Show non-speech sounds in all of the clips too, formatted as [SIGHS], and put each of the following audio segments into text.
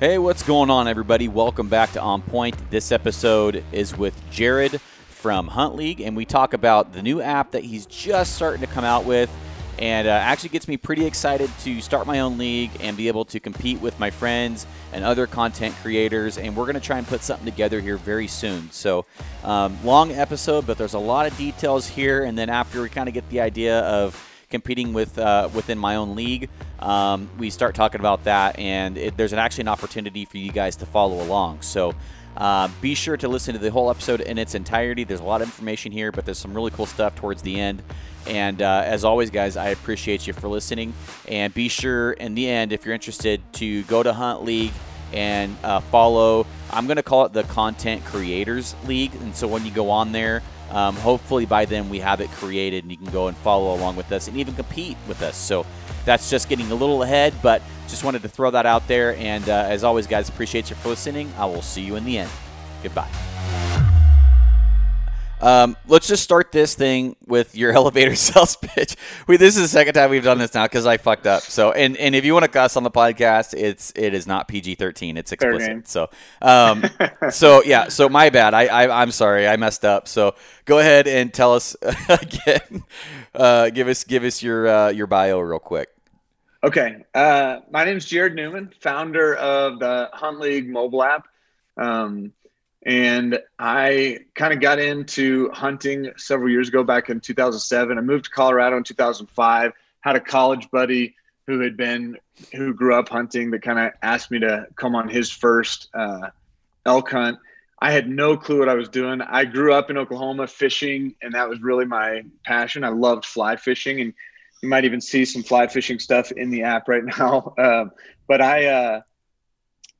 Hey, what's going on, everybody? Welcome back to On Point. This episode is with Jared from Hunt League, and we talk about the new app that he's just starting to come out with. And uh, actually gets me pretty excited to start my own league and be able to compete with my friends and other content creators. And we're going to try and put something together here very soon. So, um, long episode, but there's a lot of details here. And then after we kind of get the idea of competing with uh, within my own league. Um, we start talking about that, and it, there's an, actually an opportunity for you guys to follow along. So. Uh, be sure to listen to the whole episode in its entirety. There's a lot of information here, but there's some really cool stuff towards the end. And uh, as always, guys, I appreciate you for listening. And be sure, in the end, if you're interested, to go to Hunt League and uh, follow. I'm going to call it the Content Creators League. And so when you go on there, um, hopefully by then we have it created and you can go and follow along with us and even compete with us. So that's just getting a little ahead, but just wanted to throw that out there. And uh, as always, guys, appreciate you for listening. I will see you in the end. Goodbye. Um, let's just start this thing with your [LAUGHS] elevator sales pitch. We, this is the second time we've done this now because I fucked up. So, and, and if you want to cuss on the podcast, it's it is not PG thirteen. It's explicit. So, um, [LAUGHS] so yeah. So my bad. I, I I'm sorry. I messed up. So go ahead and tell us [LAUGHS] again. Uh, give us give us your uh, your bio real quick. Okay. Uh, my name is Jared Newman, founder of the Hunt League mobile app. Um, and I kind of got into hunting several years ago, back in 2007. I moved to Colorado in 2005. Had a college buddy who had been who grew up hunting that kind of asked me to come on his first uh, elk hunt. I had no clue what I was doing. I grew up in Oklahoma fishing, and that was really my passion. I loved fly fishing, and you might even see some fly fishing stuff in the app right [LAUGHS] now. Uh, but I uh,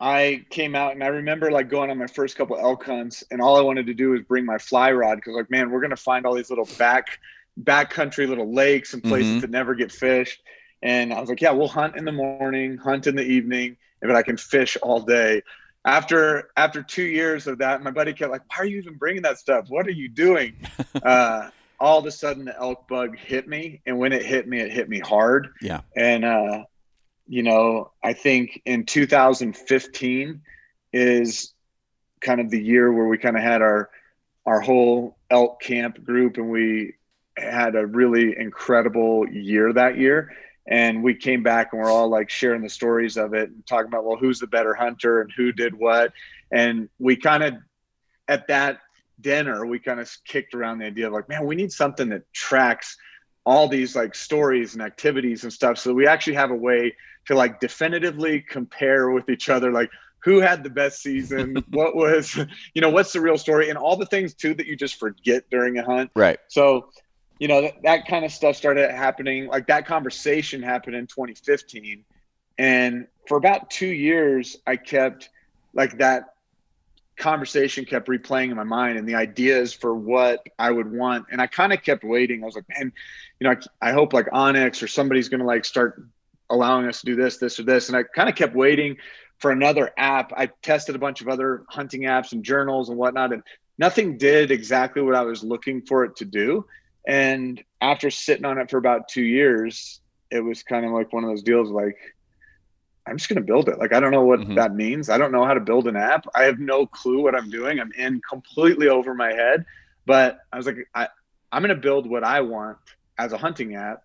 I came out and I remember like going on my first couple elk hunts and all I wanted to do was bring my fly rod because like man we're gonna find all these little back backcountry little lakes and places mm-hmm. that never get fished. And I was like yeah we'll hunt in the morning hunt in the evening but I can fish all day. After after two years of that my buddy kept like why are you even bringing that stuff? What are you doing? [LAUGHS] Uh, all of a sudden the elk bug hit me and when it hit me it hit me hard. Yeah. And uh you know, I think in 2015 is kind of the year where we kind of had our our whole elk camp group and we had a really incredible year that year. And we came back and we're all like sharing the stories of it and talking about well who's the better hunter and who did what. And we kind of at that dinner we kind of kicked around the idea of like man we need something that tracks all these like stories and activities and stuff. So we actually have a way to like definitively compare with each other like who had the best season [LAUGHS] what was you know what's the real story and all the things too that you just forget during a hunt. Right. So you know that, that kind of stuff started happening like that conversation happened in 2015 and for about two years i kept like that conversation kept replaying in my mind and the ideas for what I would want. And I kind of kept waiting. I was like, man, you know, I, I hope like onX or somebody's going to like start allowing us to do this, this, or this. And I kind of kept waiting for another app. I tested a bunch of other hunting apps and journals and whatnot, and nothing did exactly what I was looking for it to do. And after sitting on it for about two years, it was kind of like one of those deals like, I'm just going to build it. Like, I don't know what mm-hmm. that means. I don't know how to build an app. I have no clue what I'm doing. I'm in completely over my head. But I was like, I, I'm going to build what I want as a hunting app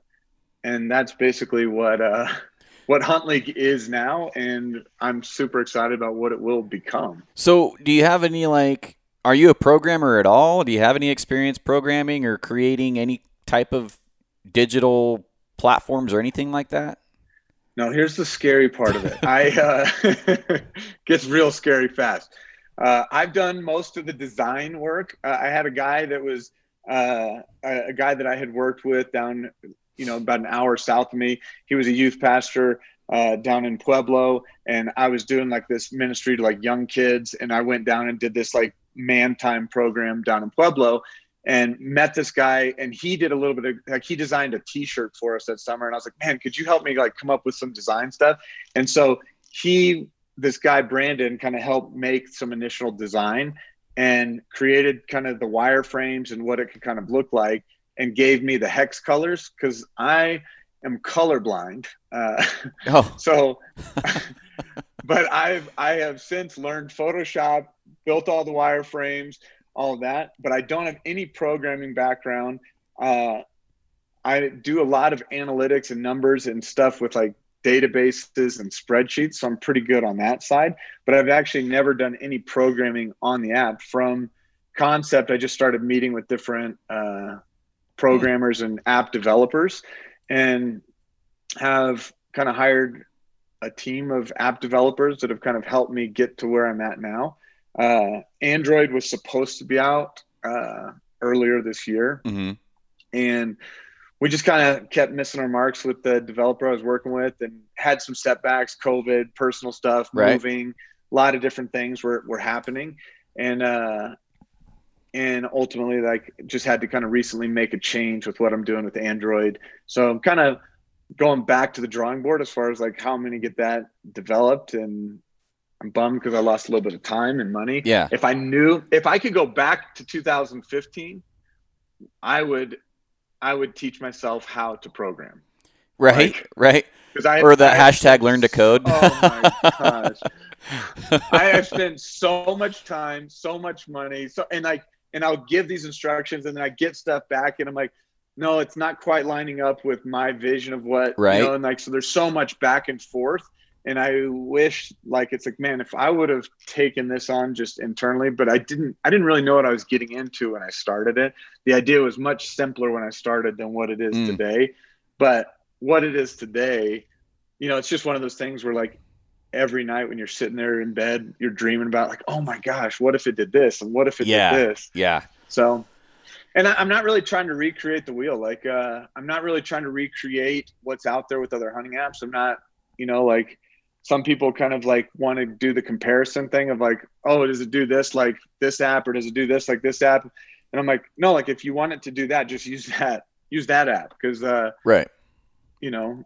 and that's basically what uh, [LAUGHS] what Hunt League is now, and I'm super excited about what it will become. So, do you have any like? Are you a programmer at all? Do you have any experience programming or creating any type of digital platforms or anything like that? No, here's the scary part of it. I uh, [LAUGHS] gets real scary fast. Uh, I've done most of the design work. Uh, I had a guy that was uh, a, a, guy that I had worked with down you know, about an hour south of me. He was a youth pastor uh, down in Pueblo, and I was doing like this ministry to like young kids, and I went down and did this like man time program down in Pueblo, and met this guy, and he did a little bit of like he designed a T-shirt for us that summer, and I was like, man, could you help me like come up with some design stuff? And so he, this guy Brandon, kind of helped make some initial design and created kind of the wireframes and what it could kind of look like and gave me the hex colors because I am colorblind. Uh, [LAUGHS] oh. [LAUGHS] So [LAUGHS] but I've I have since learned Photoshop, built all the wireframes, all that. But I don't have any programming background. Uh, I do a lot of analytics and numbers and stuff with like databases and spreadsheets. So I'm pretty good on that side. But I've actually never done any programming on the app from concept. I just started meeting with different uh, programmers and app developers and have kind of hired a team of app developers that have kind of helped me get to where I'm at now. Uh, Android was supposed to be out uh, earlier this year. Mm-hmm. And we just kind of kept missing our marks with the developer I was working with and had some setbacks, COVID, personal stuff, moving, right. a lot of different things were, were happening. And, uh, and ultimately like just had to kind of recently make a change with what I'm doing with Android. So I'm kind of going back to the drawing board as far as like how I'm going to get that developed and I'm bummed because I lost a little bit of time and money. Yeah. If I knew if I could go back to 2015, I would I would teach myself how to program. Right, like, right. Because I or the I hashtag learn to code. Oh my gosh. I have spent so much time, so much money, so and like and I'll give these instructions and then I get stuff back and I'm like, no, it's not quite lining up with my vision of what right. you know, and like so there's so much back and forth. And I wish like it's like, man, if I would have taken this on just internally, but I didn't I didn't really know what I was getting into when I started it. The idea was much simpler when I started than what it is mm. today. But what it is today, you know, it's just one of those things where like every night when you're sitting there in bed, you're dreaming about like, oh my gosh, what if it did this and what if it yeah, did this? Yeah. So, and I, am not really trying to recreate the wheel. Like, uh, I'm not really trying to recreate what's out there with other hunting apps. I'm not, you know, like some people kind of like want to do the comparison thing of like, oh, does it do this like this app or does it do this like this app? And I'm like, no, like if you want it to do that, just use that, use that app because, uh, right. You know,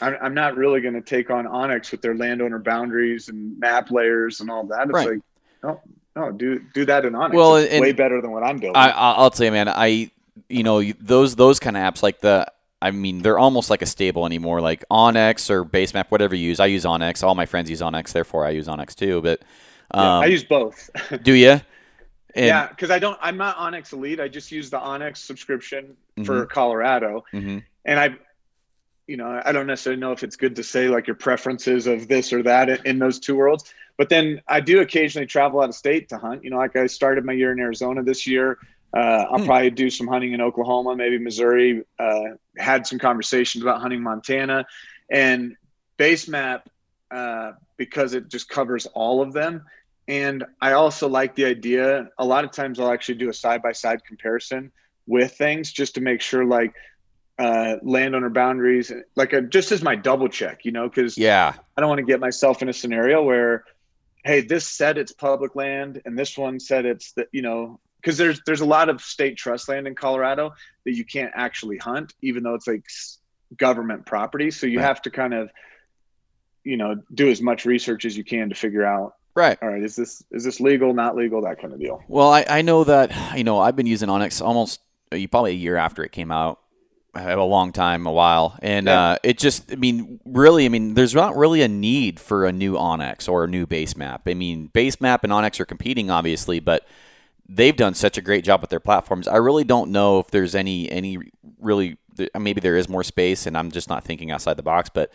I'm not really going to take on onX with their landowner boundaries and map layers and all that. It's right. like, no, no, do do that in onX. Well, way better than what I'm building. I, will tell you, man. I, you know, those those kind of apps like the. I mean, they're almost like a stable anymore, like onX or Basemap, whatever you use. I use onX. All my friends use onX, therefore I use onX too. But um, yeah, I use both. [LAUGHS] do you? And, yeah, because I don't. I'm not onX Elite. I just use the onX subscription mm-hmm. for Colorado, mm-hmm. and I you know, I don't necessarily know if it's good to say like your preferences of this or that in those two worlds. But then I do occasionally travel out of state to hunt. You know, like I started my year in Arizona this year. Uh, I'll hmm. probably do some hunting in Oklahoma, maybe Missouri. Uh, had some conversations about hunting Montana, and Basemap uh, because it just covers all of them. And I also like the idea. A lot of times, I'll actually do a side by side comparison with things just to make sure, like uh, landowner boundaries, like a, just as my double check, you know, because yeah, I don't want to get myself in a scenario where, hey, this said it's public land and this one said it's that, you know, because there's there's a lot of state trust land in Colorado that you can't actually hunt, even though it's like government property. So you right. have to kind of, you know, do as much research as you can to figure out Right. All right. Is this is this legal? Not legal? That kind of deal. Well, I, I know that you know I've been using onX almost you probably a year after it came out, a long time, a while, and yeah. uh, it just, I mean, really, I mean, there's not really a need for a new onX or a new Basemap. I mean, Basemap and onX are competing, obviously, but they've done such a great job with their platforms. I really don't know if there's any any really maybe there is more space, and I'm just not thinking outside the box. But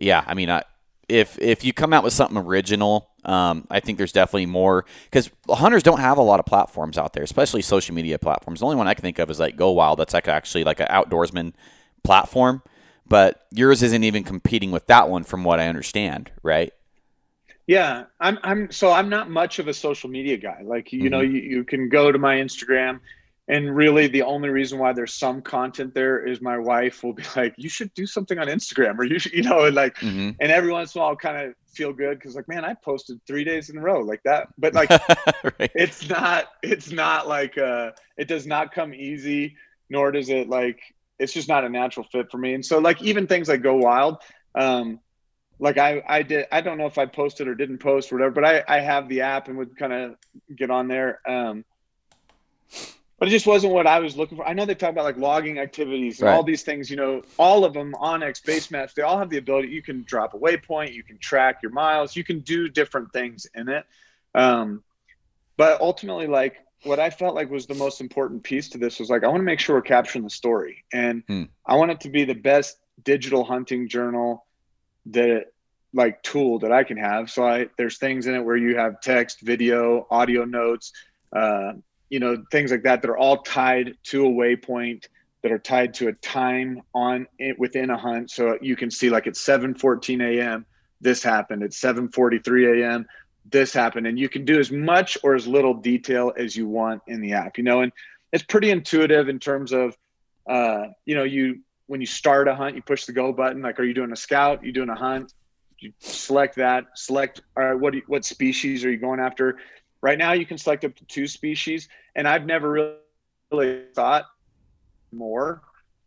yeah, I mean, I, if if you come out with something original, um, I think there's definitely more because hunters don't have a lot of platforms out there, especially social media platforms. The only one I can think of is like Go Wild. That's like actually like an outdoorsman platform, but yours isn't even competing with that one, from what I understand, right? Yeah, I'm. I'm so I'm not much of a social media guy. Like you mm-hmm. know, you, you can go to my Instagram and really the only reason why there's some content there is my wife will be [LAUGHS] like you should do something on instagram or you should you know and like mm-hmm. and every once in a while i'll kind of feel good because like man i posted three days in a row like that but like [LAUGHS] right. it's not it's not like uh it does not come easy nor does it like it's just not a natural fit for me and so like even things like go wild um like I, I did i don't know if i posted or didn't post or whatever but i i have the app and would kind of get on there um but it just wasn't what I was looking for. I know they talk about like logging activities and Right. all these things, you know, all of them onX base maps, they all have the ability. You can drop a waypoint, you can track your miles, you can do different things in it. Um, but ultimately, like what I felt like was the most important piece to this was like, I want to make sure we're capturing the story and Hmm. I want it to be the best digital hunting journal that like tool that I can have. So I, there's things in it where you have text, video, audio notes, uh, you know, things like that that are all tied to a waypoint that are tied to a time on it within a hunt. So you can see like at 7:14 a.m. this happened. At 7:43 a.m. this happened, and you can do as much or as little detail as you want in the app. You know, and it's pretty intuitive in terms of, uh, you know, you when you start a hunt, you push the go button. Like, are you doing a scout? You doing a hunt? You select that. Select. All right, what you, what species are you going after? Right now, you can select up to two species, and I've never really, thought more.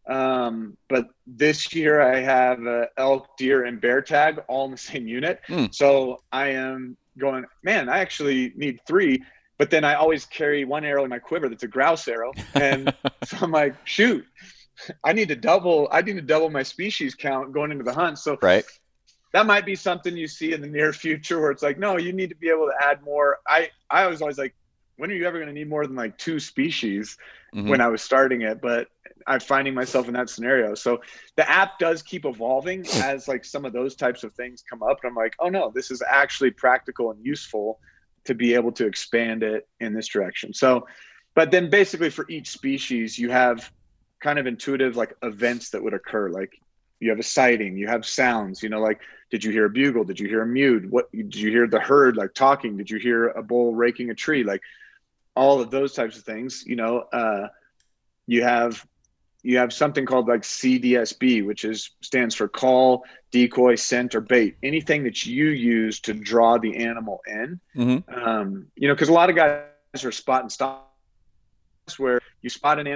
Um, but this year, I have uh, elk, deer, and bear tag all in the same unit. Hmm. So I am going, man. I actually need three, but then I always carry one arrow in my quiver that's a grouse arrow, and [LAUGHS] so I'm like, shoot, I need to double. I need to double my species count going into the hunt. So Right. That might be something you see in the near future where it's like, no, you need to be able to add more. I I was always like, when are you ever going to need more than like two species? Mhm. When I was starting it, but I'm finding myself in that scenario. So the app does keep evolving [LAUGHS] as like some of those types of things come up. And I'm like, oh no, this is actually practical and useful to be able to expand it in this direction. So, but then basically for each species, you have kind of intuitive like events that would occur. Like you have a sighting, you have sounds, you know, like did you hear a bugle? Did you hear a mute? What did you hear the herd like talking? Did you hear a bull raking a tree? Like all of those types of things, you know, uh, you have you have something called like CDSB, which is stands for call, decoy, scent, or bait. Anything that you use to draw the animal in. Mhm. Um, you know, because a lot of guys are spot and stop, where you spot an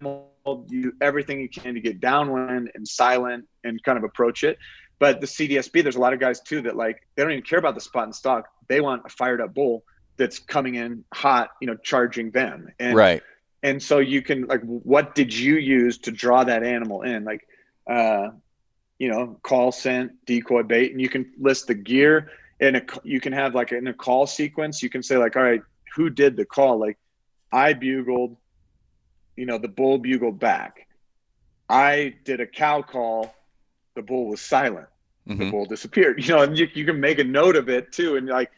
animal, you everything you can to get downwind and silent and kind of approach it. But the CDSB, there's a lot of guys too that like they don't even care about the spot in stock. They want a fired up bull that's coming in hot, you know, charging them. And Right. and so you can like what did you use to draw that animal in like uh you know call scent decoy bait and you can list the gear and a, you can have like in a call sequence you can say like all right who did the call like i bugled you know the bull bugled back i did a cow call the bull was silent the Mhm. bull disappeared. [LAUGHS] You know, and you, you can make a note of it too. And like,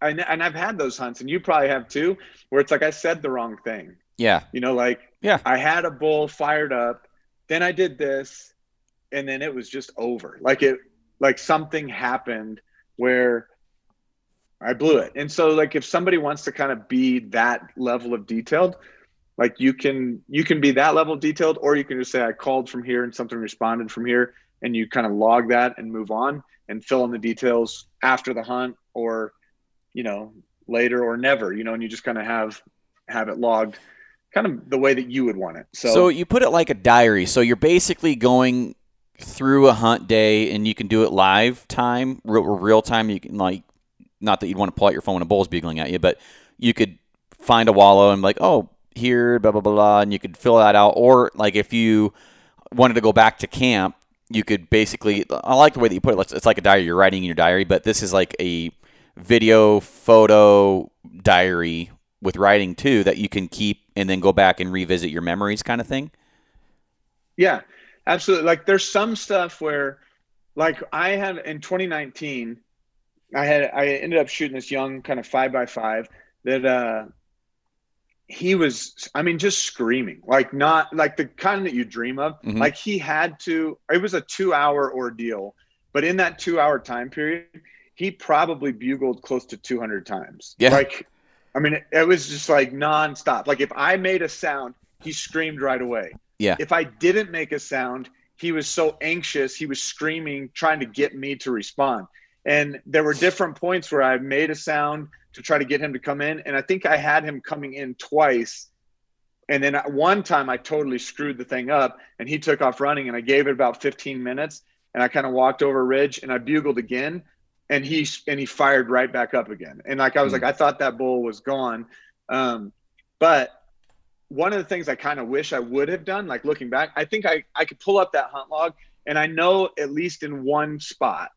and, and I've had those hunts, and you probably have too, where it's like I said the wrong thing. Yeah. You know, like Yeah. I had a bull fired up, then I did this, and then it was just over. Like it, like something happened where I blew it. And so, like, if somebody wants to kind of be that level of detailed, like you can you can be that level of detailed, or you can just say I called from here and something responded from here, and you kind of log that and move on and fill in the details after the hunt, or you know later or never. You know, and you just kind of have have it logged kind of the way that you would want it. So, So, you put it like a diary. So you're basically going through a hunt day, and you can do it live time, real, real time. You can like, not that you'd want to pull out your phone when a bull's bugling at you, but you could find a wallow and like, oh, here, blah blah, blah, and you could fill that out. Or like if you wanted to go back to camp, you could basically. I like the way that you put it. It's- like a diary. You're writing in your diary, but this is like a video, photo diary with writing too that you can keep and then go back and revisit your memories, kind of thing. Yeah, absolutely. Like there's some stuff where like I had in 2019, I had I ended up shooting this young kind of five by five that uh he was I mean just screaming. Like not like the kind that you dream of. Mhm. Like he had to it was a two hour ordeal, but in that two hour time period, he probably bugled close to 200 times. Yeah. Like I mean, it, it was just like nonstop. Like if I made a sound, he screamed right away. Yeah. If I didn't make a sound, he was so anxious, he was screaming, trying to get me to respond. And there were different points where I made a sound to try to get him to come in. And I think I had him coming in twice. And then at one time I totally screwed the thing up and he took off running and I gave it about 15 minutes and I kind of walked over a ridge and I bugled again and he and he fired right back up again. And like I was Hmm. like, I thought that bull was gone. Um, but one of the things I kind of wish I would have done, like looking back, I think I, I could pull up that hunt log and I know at least in one spot,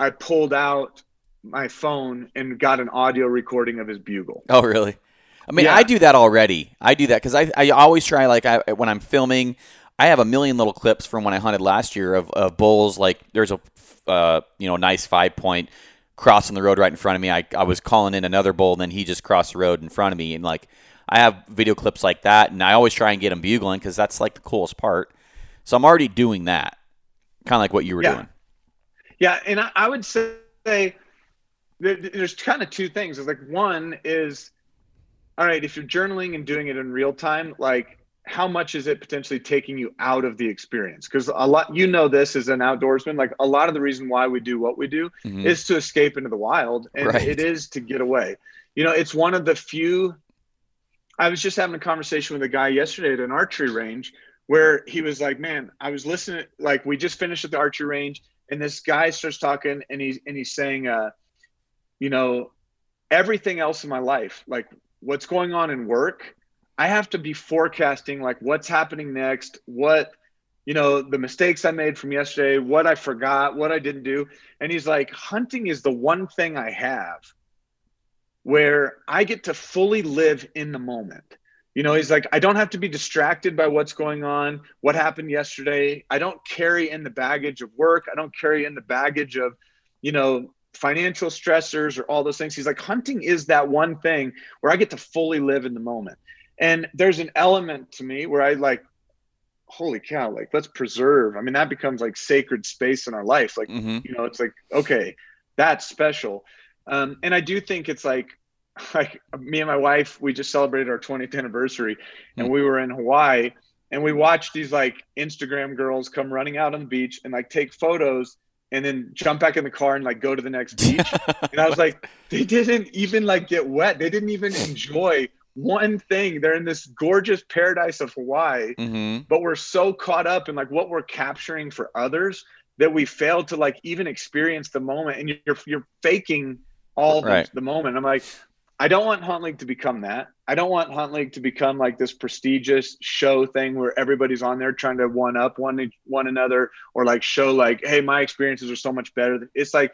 I pulled out my phone and got an audio recording of his bugle. Oh, really? I mean, yeah. I do that already. I do that because I, I always try, like, I, when I'm filming, I have a million little clips from when I hunted last year of, of bulls. Like, there's a, uh, you know, nice five point crossing the road right in front of me. I, I was calling in another bull, and then he just crossed the road in front of me. And, like, I have video clips like that, and I always try and get him bugling because that's, like, the coolest part. So I'm already doing that, kind of like what you were yeah. doing. Yeah, and I, I would say there's kind of two things. It's like one is, all right, if you're journaling and doing it in real time, like how much is it potentially taking you out of the experience? Because a lot, you know, this as an outdoorsman, like a lot of the reason why we do what we do mm-hmm. is to escape into the wild, and right. it is to get away. You know, it's one of the few. I was just having a conversation with a guy yesterday at an archery range where he was like, "Man, I was listening. Like, we just finished at the archery range, and this guy starts talking, and he's and he's saying, uh, you know, everything else in my life, like what's going on in work, I have to be forecasting like what's happening next, what, you know, the mistakes I made from yesterday, what I forgot, what I didn't do. And he's like, hunting is the one thing I have where I get to fully live in the moment. You know, he's like, I don't have to be distracted by what's going on, what happened yesterday. I don't carry in the baggage of work. I don't carry in the baggage of, you know, financial stressors or all those things. He's like, hunting is that one thing where I get to fully live in the moment. And there's an element to me where I like, holy cow, like let's preserve. I mean, that becomes like sacred space in our life. Like, mm-hmm. you know, it's like, okay, that's special. Um, and I do think it's like, [LAUGHS] like me and my wife, we just celebrated our 20th anniversary and mm-hmm. we were in Hawaii and we watched these like Instagram girls come running out on the beach and like take photos and then jump back in the car and like go to the next [LAUGHS] beach. and I was like, they didn't even like get wet. They didn't even [LAUGHS] enjoy one thing. They're in this gorgeous paradise of Hawaii, mm-hmm. but we're so caught up in like what we're capturing for others that we fail to like even experience the moment. And you're you're faking all right. the, the moment. I'm like, I don't want Hunt League to become that. I don't want Hunt League to become like this prestigious show thing where everybody's on there trying to one up one one another or like show like, hey, my experiences are so much better. It's like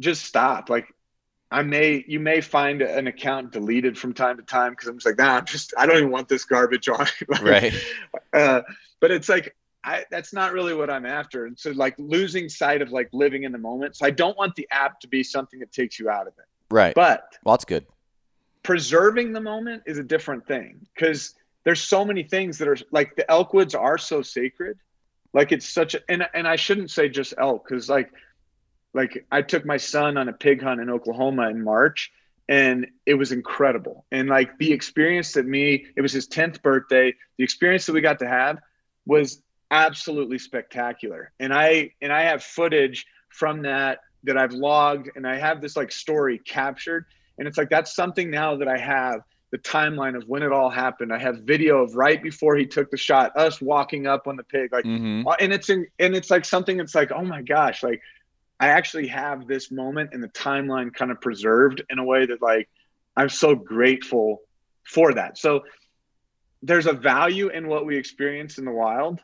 just stop. Like I may you may find an account deleted from time to time because I'm just like, nah, I'm just I don't even want this garbage on. [LAUGHS] like, right. Uh, but it's like I, that's not really what I'm after. And so like losing sight of like living in the moment. So I don't want the app to be something that takes you out of it. Right. But well, that's good. Preserving the moment is a different thing because there's so many things that are like the Elkwoods are so sacred. Like it's such a and and I shouldn't say just elk because like like I took my son on a pig hunt in Oklahoma in March and it was incredible. And like the experience that me, it was his 10th birthday. The experience that we got to have was absolutely spectacular. And I and I have footage from that that I've logged and I have this like story captured. And it's like that's something now that I have the timeline of when it all happened. I have video of right before he took the shot, us walking up on the pig, like, mm-hmm. and it's in, and it's like something that's like, oh my gosh, like I actually have this moment and the timeline kind of preserved in a way that like I'm so grateful for that. So there's a value in what we experience in the wild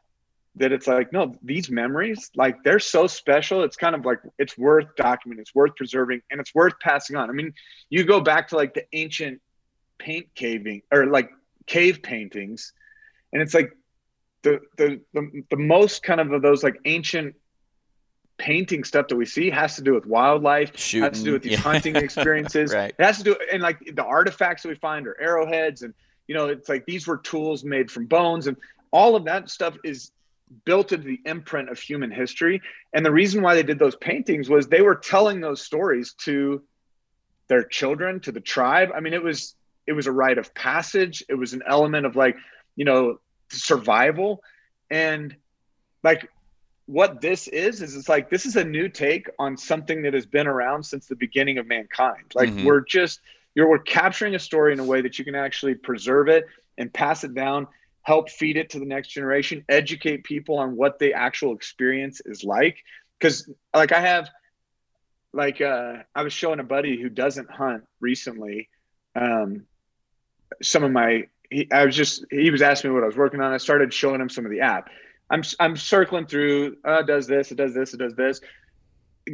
that it's like no these memories like they're so special. It's kind of like it's worth documenting it's worth preserving and it's worth passing on. I mean you go back to like the ancient paint caving or like cave paintings and it's like the the the, the most kind of of those like ancient painting stuff that we see has to do with wildlife Shooting, has to do with these yeah. hunting [LAUGHS] experiences. Right. It has to do and like the artifacts that we find are arrowheads and you know it's like these were tools made from bones and all of that stuff is built into the imprint of human history. And the reason why they did those paintings was they were telling those stories to their children, to the tribe. I mean, it was it was a rite of passage. It was an element of like, you know, survival. And like what this is is it's like this is a new take on something that has been around since the beginning of mankind. Like mm-hmm. we're just you're we're capturing a story in a way that you can actually preserve it and pass it down help feed it to the next generation, educate people on what the actual experience is like. Because, like, I have, like, uh, I was showing a buddy who doesn't hunt recently um, some of my he, I was just he was asking me what I was working on. I started showing him some of the app. I'm I'm circling through. Uh, does this? It does this. It does this.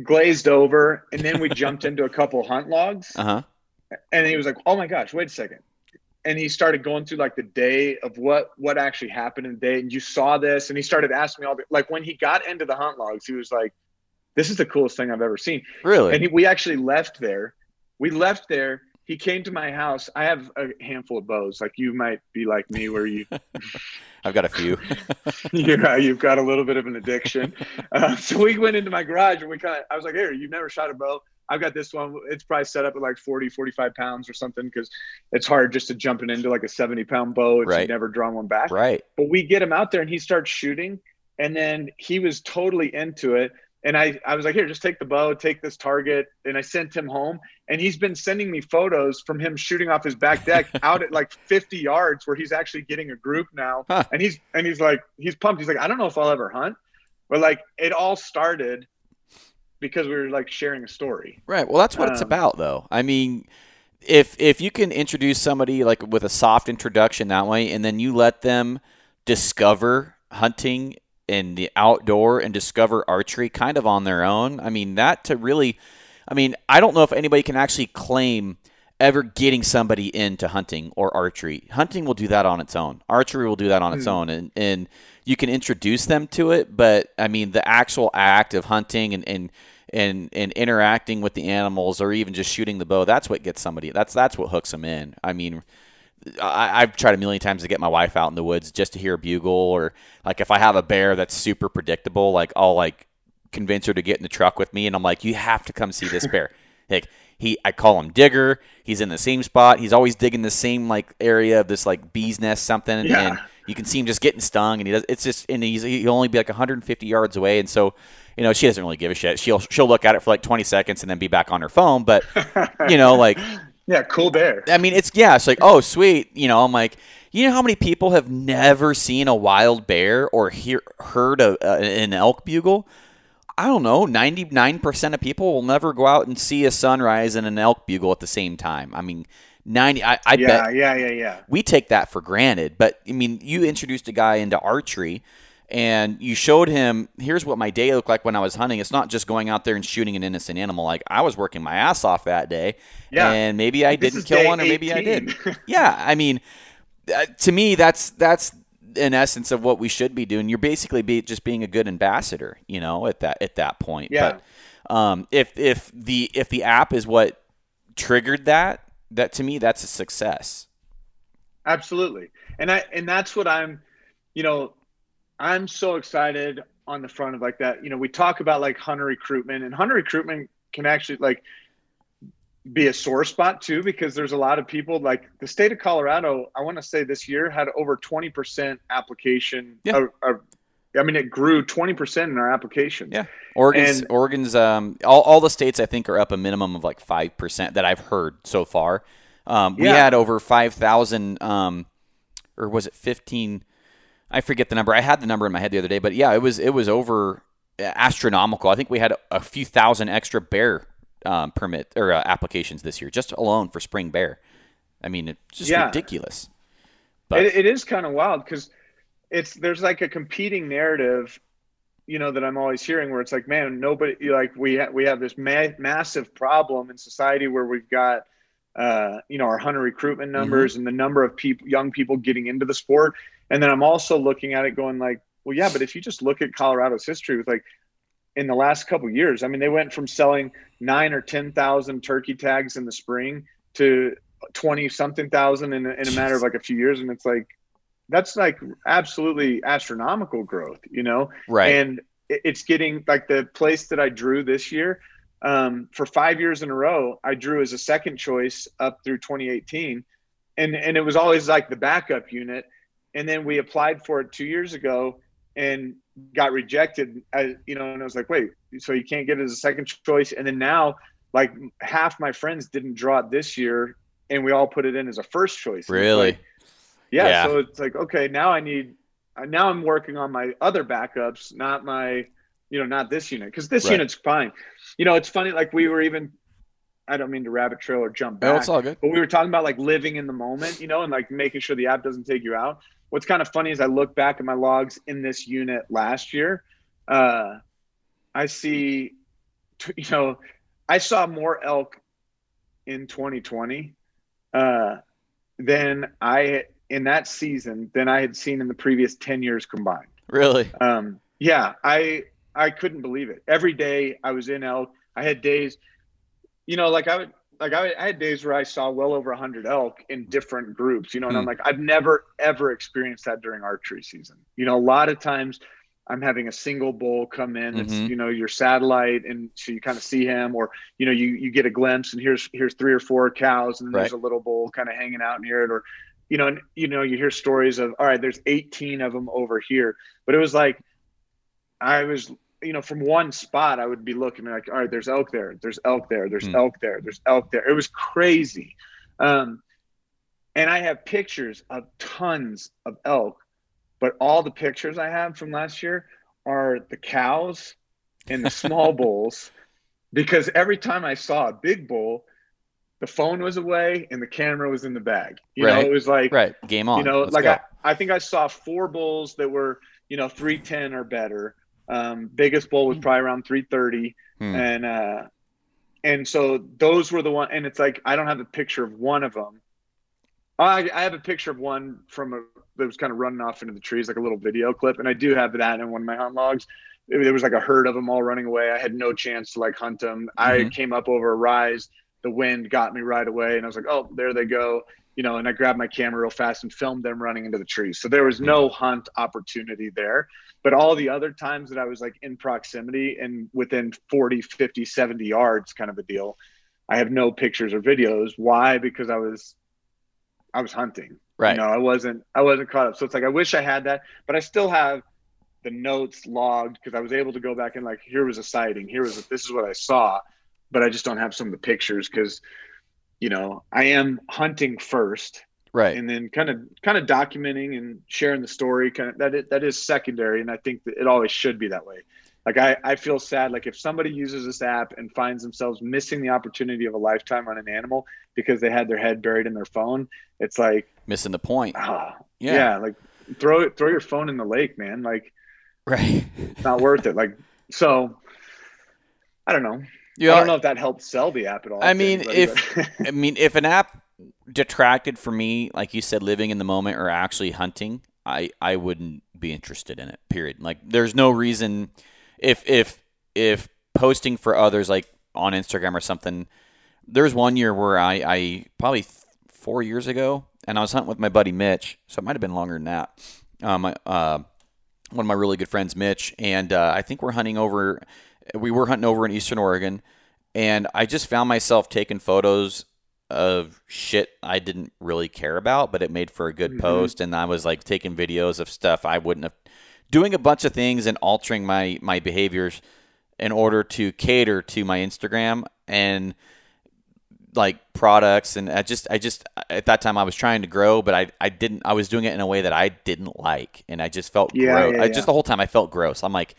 Glazed over, and then we jumped [LAUGHS] into a couple hunt logs. Uh huh. And he was like, "Oh my gosh, wait a second. And he started going through like the day of what what actually happened in the day. And you saw this, and he started asking me all the like when he got into the hunt logs, he was like, "This is the coolest thing I've ever seen." Really? And he, we actually left there. We left there he came to my house. I have a handful of bows. Like you might be like me, where you. [LAUGHS] I've got a few. [LAUGHS] yeah, you've got a little bit of an addiction. [LAUGHS] Uh, so we went into my garage and we kind of. I was like, "Here, you've never shot a bow. I've got this one. It's probably set up at like 40, 45 pounds or something because it's hard just to jump it into like a 70 pound bow if Right. you've never drawn one back. right. But we get him out there and he starts shooting. And then he was totally into it. And I, I was like, here, just take the bow, take this target. And I sent him home. And he's been sending me photos from him shooting off his back deck [LAUGHS] out at like 50 yards where he's actually getting a group now. Huh. And he's and he's like, he's pumped. He's like, I don't know if I'll ever hunt. But like it all started because we were like sharing a story. Right. Well, that's what it's Um, about, though. I mean, if if you can introduce somebody like with a soft introduction that way, and then you let them discover hunting in the outdoor and discover archery kind of on their own. I mean, that to really, I mean, I don't know if anybody can actually claim ever getting somebody into hunting or archery. Hunting will do that on its own. Archery will do that on its Hmm. own, and and you can introduce them to it. But I mean, the actual act of hunting and and and and interacting with the animals, or even just shooting the bow, that's what gets somebody. That's that's what hooks them in. I mean. I, I've tried a million times to get my wife out in the woods just to hear a bugle, or like if I have a bear that's super predictable, like I'll like convince her to get in the truck with me, and I'm like, you have to come see this [LAUGHS] bear. like he, I call him Digger. He's in the same spot. He's always digging the same like area of this like bee's nest something, Yeah. and you can see him just getting stung, and he does. It's just and he's he'll only be like 150 yards away, and so you know she doesn't really give a shit. She'll she'll look at it for like 20 seconds and then be back on her phone, but [LAUGHS] you know like Yeah, cool bear. I mean, it's yeah, it's like oh sweet, you know. I'm like, you know how many people have never seen a wild bear or hear heard a, uh, an elk bugle? I don't know. Ninety nine percent of people will never go out and see a sunrise and an elk bugle at the same time. I mean, ninety. I, I yeah, bet yeah, yeah, yeah. we take that for granted. But I mean, you introduced a guy into archery and you showed him here's what my day looked like when I was hunting. It's not just going out there and shooting an innocent animal. Like I was working my ass off that day. Yeah. And maybe I didn't kill one or maybe I did. [LAUGHS] yeah. I mean, uh, to me, that's that's in essence of what we should be doing. You're basically be, just being a good ambassador, you know, at that at that point. Yeah. But um, if if the if the app is what triggered that, that to me that's a success. Absolutely. And I and that's what I'm, you know, I'm so excited on the front of like that. You know, we talk about like hunter recruitment and hunter recruitment can actually like be a sore spot too because there's a lot of people like the state of Colorado, I want to say this year had over 20% application Yeah. of, of I mean it grew 20% in our applications. Yeah. Oregon's And- Oregon's um all, all the states I think are up a minimum of like five percent that I've heard so far. Um, we Yeah. had over five thousand um or was it fifteen? I forget the number. I had the number in my head the other day, but yeah, it was it was over astronomical. I think we had a few thousand extra bear um, permit or uh, applications this year just alone for spring bear. I mean, it's just Yeah. ridiculous. But it, it is kind of wild because it's there's like a competing narrative you know that i'm always hearing where it's like man nobody like we ha- we have this ma- massive problem in society where we've got uh, you know our hunter recruitment numbers and the number of people young people getting into the sport. And then i'm also looking at it going like well yeah but if you just look at colorado's history with like in the last couple years i mean they went from selling nine or ten thousand turkey tags in the spring to 20 something thousand in, a- in a matter of like a few years. And it's like that's like absolutely astronomical growth you know? Right, and it's getting like the place that i drew this year um, for five years in a row i drew as a second choice up through 2018 and and it was always like the backup unit. And then we applied for it two years ago and got rejected as you know and i was like wait so you can't get it as a second choice? And then now like half my friends didn't draw it this year and we all put it in as a first choice. Really. like, yeah, Yeah. so it's like okay now i need uh, now i'm working on my other backups not my you know not this unit because this Right. unit's fine you know it's funny like we were even I don't mean to rabbit trail or jump back. No, it's all good. But we were talking about like living in the moment, you know, and like making sure the app doesn't take you out. What's kind of funny is I look back at my logs in this unit last year. Uh, I see, you know, I saw more elk in 2020 uh, than I in that season than I had seen in the previous 10 years combined. Really? Um, yeah, I I couldn't believe it. Every day I was in elk. I had days, you know, like I would like I, I had days where I saw well over 100 elk in different groups, you know, and I'm hmm. like I've never ever experienced that during archery season. You know, a lot of times I'm having a single bull come in. It's mm-hmm. you know your satellite, and so you kind of see him, or you know you you get a glimpse, and here's here's three or four cows, and right. there's a little bull kind of hanging out near it, or you know, and you know you hear stories of all right, there's 18 of them over here, but it was like I was you know from one spot I would be looking like all right, there's elk there, there's elk there, there's mm. elk there, there's elk there. It was crazy, um, and I have pictures of tons of elk but all the pictures I have from last year are the cows and the small [LAUGHS] bulls because every time I saw a big bull, the phone was away and the camera was in the bag. You right. know, it was like right game on. You know, Let's like I, I think I saw four bulls that were you know three ten or better. Um, biggest bull was probably around three thirty, hmm. and uh, and so those were the one. And it's like I don't have a picture of one of them. I, I have a picture of one from a that was kind of running off into the trees, like a little video clip. And I do have that in one of my hunt logs. There was like a herd of them all running away. I had no chance to like hunt them. Mm-hmm. I came up over a rise. The wind got me right away, and I was like, "Oh, there they go." You know, and I grabbed my camera real fast and filmed them running into the trees. So there was no mm-hmm. hunt opportunity there. But all the other times that I was like in proximity and within 40, 50, 70 yards kind of a deal, I have no pictures or videos. Why? Because I was I was hunting. Right. You know, I wasn't I wasn't caught up. So it's like I wish I had that, but I still have the notes logged because I was able to go back and like here was a sighting, here was a, this is what I saw, but I just don't have some of the pictures because you know I am hunting first, right, and then kind of kind of documenting and sharing the story. Kind of that is, that is secondary, and I think that it always should be that way like I, I feel sad like if somebody uses this app and finds themselves missing the opportunity of a lifetime on an animal because they had their head buried in their phone it's like missing the point ah, yeah. yeah like throw it throw your phone in the lake man like right it's not worth it like so i don't know yeah, I don't know if that helped sell the app at all. I mean, if [LAUGHS] I mean, if an app detracted from me, like you said, living in the moment or actually hunting, I I wouldn't be interested in it. Period. Like, there's no reason if if if posting for others like on Instagram or something. There's one year where I, I probably th- four years ago, and I was hunting with my buddy Mitch, so it might have been longer than that. Um, uh, one of my really good friends, Mitch, and uh, I think we're hunting over. We were hunting over in Eastern Oregon, and I just found myself taking photos of shit I didn't really care about, but it made for a good mm-hmm. post. And I was like taking videos of stuff I wouldn't have doing a bunch of things and altering my my behaviors in order to cater to my Instagram and like products and I just I just at that time I was trying to grow but I I didn't I was doing it in a way that I didn't like and I just felt yeah, gross. Yeah, I just the whole time I felt gross. I'm like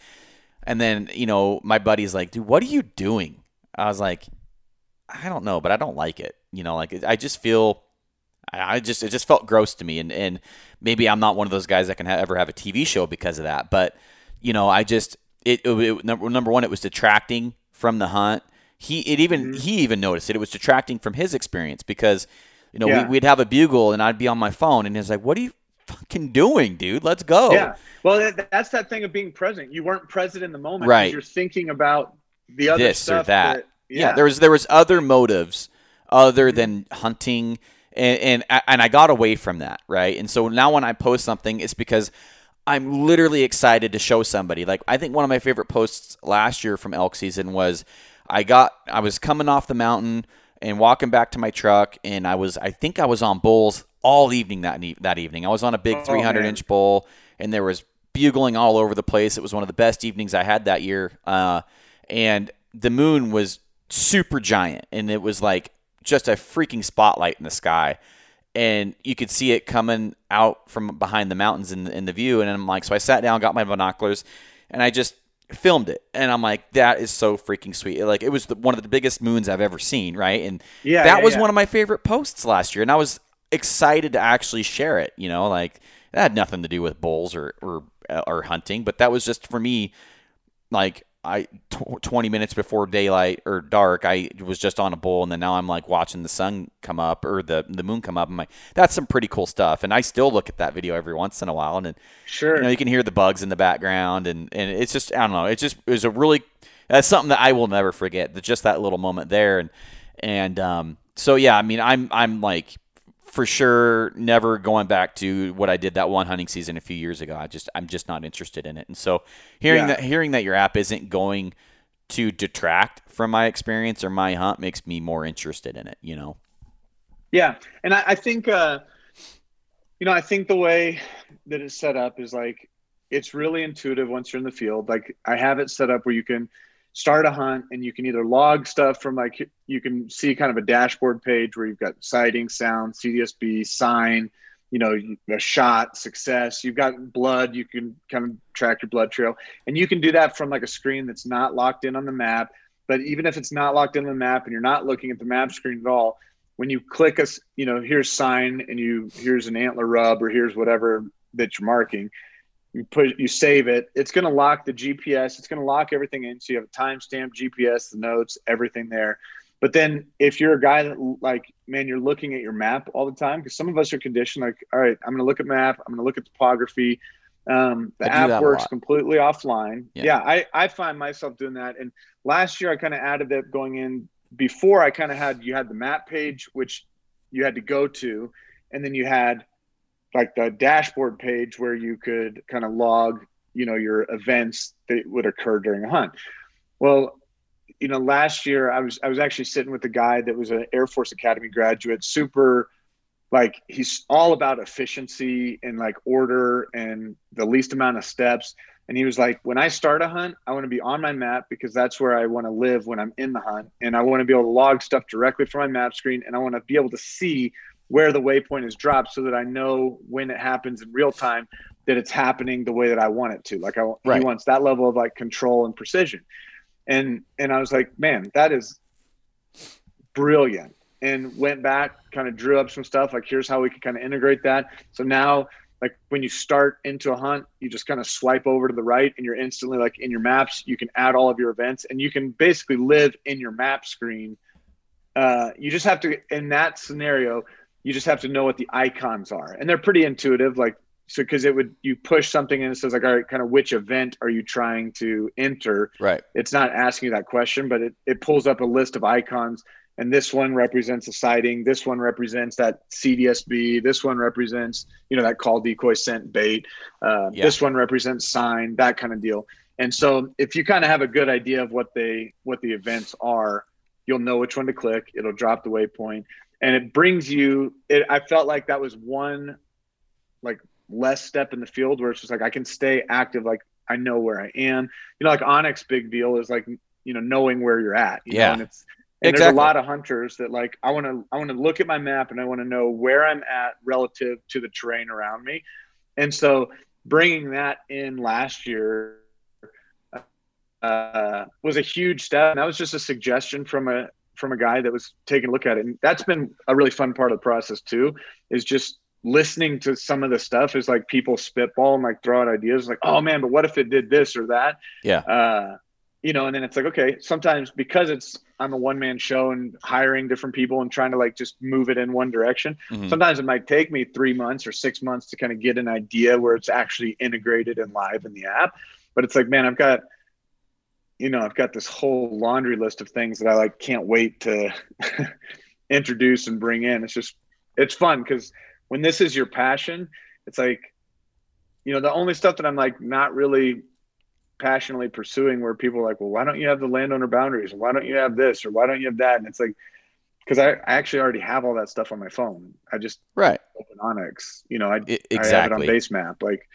and then, you know, my buddy's like, "Dude, what are you doing?" I was like, "I don't know, but I don't like it." You know, like I just feel I just it just felt gross to me, and and maybe I'm not one of those guys that can ha- ever have a TV show because of that. But you know, I just it, it, it number number one, it was detracting from the hunt. He it even mm-hmm. he even noticed it. It was detracting from his experience because you know yeah. we, would have a bugle and I'd be on my phone and he's like, "What are you fucking doing, dude? Let's go." Yeah. Well, that's that thing of being present. You weren't present in the moment. Right. You're thinking about the other this stuff or that. that yeah. yeah. There was there was other motives other mm-hmm. than hunting and, and and I got away from that, right? And so now when I post something, it's because I'm literally excited to show somebody. Like I think one of my favorite posts last year from elk season was I got I was coming off the mountain and walking back to my truck, and I was I think I was on bulls all evening that that evening. I was on a big 300 inch bowl, and there was bugling all over the place. It was one of the best evenings I had that year, uh, and the moon was super giant, and it was like just a freaking spotlight in the sky. And you could see it coming out from behind the mountains in the, in the view. And I'm like, so I sat down, got my binoculars, and I just filmed it, and I'm like, that is so freaking sweet. Like it was the, one of the biggest moons I've ever seen, right? And Yeah, that yeah, was yeah. one of my favorite posts last year, and I was excited to actually share it. You know, like that had nothing to do with bulls or or or hunting, but that was just for me, like. I 20 minutes before daylight or dark, I was just on a bull, and then now I'm like watching the sun come up or the the moon come up. I'm like, that's some pretty cool stuff. And I still look at that video every once in a while, and then Sure. you know, you can hear the bugs in the background, and, and it's just I don't know. It just it was a really that's something that I will never forget. that Just that little moment there, and and um, so yeah, I mean, I'm I'm like for sure never going back to what I did that one hunting season a few years ago. I just I'm just not interested in it, and so hearing Yeah. that hearing that your app isn't going to detract from my experience or my hunt makes me more interested in it. You know. Yeah, and I, I think uh, you know I think the way that it's set up is like it's really intuitive once you're in the field. Like I have it set up where you can start a hunt and you can either log stuff from like you can see kind of a dashboard page where you've got sighting, sound, CDSB, sign, you know, a shot, success. You've got blood. You can kind of track your blood trail, and you can do that from like a screen that's not locked in on the map. But even if it's not locked in on the map and you're not looking at the map screen at all, when you click us, you know, here's sign and you here's an antler rub or here's whatever that you're marking. You put you save it. It's going to lock the GPS. It's going to lock everything in. So you have a timestamp, GPS, the notes, everything there. But then if you're a guy that like, man, you're looking at your map all the time because some of us are conditioned like, all right, I'm going to look at map. I'm going to look at topography. Um, the app works completely offline. Yeah. Yeah, I, I find myself doing that. And last year I kind of added that going in before I kind of had you had the map page which you had to go to, and then you had like the dashboard page where you could kind of log, you know, your events that would occur during a hunt. Well, you know, last year I was I was actually sitting with a guy that was an Air Force Academy graduate, super like he's all about efficiency and like order and the least amount of steps. And he was like, when I start a hunt, I want to be on my map because that's where I want to live when I'm in the hunt. And I want to be able to log stuff directly from my map screen. And I want to be able to see where the waypoint is dropped so that I know when it happens in real time that it's happening the way that I want it to. Like I, Right. he wants that level of like control and precision. And, and I was like, man, that is brilliant. And went back, kind of drew up some stuff like, here's how we can kind of integrate that. So now like when you start into a hunt, you just kind of swipe over to the right and you're instantly like in your maps. You can add all of your events and you can basically live in your map screen. Uh, you just have to, in that scenario, you just have to know what the icons are. And they're pretty intuitive. Like, so because it would, you push something and it says, like, all right, kind of which event are you trying to enter? Right. It's not asking you that question, but it, it pulls up a list of icons and this one represents a sighting this one represents that cdsb this one represents you know that call decoy scent bait uh, Yeah. this one represents sign that kind of deal and so if you kind of have a good idea of what they what the events are you'll know which one to click it'll drop the waypoint and it brings you it i felt like that was one like less step in the field where it's just like i can stay active like i know where i am you know like onX big deal is like you know knowing where you're at you Yeah. know, and it's and there's a lot of hunters that like I want to I want to look at my map and I want to know where I'm at relative to the terrain around me. And so bringing that in last year uh, was a huge step. And that was just a suggestion from a from a guy that was taking a look at it. And that's been a really fun part of the process too, is just listening to some of the stuff is like people spitball and like throw out ideas like, oh man, but what if it did this or that? Yeah. Uh, you know, and then it's like, okay, sometimes because it's I'm a one man show and hiring different people and trying to like just move it in one direction. Mhm. Sometimes it might take me three months or six months to kind of get an idea where it's actually integrated and live in the app. But it's like, man, I've got, you know, I've got this whole laundry list of things that I like can't wait to [LAUGHS] introduce and bring in. It's just, it's fun because when this is your passion, it's like, you know, the only stuff that I'm like not really passionately pursuing where people are like, well, why don't you have the landowner boundaries? Why don't you have this? Or why don't you have that? And it's like, because I, I actually already have all that stuff on my phone. I just Right. open onX. You know, I, exactly I have it on BaseMap. Like,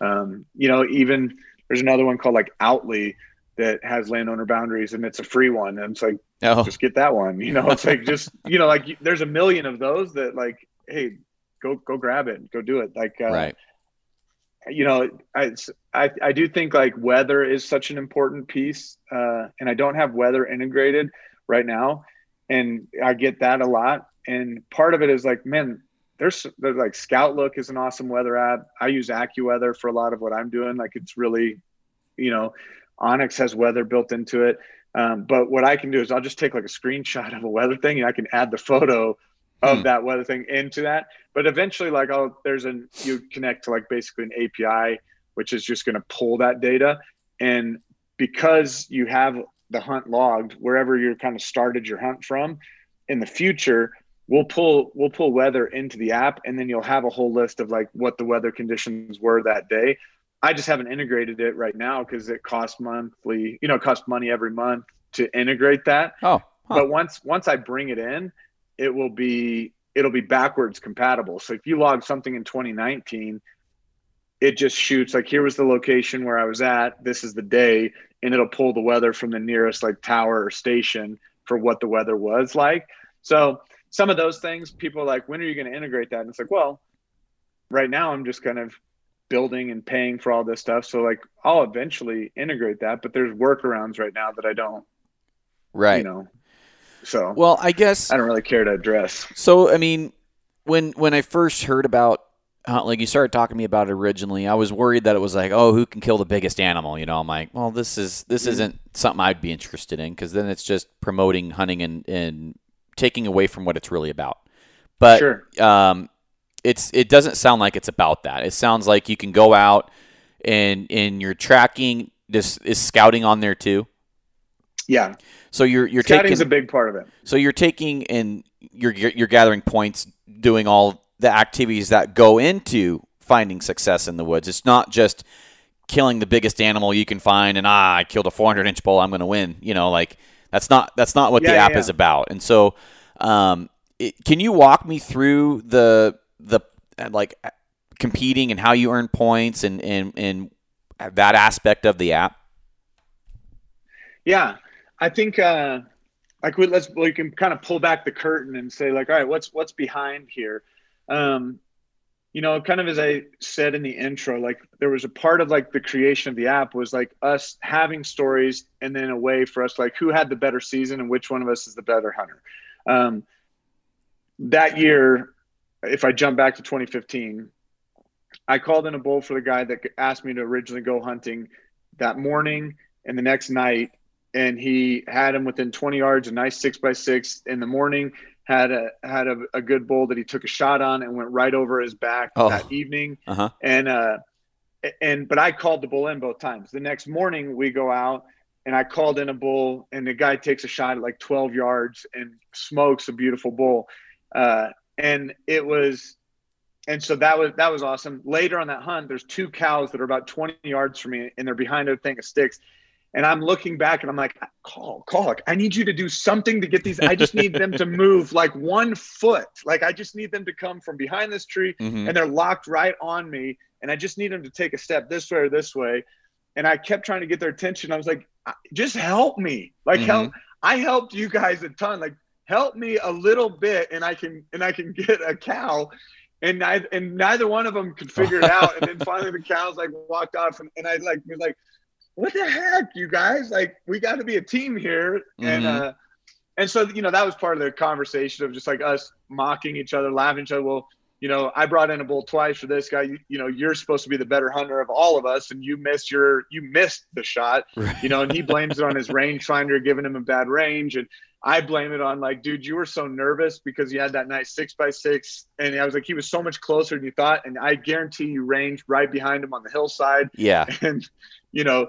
um, you know, even there's another one called like Outly that has landowner boundaries and it's a free one. And it's like, Oh, just get that one. You know, it's like just, [LAUGHS] you know, like there's a million of those that like, hey, go, go grab it, go do it. Like, uh, right. you know, I, I, I do think like weather is such an important piece, uh, and I don't have weather integrated right now, and I get that a lot. And part of it is like, man, there's there's like ScoutLook is an awesome weather app. I use AccuWeather for a lot of what I'm doing. Like it's really, you know, onX has weather built into it. Um, but what I can do is I'll just take like a screenshot of a weather thing and I can add the photo of hmm. that weather thing into that. But eventually, like, oh, there's an you connect to like basically an API, which is just going to pull that data. And because you have the hunt logged wherever you're kind of started your hunt from, in the future, we'll pull we'll pull weather into the app, and then you'll have a whole list of like what the weather conditions were that day. I just haven't integrated it right now because it costs monthly, you know, it costs money every month to integrate that. Oh, huh. but once once I bring it in, it will be it'll be backwards compatible. So if you log something in 2019, it just shoots like here was the location where I was at. This is the day, and it'll pull the weather from the nearest like tower or station for what the weather was like. So some of those things, people are like, when are you going to integrate that? And it's like, well, right now I'm just kind of building and paying for all this stuff. So like I'll eventually integrate that, but there's workarounds right now that I don't. Right. You know. So well, I guess I don't really care to address. So I mean, when when I first heard about like you started talking to me about it originally, I was worried that it was like, oh, who can kill the biggest animal? You know, I'm like, well, this is this mm-hmm. isn't something I'd be interested in because then it's just promoting hunting and and taking away from what it's really about. But sure. um, it's it doesn't sound like it's about that. It sounds like you can go out and and you're tracking. This is scouting on there too. Yeah. So you're you're Scouting's taking a big part of it. So you're taking and you're you're gathering points, doing all the activities that go into finding success in the woods. It's not just killing the biggest animal you can find and ah, I killed a 400 inch bull, I'm going to win. You know, like that's not that's not what yeah, the app yeah. is about. And so, um, it, can you walk me through the the like competing and how you earn points and and and that aspect of the app? Yeah, I think uh, like we let's we can kind of pull back the curtain and say like, all right, what's what's behind here? Um, you know, kind of as I said in the intro, like there was a part of like the creation of the app was like us having stories and then a way for us like who had the better season and which one of us is the better hunter. Um, that year, if I jump back to 2015, I called in a bull for the guy that asked me to originally go hunting that morning and the next night and he had him within 20 yards, a nice six by six in the morning. Had a had a, a good bull that he took a shot on and went right over his back oh. that evening. Uh-huh. And uh, and but I called the bull in both times. The next morning we go out and I called in a bull and the guy takes a shot at like 12 yards and smokes a beautiful bull. Uh, and it was and so that was that was awesome. Later on that hunt, there's two cows that are about 20 yards from me and they're behind a thing of sticks. And I'm looking back and I'm like, call, call. I need you to do something to get these. I just need them to [LAUGHS] move like one foot. Like I just need them to come from behind this tree mm-hmm. and they're locked right on me. And I just need them to take a step this way or this way. And I kept trying to get their attention. I was like, just help me. Like mm-hmm. help. I helped you guys a ton. Like help me a little bit and I can and I can [LAUGHS] get a cow. And neither and neither one of them could figure it out. and then [LAUGHS] finally the cows like walked off and, and I like was like, what the heck, you guys? Like, we got to be a team here. Mm-hmm. And, uh, and so, you know, that was part of the conversation of just like us mocking each other, laughing each other. Well, you know, I brought in a bull twice for this guy. You, you, know, you're supposed to be the better hunter of all of us, and you missed your you missed the shot. [LAUGHS] Right. You know, and he blames it on his rangefinder giving him a bad range, and I blame it on like, dude, you were so nervous because you had that nice six by six, and I was like, he was so much closer than you thought, and I guarantee you ranged right behind him on the hillside. Yeah, [LAUGHS] and you know,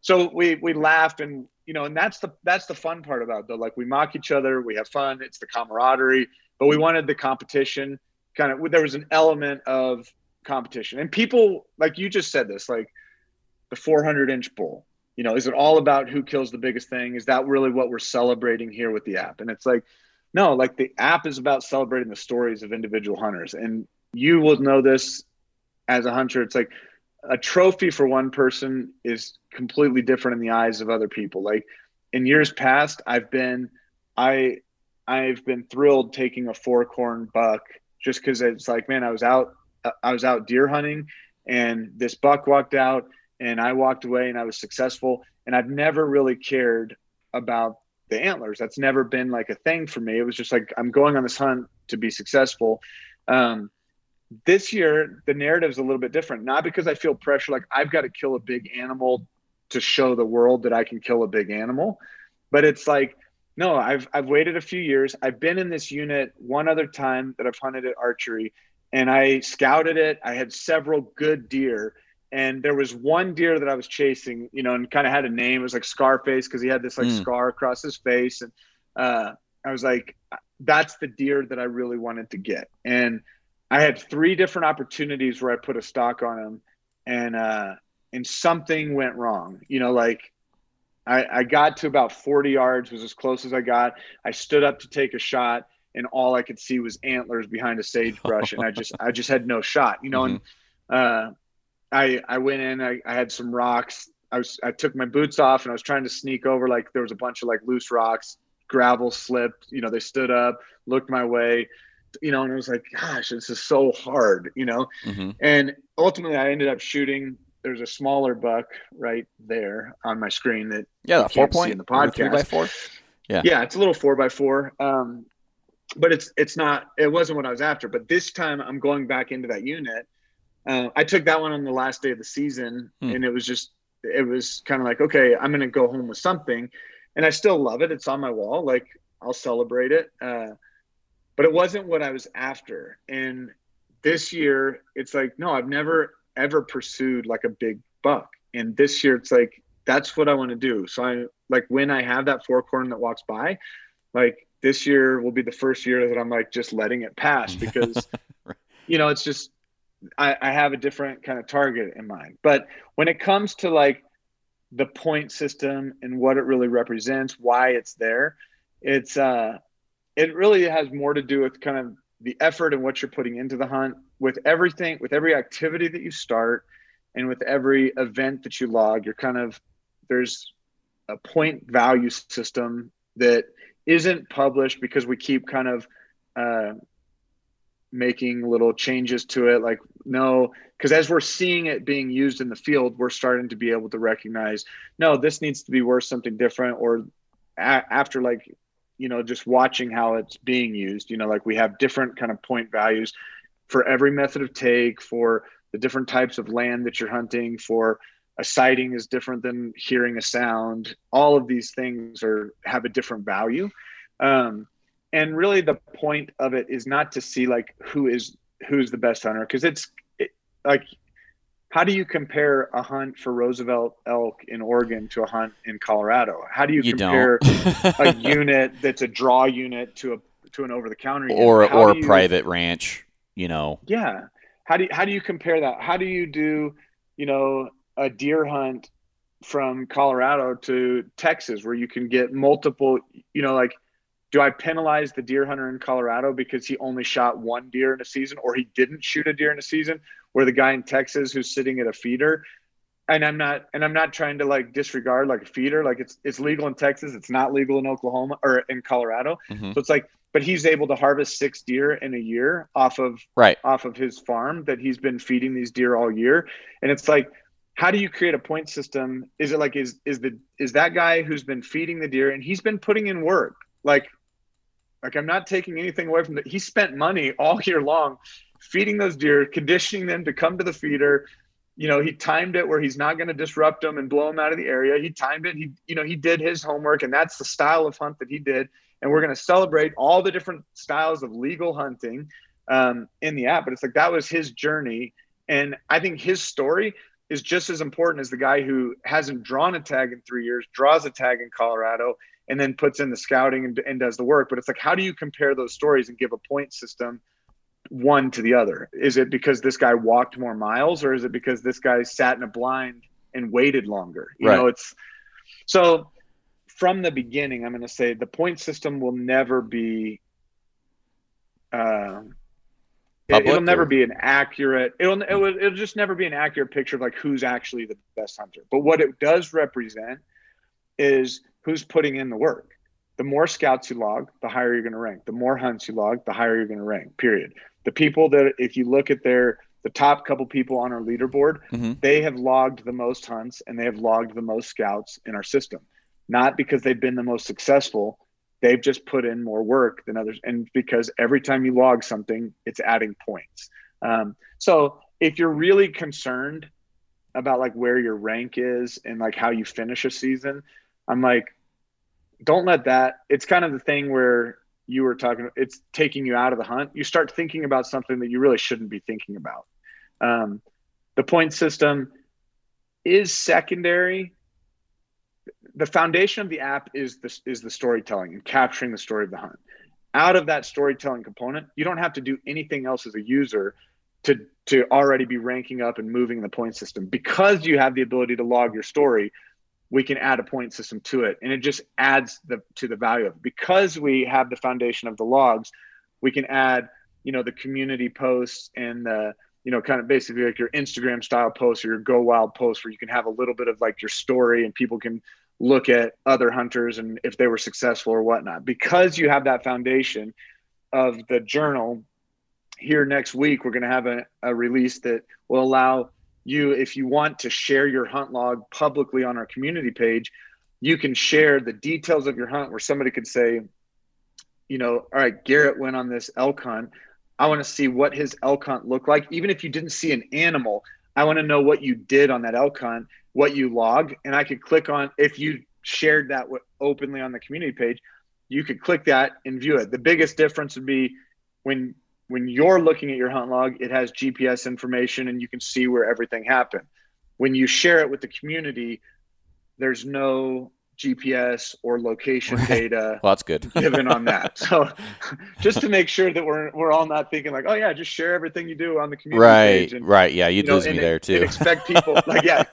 so we we laughed and you know, and that's the that's the fun part about it, though. Like we mock each other, we have fun. It's the camaraderie, but we wanted the competition. Kind of, there was an element of competition, and people like you just said this, like the 400 inch bull. You know, is it all about who kills the biggest thing? Is that really what we're celebrating here with the app? And it's like, no, like the app is about celebrating the stories of individual hunters, and you will know this as a hunter. It's like a trophy for one person is completely different in the eyes of other people. Like in years past, I've been I I've been thrilled taking a forkhorn buck just because it's like, man, I was out I was out deer hunting and this buck walked out and I walked away and I was successful. And I've never really cared about the antlers. That's never been like a thing for me. It was just like I'm going on this hunt to be successful. Um, this year, the narrative is a little bit different. Not because I feel pressure, like I've got to kill a big animal to show the world that I can kill a big animal, but it's like no, I've I've waited a few years. I've been in this unit one other time that I've hunted at archery, and I scouted it. I had several good deer, and there was one deer that I was chasing, you know, and kind of had a name. It was like Scarface because he had this like mm. scar across his face, and uh, I was like, that's the deer that I really wanted to get. And I had three different opportunities where I put a stock on him, and uh, and something went wrong. You know, like I, I got to about 40 yards, was as close as I got. I stood up to take a shot, and all I could see was antlers behind a sagebrush, and I just I just had no shot. You know, mm-hmm. and uh, I I went in. I, I had some rocks. I was I took my boots off and I was trying to sneak over. Like there was a bunch of like loose rocks. Gravel slipped. You know, they stood up, looked my way. You know, and it was like, gosh, this is so hard. You know, mm-hmm. and ultimately I ended up shooting. There's a smaller buck right there on my screen that yeah, that four point in the podcast. Three by four. Yeah, yeah, it's a little four by four. Um, but it's it's not. It wasn't what I was after. But this time I'm going back into that unit uh, I took that one on the last day of the season, hmm. and it was just it was kind of like okay, I'm gonna go home with something, and I still love it. It's on my wall, like I'll celebrate it. Uh, but it wasn't what I was after. And this year, it's like no, I've never ever pursued like a big buck, and this year it's like that's what I want to do. So I like when I have that forkhorn that walks by, like this year will be the first year that I'm like just letting it pass [LAUGHS] because you know it's just I, I have a different kind of target in mind. But when it comes to like the point system and what it really represents, why it's there, it's uh, it really has more to do with kind of the effort and what you're putting into the hunt. With everything, with every activity that you start, and with every event that you log, you're kind of there's a point value system that isn't published because we keep kind of uh, making little changes to it like no because as we're seeing it being used in the field we're starting to be able to recognize no this needs to be worth something different or a- after like you know just watching how it's being used you know like we have different kind of point values for every method of take for the different types of land that you're hunting for a sighting is different than hearing a sound. All of these things are have a different value. Um, and really the point of it is not to see like who is who's the best hunter because it's it, like how do you compare a hunt for Roosevelt elk in Oregon to a hunt in Colorado? How do you, you compare [LAUGHS] a unit that's a draw unit to a to an over the counter or or a you, private ranch? You know. Yeah. How do you, how do you compare that? How do you do you know a deer hunt from Colorado to Texas where you can get multiple you know like do I penalize the deer hunter in Colorado because he only shot one deer in a season or he didn't shoot a deer in a season where the guy in Texas who's sitting at a feeder and I'm not and I'm not trying to like disregard like a feeder like it's it's legal in Texas it's not legal in Oklahoma or in Colorado mm-hmm. so it's like but he's able to harvest six deer in a year off of right off of his farm that he's been feeding these deer all year and it's like how do you create a point system is it like is is the is that guy who's been feeding the deer and he's been putting in work like like I'm not taking anything away from that. He spent money all year long feeding those deer, conditioning them to come to the feeder. You know, he timed it where he's not going to disrupt them and blow them out of the area. He timed it. He, you know, he did his homework, and that's the style of hunt that he did. And we're going to celebrate all the different styles of legal hunting um, in the app. But it's like that was his journey, and I think his story is just as important as the guy who hasn't drawn a tag in three years, draws a tag in Colorado, and then puts in the scouting and, and does the work. But it's like, how do you compare those stories and give a point system one to the other? Is it because this guy walked more miles, or is it because this guy sat in a blind and waited longer? You right. know, it's so from the beginning. I'm going to say the point system will never be. Uh, it, will never be an accurate. It'll it will, it'll just never be an accurate picture of like who's actually the best hunter. But what it does represent is who's putting in the work. The more scouts you log, the higher you're going to rank. The more hunts you log, the higher you're going to rank. Period. The people that, if you look at their the top couple people on our leaderboard, mm-hmm. they have logged the most hunts and they have logged the most scouts in our system. Not because they've been the most successful, they've just put in more work than others. And because every time you log something, it's adding points. Um, so if you're really concerned about like where your rank is and like how you finish a season, I'm like, don't let that. It's kind of the thing where you were talking. It's taking you out of the hunt. You start thinking about something that you really shouldn't be thinking about. Um, the point system is secondary. The foundation of the app is the is the storytelling and capturing the story of the hunt. Out of that storytelling component, you don't have to do anything else as a user to to already be ranking up and moving the point system because you have the ability to log your story we can add a point system to it. And it just adds the to the value of it. Because we have the foundation of the logs we can add you know the community posts and the you know kind of basically like your instagram style posts or your GoWild posts where you can have a little bit of like your story and people can look at other hunters and if they were successful or whatnot. Because you have that foundation of the journal here next week we're going to have a, a release that will allow you if you want to share your hunt log publicly on our community page you can share the details of your hunt where somebody could say you know all right garrett went on this elk hunt. I want to see what his elk hunt looked like. Even if you didn't see an animal i want to know what you did on that elk hunt what you logged and i could click on if you shared that openly on the community page you could click that and view it. The biggest difference would be when when you're looking at your hunt log, it has GPS information and you can see where everything happened. When you share it with the community, there's no GPS or location right. data. [LAUGHS] Well, that's good. [LAUGHS] given on that. [LAUGHS] So just to make sure that we're we're all not thinking like, oh yeah, just share everything you do on the community right, page. And, right. Yeah, you'd you know, lose me there too. expect people like, yeah,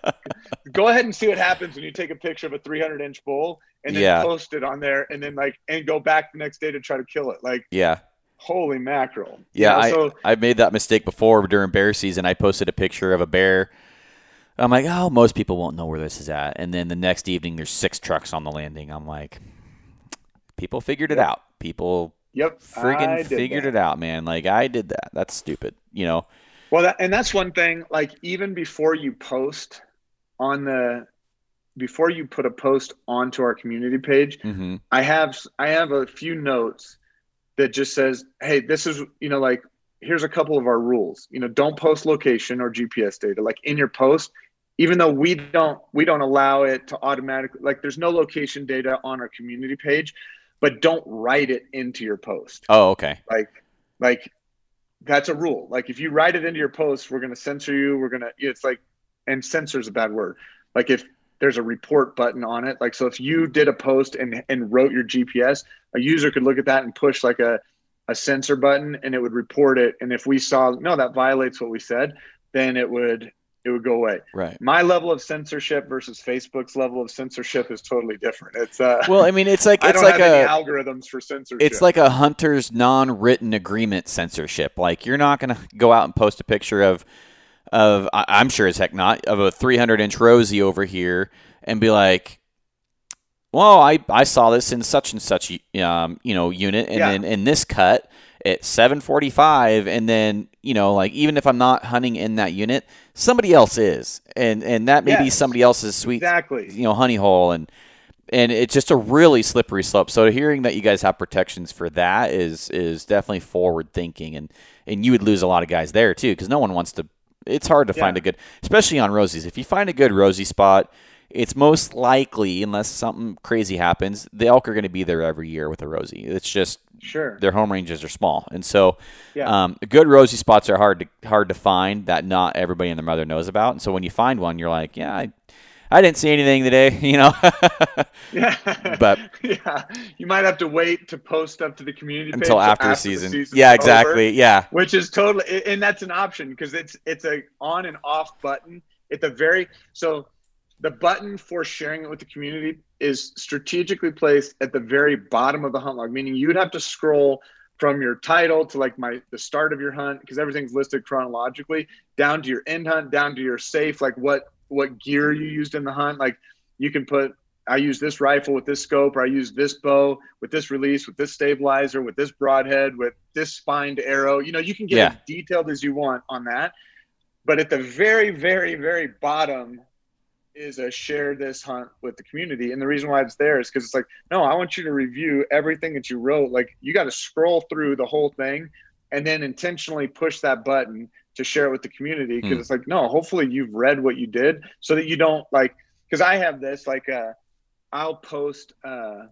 go ahead and see what happens when you take a picture of a 300 inch bull and then yeah. post it on there, and then like and go back the next day to try to kill it. Like, yeah, holy mackerel. Yeah, you know, I, so, I made that mistake before during bear season. I posted a picture of a bear. I'm like, oh, most people won't know where this is at. And then the next evening, there's six trucks on the landing. I'm like, people figured it yep. out. People yep, freaking figured that. it out, man. Like, I did that. That's stupid, you know? Well, that, and that's one thing, like, even before you post on the, before you put a post onto our community page, mm-hmm. I have I have a few notes that just says, hey, this is, you know, like, here's a couple of our rules. You know, don't post location or GPS data. Like in your post, even though we don't we don't allow it to automatically like there's no location data on our community page, but don't write it into your post. Oh, okay. Like like that's a rule. Like if you write it into your post, we're gonna censor you. We're gonna it's like and censor is a bad word. Like if there's a report button on it. Like so if you did a post and and wrote your GPS, a user could look at that and push like a a censor button and it would report it. And if we saw no, that violates what we said, then it would it would go away. Right. My level of censorship versus Facebook's level of censorship is totally different. It's uh Well, I mean it's like [LAUGHS] it's like a algorithms for censorship. It's like a hunter's non-written agreement censorship. Like you're not going to go out and post a picture of of I'm sure as heck not of a 300 inch Rosie over here and be like, well, I, I saw this in such and such um, you know unit, and yeah. then in this cut at 7:45, and then you know like even if I'm not hunting in that unit, somebody else is, and and that may yes, be somebody else's sweet exactly. you know honey hole, and and it's just a really slippery slope. So hearing that you guys have protections for that is is definitely forward thinking, and and you would lose a lot of guys there too because no one wants to it's hard to yeah. find a good, especially on rosies. If you find a good rosy spot, it's most likely, unless something crazy happens, the elk are going to be there every year with a rosy. It's just sure their home ranges are small, and so yeah. um, good rosy spots are hard to hard to find that not everybody and their mother knows about. And so when you find one, you're like, yeah, I, I didn't see anything today, [LAUGHS] you know. yeah. But [LAUGHS] yeah, you might have to wait to post up to the community until after, after season. Yeah, exactly. Over, yeah. Which is totally, and that's an option because it's it's a on and off button at the very so the button for sharing it with the community is strategically placed at the very bottom of the hunt log, meaning you'd have to scroll from your title to like my the start of your hunt because everything's listed chronologically down to your end hunt down to your safe like what what gear you used in the hunt. Like you can put, I use this rifle with this scope, or I use this bow with this release, with this stabilizer, with this broadhead, with this spined arrow. You know, you can get yeah. as detailed as you want on that. But at the very, very, very bottom is a share this hunt with the community. And the reason why it's there is because it's like, no, I want you to review everything that you wrote. Like you got to scroll through the whole thing and then intentionally push that button to share it with the community. Because mm. it's like, no, hopefully you've read what you did so that you don't like, because I have this like, uh, I'll post, uh,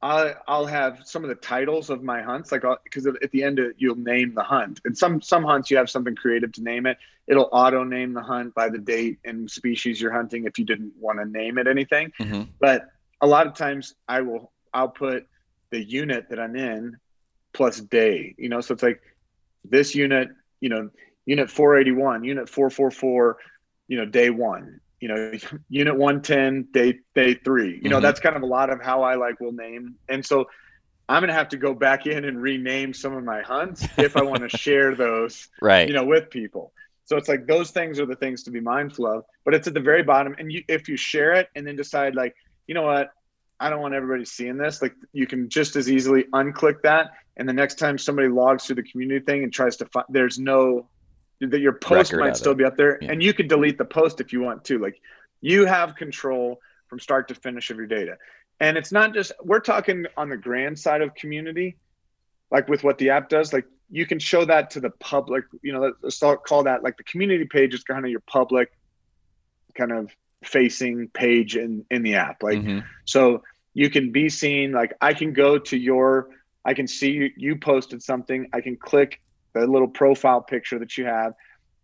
I'll, I'll have some of the titles of my hunts, like because at the end of, you'll name the hunt, and some some hunts you have something creative to name it. It'll auto name the hunt by the date and species you're hunting if you didn't want to name it anything. Mm-hmm. But a lot of times I will I'll put the unit that I'm in plus day, you know, so it's like this unit, you know, unit 481, unit 444, you know, day one, you know, [LAUGHS] unit 110, day day three. You mm-hmm. know, that's kind of a lot of how I like will name. And so I'm gonna have to go back in and rename some of my hunts [LAUGHS] if I want to share those, right? You know, with people. So it's like those things are the things to be mindful of. But it's at the very bottom, and you if you share it and then decide like, you know what, I don't want everybody seeing this. Like you can just as easily unclick that, and the next time somebody logs through the community thing and tries to find, there's no that your post might still it. be up there yeah. and you could delete the post if you want to like you have control from start to finish of your data and it's not just we're talking on the grand side of community like with what the app does like you can show that to the public you know let's call that like the community page is kind of your public kind of facing page in in the app like mm-hmm. so you can be seen like i can go to your i can see you, posted something i can click the little profile picture that you have,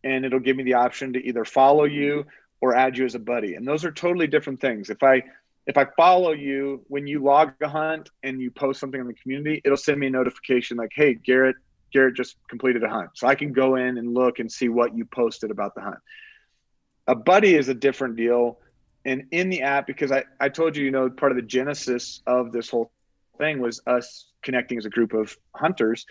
and it'll give me the option to either follow you or add you as a buddy. And those are totally different things. If I if I follow you when you log a hunt and you post something in the community, it'll send me a notification like, "Hey, Garrett, Garrett just completed a hunt." So I can go in and look and see what you posted about the hunt. A buddy is a different deal. And in the app, because I, I told you, you know, part of the genesis of this whole thing was us connecting as a group of hunters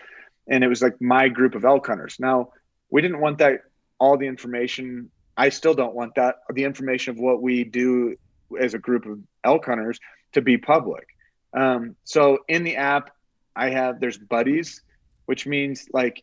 and it was like my group of elk hunters. Now, we didn't want that all the information. I still don't want that the information of what we do as a group of elk hunters to be public. Um, so in the app, I have there's buddies, which means like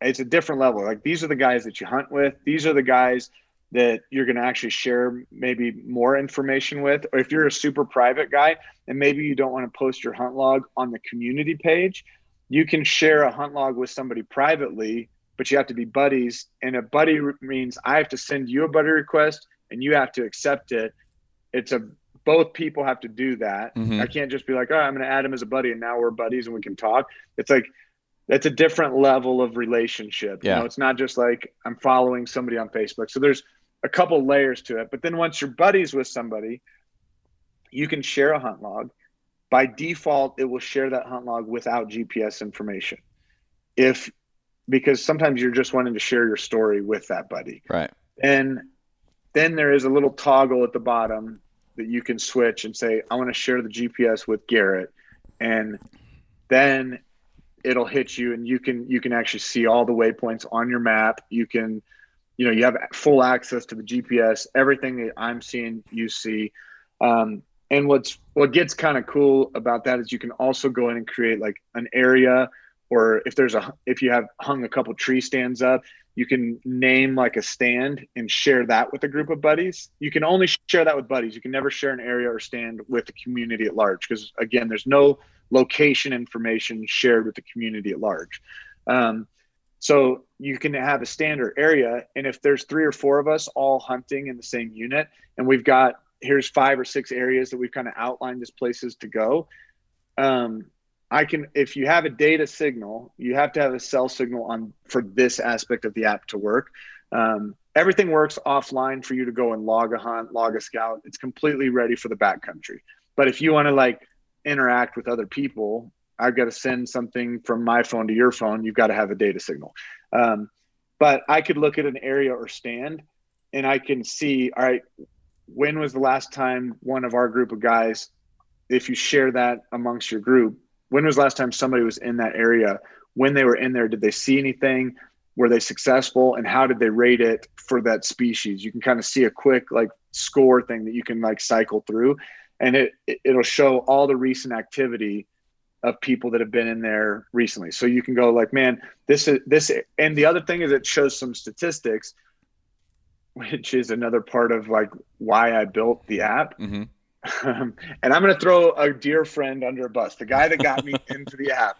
it's a different level. Like these are the guys that you hunt with. These are the guys that you're going to actually share maybe more information with. Or if you're a super private guy and maybe you don't want to post your hunt log on the community page, you can share a hunt log with somebody privately, but you have to be buddies. And a buddy means I have to send you a buddy request and you have to accept it. It's a both people have to do that. Mm-hmm. I can't just be like, oh, I'm going to add him as a buddy and now we're buddies and we can talk. It's like that's a different level of relationship. Yeah. You know, it's not just like I'm following somebody on Facebook. So there's a couple layers to it. But then once you're buddies with somebody, you can share a hunt log. By default it will share that hunt log without gps information. If because sometimes you're just wanting to share your story with that buddy. Right. And then there is a little toggle at the bottom that you can switch and say i want to share the gps with garrett. And then it'll hit you and you can you can actually see all the waypoints on your map. You can you know you have full access to the gps everything that i'm seeing you see. Um, and what's what gets kind of cool about that is you can also go in and create like an area or if there's a if you have hung a couple tree stands up you can name like a stand and share that with a group of buddies. You can only share that with buddies. You can never share an area or stand with the community at large because again there's no location information shared with the community at large. Um, so you can have a standard area and if there's three or four of us all hunting in the same unit and we've got here's five or six areas that we've kind of outlined as places to go. Um, I can, if you have a data signal, you have to have a cell signal on for this aspect of the app to work. Um, everything works offline for you to go and log a hunt, log a scout. It's completely ready for the backcountry. But if you want to like interact with other people, I've got to send something from my phone to your phone. You've got to have a data signal. Um, but I could look at an area or stand and I can see, all right, when was the last time one of our group of guys, if you share that amongst your group, when was last time somebody was in that area? When they were in there, did they see anything? Were they successful? And how did they rate it for that species? You can kind of see a quick like score thing that you can like cycle through, and it it'll show all the recent activity of people that have been in there recently. So you can go like, man, this is this, and the other thing is it shows some statistics, which is another part of like why I built the app. Mm-hmm. Um, and I'm going to throw a dear friend under a bus, the guy that got me [LAUGHS] into the app.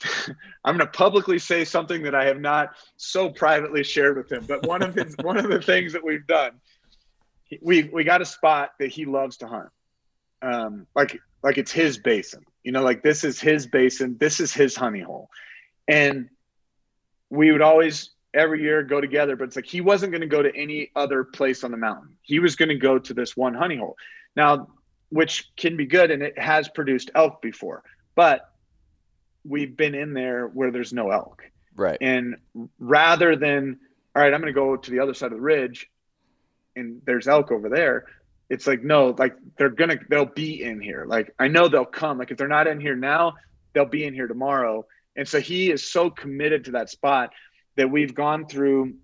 [LAUGHS] I'm going to publicly say something that I have not so privately shared with him. But one of his [LAUGHS] one of the things that we've done, we we got a spot that he loves to hunt, um, like like it's his basin. You know, like this is his basin, this is his honey hole, and we would always every year go together. But it's like he wasn't going to go to any other place on the mountain. He was going to go to this one honey hole. Now, which can be good, and it has produced elk before, but we've been in there where there's no elk. Right. And rather than, all right, I'm going to go to the other side of the ridge and there's elk over there. It's like, no, like they're to, they'll be in here. Like, I know they'll come. Like, if they're not in here now, they'll be in here tomorrow. And so he is so committed to that spot that we've gone through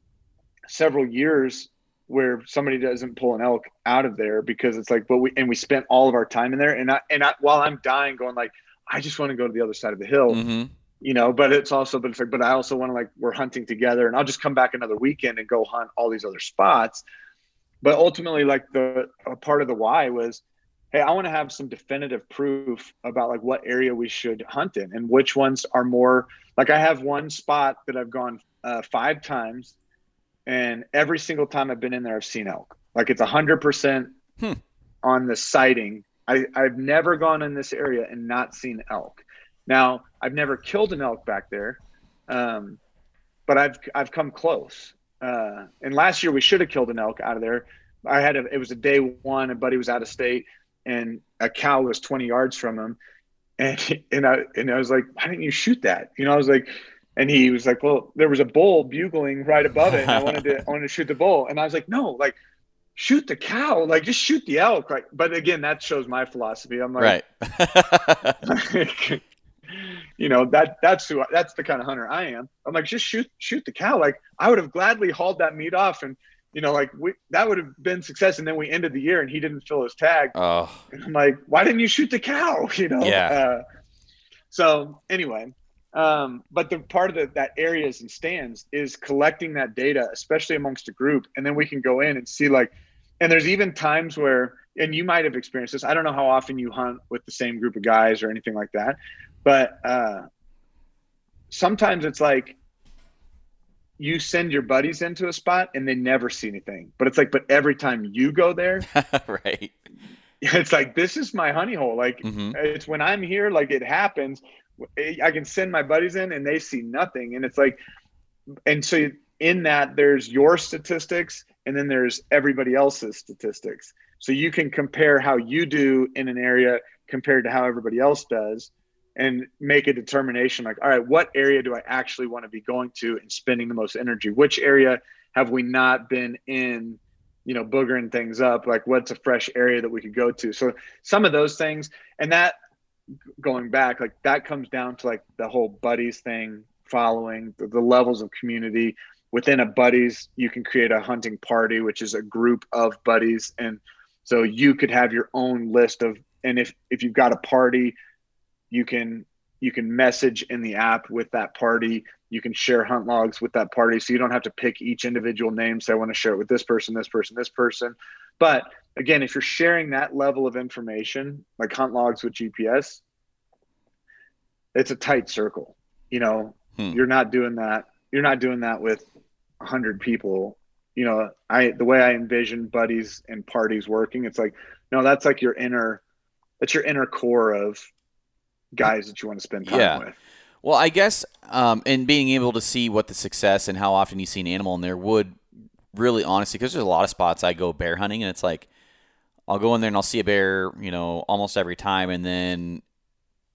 several years where somebody doesn't pull an elk out of there because it's like, but we, and we spent all of our time in there. And I, and I, while I'm dying going like, I just want to go to the other side of the hill. Mm-hmm. You know, but it's also, but it's like, but I also want to like, we're hunting together and I'll just come back another weekend and go hunt all these other spots. But ultimately, like the a part of the why was, hey, I want to have some definitive proof about like what area we should hunt in and which ones are more like I have one spot that I've gone uh, five times, and every single time I've been in there, I've seen elk. Like it's a hundred percent hmm. on the sighting I, I've never gone in this area and not seen elk. Now, I've never killed an elk back there, um, but I've I've come close. Uh, and last year we should have killed an elk out of there. I had a, it was a day one, and Buddy was out of state, and a cow was 20 yards from him, and [LAUGHS] and I and I was like, why didn't you shoot that? You know, I was like, and he was like, well, there was a bull bugling right above it, and I wanted to [LAUGHS] I wanted to shoot the bull, and I was like, no, like shoot the cow, like just shoot the elk. Like, but again, that shows my philosophy. I'm like, right. [LAUGHS] you know that that's who that's the kind of hunter I am. I'm like, just shoot shoot the cow. Like, I would have gladly hauled that meat off, and you know, like we that would have been success. And then we ended the year, and he didn't fill his tag. Oh, and I'm like, why didn't you shoot the cow? [LAUGHS] You know, yeah. Uh, so anyway, um, but the part of the, that areas and stands is collecting that data, especially amongst a group, and then we can go in and see like, and there's even times where, and you might have experienced this. I don't know how often you hunt with the same group of guys or anything like that, but uh, sometimes it's like you send your buddies into a spot and they never see anything, but it's like, but every time you go there, [LAUGHS] right? It's like this is my honey hole. Like mm-hmm. it's when I'm here, like it happens I can send my buddies in and they see nothing. And it's like, and so in that there's your statistics and then there's everybody else's statistics. So you can compare how you do in an area compared to how everybody else does and make a determination like, all right, what area do I actually want to be going to and spending the most energy? Which area have we not been in? you know boogering things up like what's a fresh area that we could go to so some of those things and that going back, like that comes down to like the whole buddies thing, following the, the levels of community within a buddies. You can create a hunting party, which is a group of buddies, and so you could have your own list of. And if if you've got a party, you can you can message in the app with that party. You can share hunt logs with that party, so you don't have to pick each individual name. Say I want to share it with this person, this person, this person. But again, if you're sharing that level of information, like hunt logs with GPS, it's a tight circle. You know, hmm. you're not doing that. You're not doing that with a hundred people. You know, I the way I envision buddies and parties working, it's like, no, that's like your inner, that's your inner core of guys that you want to spend time yeah. with. Well, I guess, um, and being able to see what the success and how often you see an animal in there would really honestly, because there's a lot of spots I go bear hunting and it's like, I'll go in there and I'll see a bear, you know, almost every time, and then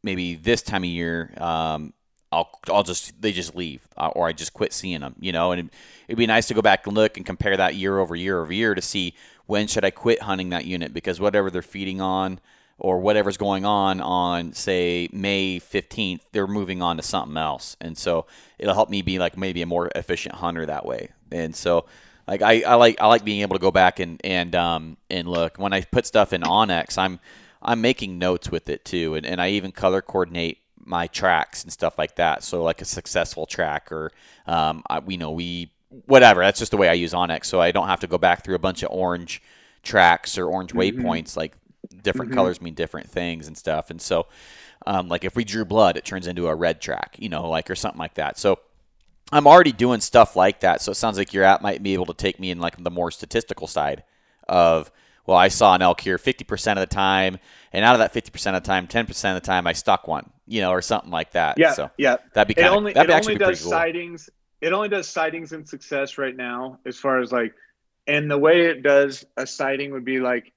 maybe this time of year, um, I'll I'll just they just leave uh, or I just quit seeing them, you know. And it'd, it'd, be nice to go back and look and compare that year over year over year to see when should I quit hunting that unit because whatever they're feeding on or whatever's going on on say May 15th, they're moving on to something else, and so it'll help me be like maybe a more efficient hunter that way. And so like I, I like I like being able to go back and and um and look when I put stuff in onX I'm I'm making notes with it too and, and I even color coordinate my tracks and stuff like that. So like a successful track or um, I, we know we whatever. That's just the way I use onX, so I don't have to go back through a bunch of orange tracks or orange mm-hmm. waypoints. Like different mm-hmm. colors mean different things and stuff. And so, um, like if we drew blood, it turns into a red track, you know, like or something like that. So I'm already doing stuff like that. So it sounds like your app might be able to take me in like the more statistical side of well, I saw an elk here 50% of the time, and out of that 50% of the time, 10% of the time, I stuck one, you know, or something like that. Yeah, so yeah. That'd be kind of, that'd it actually only does cool. sightings. It only does sightings and success right now, as far as like, and the way it does a sighting would be like,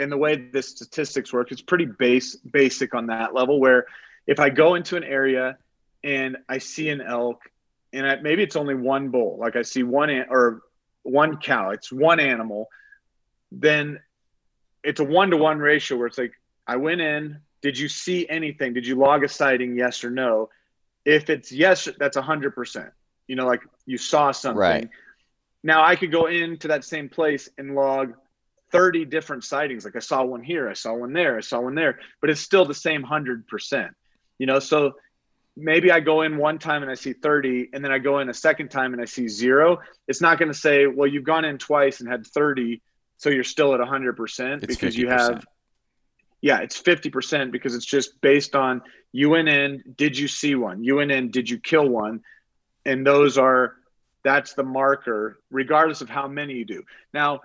and the way the statistics work, it's pretty base basic on that level. Where if I go into an area and I see an elk, and I, maybe it's only one bull, like I see one an, or one cow, it's one animal, then it's a one to one ratio where it's like I went in. Did you see anything? Did you log a sighting? Yes or no? If it's yes, that's a hundred percent. You know, like you saw something. Right. Now I could go into that same place and log 30 different sightings. Like I saw one here, I saw one there, I saw one there, but it's still the same hundred percent. You know, so maybe I go in one time and I see 30, and then I go in a second time and I see zero. It's not going to say, well, you've gone in twice and had 30 so you're still at 100% because 50%. you have yeah it's 50% because it's just based on you went in did you see one you went in did you kill one and those are that's the marker regardless of how many you do now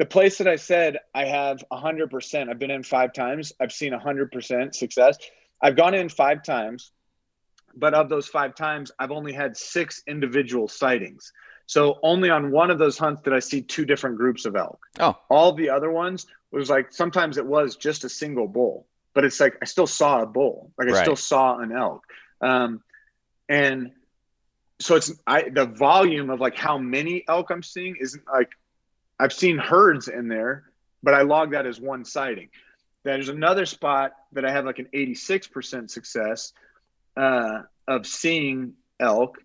the place that i said i have 100% i've been in five times. I've seen 100% success. I've gone in five times but of those five times i've only had six individual sightings. So only on one of those hunts did I see two different groups of elk. Oh, all the other ones was like sometimes it was just a single bull, but it's like I still saw a bull, like I right. still saw an elk, um, and so it's I the volume of like how many elk I'm seeing isn't like I've seen herds in there, but I log that as one sighting. There's another spot that I have like an 86% success uh, of seeing elk.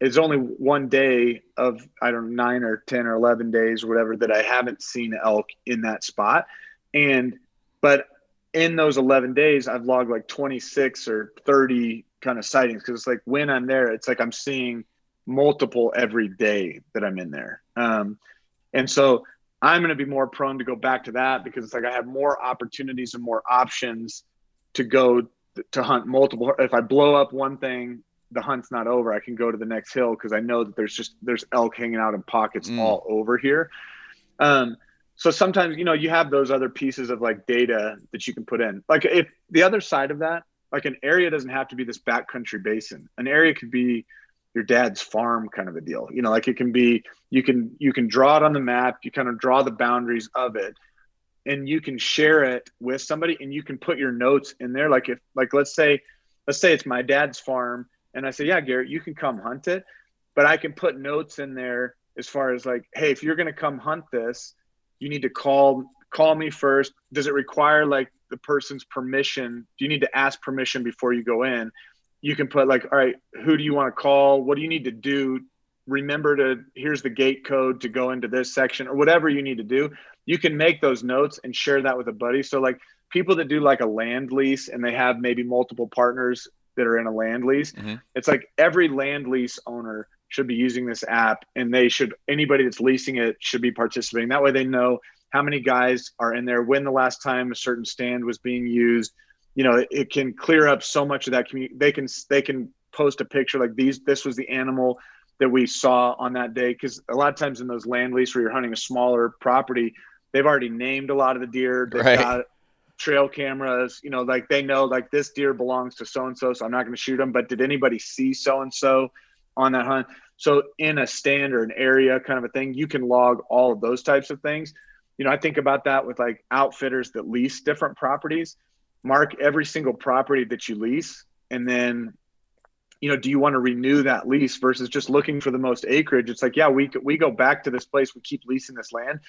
It's only one day of I don't know nine or ten or eleven days or whatever that I haven't seen elk in that spot, and but in those eleven days I've logged like twenty six or thirty kind of sightings because it's like when I'm there it's like I'm seeing multiple every day that I'm in there, um, and so I'm going to be more prone to go back to that because it's like I have more opportunities and more options to go to hunt multiple. If I blow up one thing the hunt's not over, I can go to the next hill because I know that there's just there's elk hanging out in pockets mm. all over here. Um, so sometimes you know you have those other pieces of like data that you can put in. Like if the other side of that, like an area doesn't have to be this backcountry basin. An area could be your dad's farm kind of a deal. You know, like it can be you can you can draw it on the map, you kind of draw the boundaries of it and you can share it with somebody and you can put your notes in there like if like let's say let's say it's my dad's farm and I said, yeah, Garrett, you can come hunt it, but I can put notes in there as far as like, hey, if you're going to come hunt this, you need to call call me first. Does it require like the person's permission? Do you need to ask permission before you go in? You can put like, all right, who do you want to call? What do you need to do? Remember to here's the gate code to go into this section or whatever you need to do. You can make those notes and share that with a buddy. So like people that do like a land lease and they have maybe multiple partners that are in a land lease. Mm-hmm. It's like every land lease owner should be using this app and they should anybody that's leasing it should be participating. That way they know how many guys are in there, when the last time a certain stand was being used. You know, it, it can clear up so much of that community. They can they can post a picture like these this was the animal that we saw on that day because a lot of times in those land lease where you're hunting a smaller property they've already named a lot of the deer they've right. got trail cameras, you know, like they know like this deer belongs to so and so, so I'm not going to shoot them. But did anybody see so and so on that hunt? So in a stand or an area kind of a thing, you can log all of those types of things. You know, I think about that with like outfitters that lease different properties. Mark every single property that you lease, and then you know, do you want to renew that lease versus just looking for the most acreage? It's like, yeah, we we go back to this place, we keep leasing this land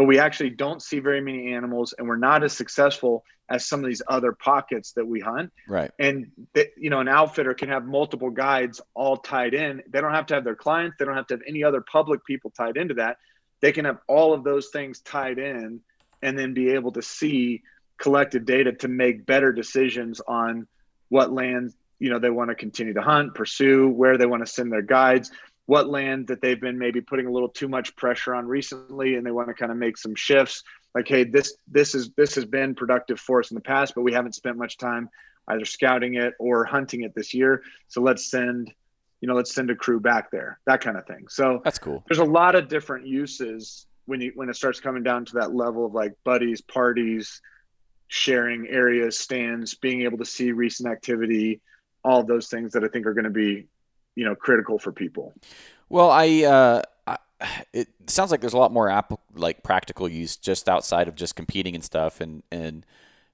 but we actually don't see very many animals and we're not as successful as some of these other pockets that we hunt. Right. And you know an outfitter can have multiple guides all tied in. They don't have to have their clients they don't have to have any other public people tied into that. They can have all of those things tied in and then be able to see collected data to make better decisions on what land you know they want to continue to hunt, pursue, where they want to send their guides, what land that they've been maybe putting a little too much pressure on recently, and they want to kind of make some shifts. Like, hey, this this is this has been productive for us in the past, but we haven't spent much time either scouting it or hunting it this year. So let's send, you know, let's send a crew back there, that kind of thing. So that's cool. There's a lot of different uses when you when it starts coming down to that level of like buddies, parties, sharing areas, stands, being able to see recent activity, all those things that I think are going to be, you know, critical for people. Well, I, uh, I, it sounds like there's a lot more app like practical use just outside of just competing and stuff. And, and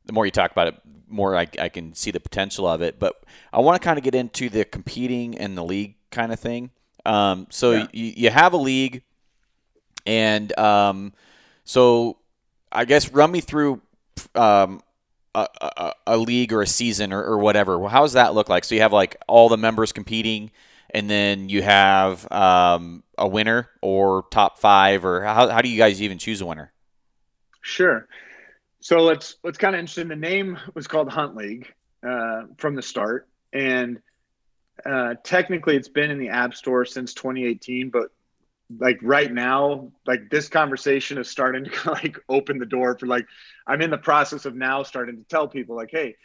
the more you talk about it, more I, I can see the potential of it. But I want to kind of get into the competing and the league kind of thing. Um, so yeah. you, you have a league and, um, so I guess run me through, um, a, a, a, league or a season or, or whatever. Well, how does that look like? So you have like all the members competing, and then you have um, a winner or top five, or how, how do you guys even choose a winner? Sure. So let's let's kind of interesting. The name was called Hunt League uh, from the start, and uh, technically it's been in the App Store since 2018, but like right now like this conversation is starting to [LAUGHS] like open the door for like i'm in the process of now starting to tell people like hey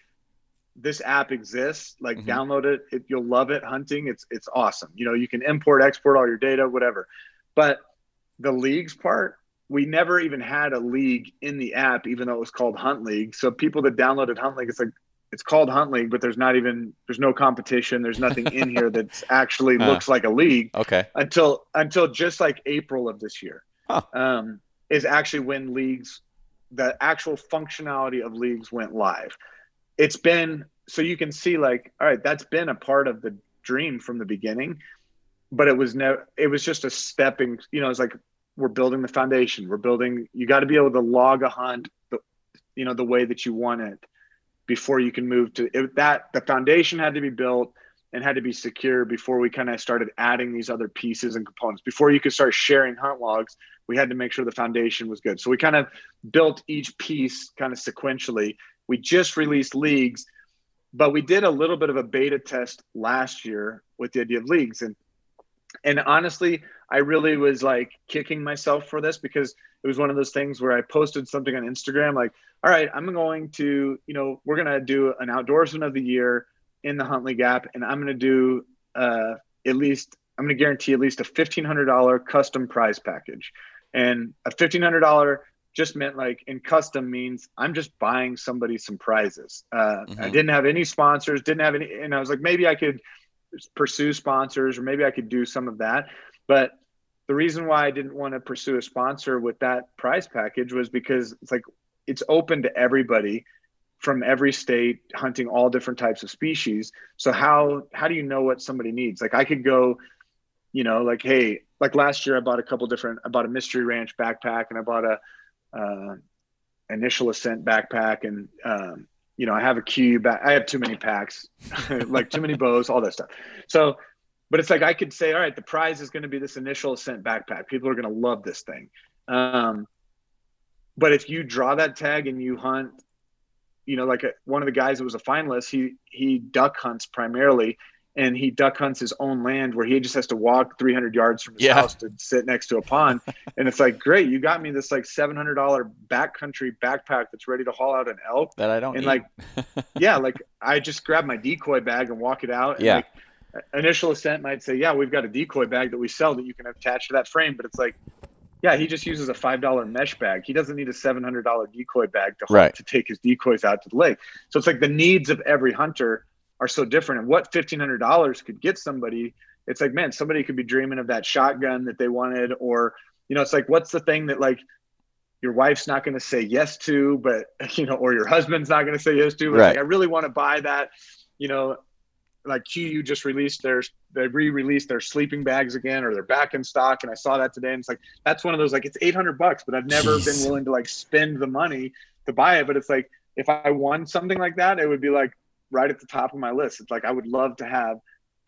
this app exists. Like mm-hmm. download it, it you'll love it hunting it's it's awesome. You know you can import export all your data whatever. But the leagues part we never even had a league in the app even though it was called hunt league. So people that downloaded hunt league it's like it's called Hunt League, but there's not even there's no competition. There's nothing in here [LAUGHS] that's actually uh, looks like a league. Okay. Until until just like April of this year, huh. um, is actually when leagues, the actual functionality of leagues went live. It's been so you can see like all right, that's been a part of the dream from the beginning, but it was no, it was just a stepping. You know, it's like we're building the foundation. We're building. You got to be able to log a hunt, the, you know, the way that you want it before you can move to it, that the foundation had to be built and had to be secure before we kind of started adding these other pieces and components. Before you could start sharing hunt logs we had to make sure the foundation was good. So we kind of built each piece kind of sequentially. We just released leagues but we did a little bit of a beta test last year with the idea of leagues. And and honestly i really was like kicking myself for this because it was one of those things where i posted something on instagram like all right, I'm going to, you know, we're going to do an outdoorsman of the year in the Hunt League app, and I'm going to do uh, at least, I'm going to guarantee at least a $1,500 custom prize package. And a $1,500 just meant like in custom means I'm just buying somebody some prizes. Uh, mm-hmm. I didn't have any sponsors, didn't have any, and I was like, maybe I could pursue sponsors or maybe I could do some of that. But the reason why I didn't want to pursue a sponsor with that prize package was because it's like it's open to everybody from every state hunting all different types of species. So how how do you know what somebody needs? Like i could go you know like hey like last year i bought a couple different i bought a mystery ranch backpack and i bought a uh, initial ascent backpack and um, you know i have a cube i have too many packs [LAUGHS] like too many bows all that stuff. So but it's like i could say all right the prize is going to be this initial ascent backpack. People are going to love this thing. Um, but if you draw that tag and you hunt, you know, like a, one of the guys that was a finalist, he he duck hunts primarily, and he duck hunts his own land where he just has to walk 300 yards from his yeah. house to sit next to a pond. [LAUGHS] and it's like, great, you got me this like $700 backcountry backpack that's ready to haul out an elk. That I don't. And need. like, [LAUGHS] yeah, like I just grab my decoy bag and walk it out. And yeah. Like, initial ascent might say, yeah, we've got a decoy bag that we sell that you can attach to that frame, but it's like yeah, he just uses a five dollar mesh bag. He doesn't need a seven hundred dollar decoy bag to right. to take his decoys out to the lake. So it's like the needs of every hunter are so different. And what fifteen hundred dollars could get somebody, it's like man, somebody could be dreaming of that shotgun that they wanted, or you know, it's like what's the thing that like your wife's not going to say yes to, but [LAUGHS] you know, or your husband's not going to say yes to. Right. like, I really want to buy that. You know, like KUIU just released their they re-released their sleeping bags again or they're back in stock and I saw that today and it's like that's one of those like it's 800 bucks but I've never Jeez. been willing to like spend the money to buy it but it's like if I won something like that it would be like right at the top of my list it's like I would love to have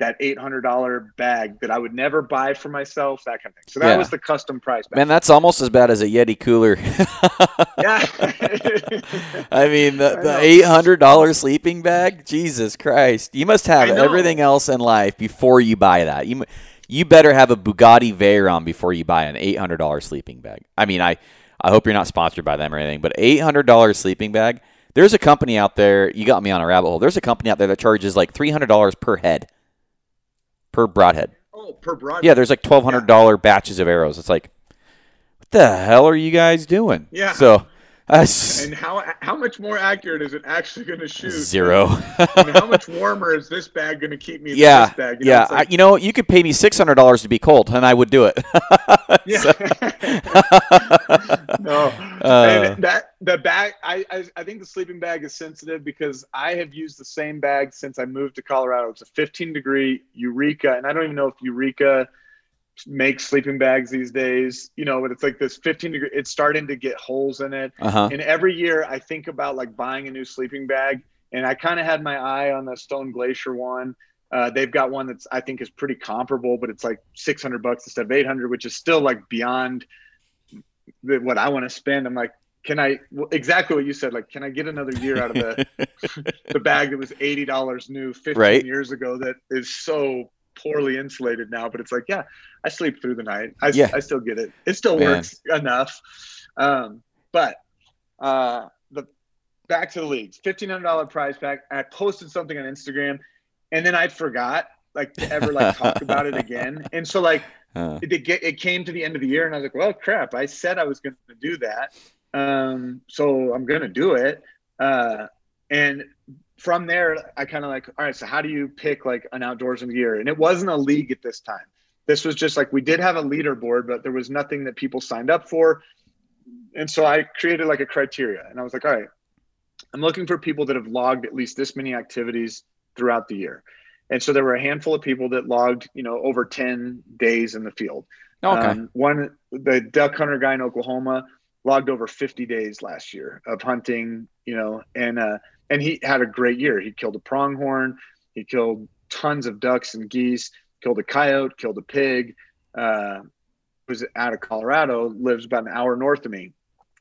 that $800 bag that I would never buy for myself, that kind of thing. So that Yeah. was the custom price. Bag. Man, that's almost as bad as a Yeti cooler. yeah. [LAUGHS] [LAUGHS] I mean, the, the know. eight hundred dollar sleeping bag. Jesus Christ! You must have everything else in life before you buy that. You you better have a Bugatti Veyron before you buy an eight hundred dollar sleeping bag. I mean, I I hope you're not sponsored by them or anything, but eight hundred dollar sleeping bag. There's a company out there. You got me on a rabbit hole. There's a company out there that charges like three hundred dollars per head, per broadhead. oh, per broad. Yeah, there's like twelve hundred dollar batches of arrows. It's like, what the hell are you guys doing? Yeah. So, And how how much more accurate is it actually going to shoot? zero. [LAUGHS] And how much warmer is this bag going to keep me? Than yeah, this bag? You know, yeah. like- I, you know, you could pay me six hundred dollars to be cold, and I would do it. [LAUGHS] Yeah. [LAUGHS] no. Uh. and that the bag I, I I think the sleeping bag is sensitive because I have used the same bag since I moved to Colorado. It's a 15 degree Eureka, and I don't even know if Eureka makes sleeping bags these days. You know, but it's like this 15 degree. It's starting to get holes in it. uh huh. And every year I think about like buying a new sleeping bag, and I kind of had my eye on the Stone Glacier one. Uh, they've got one that's I think is pretty comparable, but it's like 600 bucks instead of 800, which is still like beyond the, what I want to spend. I'm like, can I exactly what you said? Like, can I get another year out of the [LAUGHS] the bag that was eighty dollars new 15 Right. years ago that is so poorly insulated now? But it's like, yeah, I sleep through the night. I, Yeah. I still get it. It still Man. works enough. Um, but uh, the back to the leagues, fifteen hundred dollar prize pack. I posted something on Instagram, and then I forgot like to ever like talk about it again. [LAUGHS] And so like Uh, it, it, it came to the end of the year, and I was like, well, crap, I said I was going to do that, um, so I'm going to do it. Uh, and from there, I kind of like, all right, so how do you pick like an outdoors in the year? And it wasn't a league at this time. This was just like we did have a leaderboard, but there was nothing that people signed up for. And so I created like a criteria, and I was like, all right, I'm looking for people that have logged at least this many activities throughout the year. And so there were a handful of people that logged, you know, over 10 days in the field. okay. Um, one, the duck hunter guy in Oklahoma logged over 50 days last year of hunting, you know, and, uh, and he had a great year. He killed a pronghorn. He killed tons of ducks and geese, killed a coyote, killed a pig, uh, was out of Colorado, lives about an hour north of me.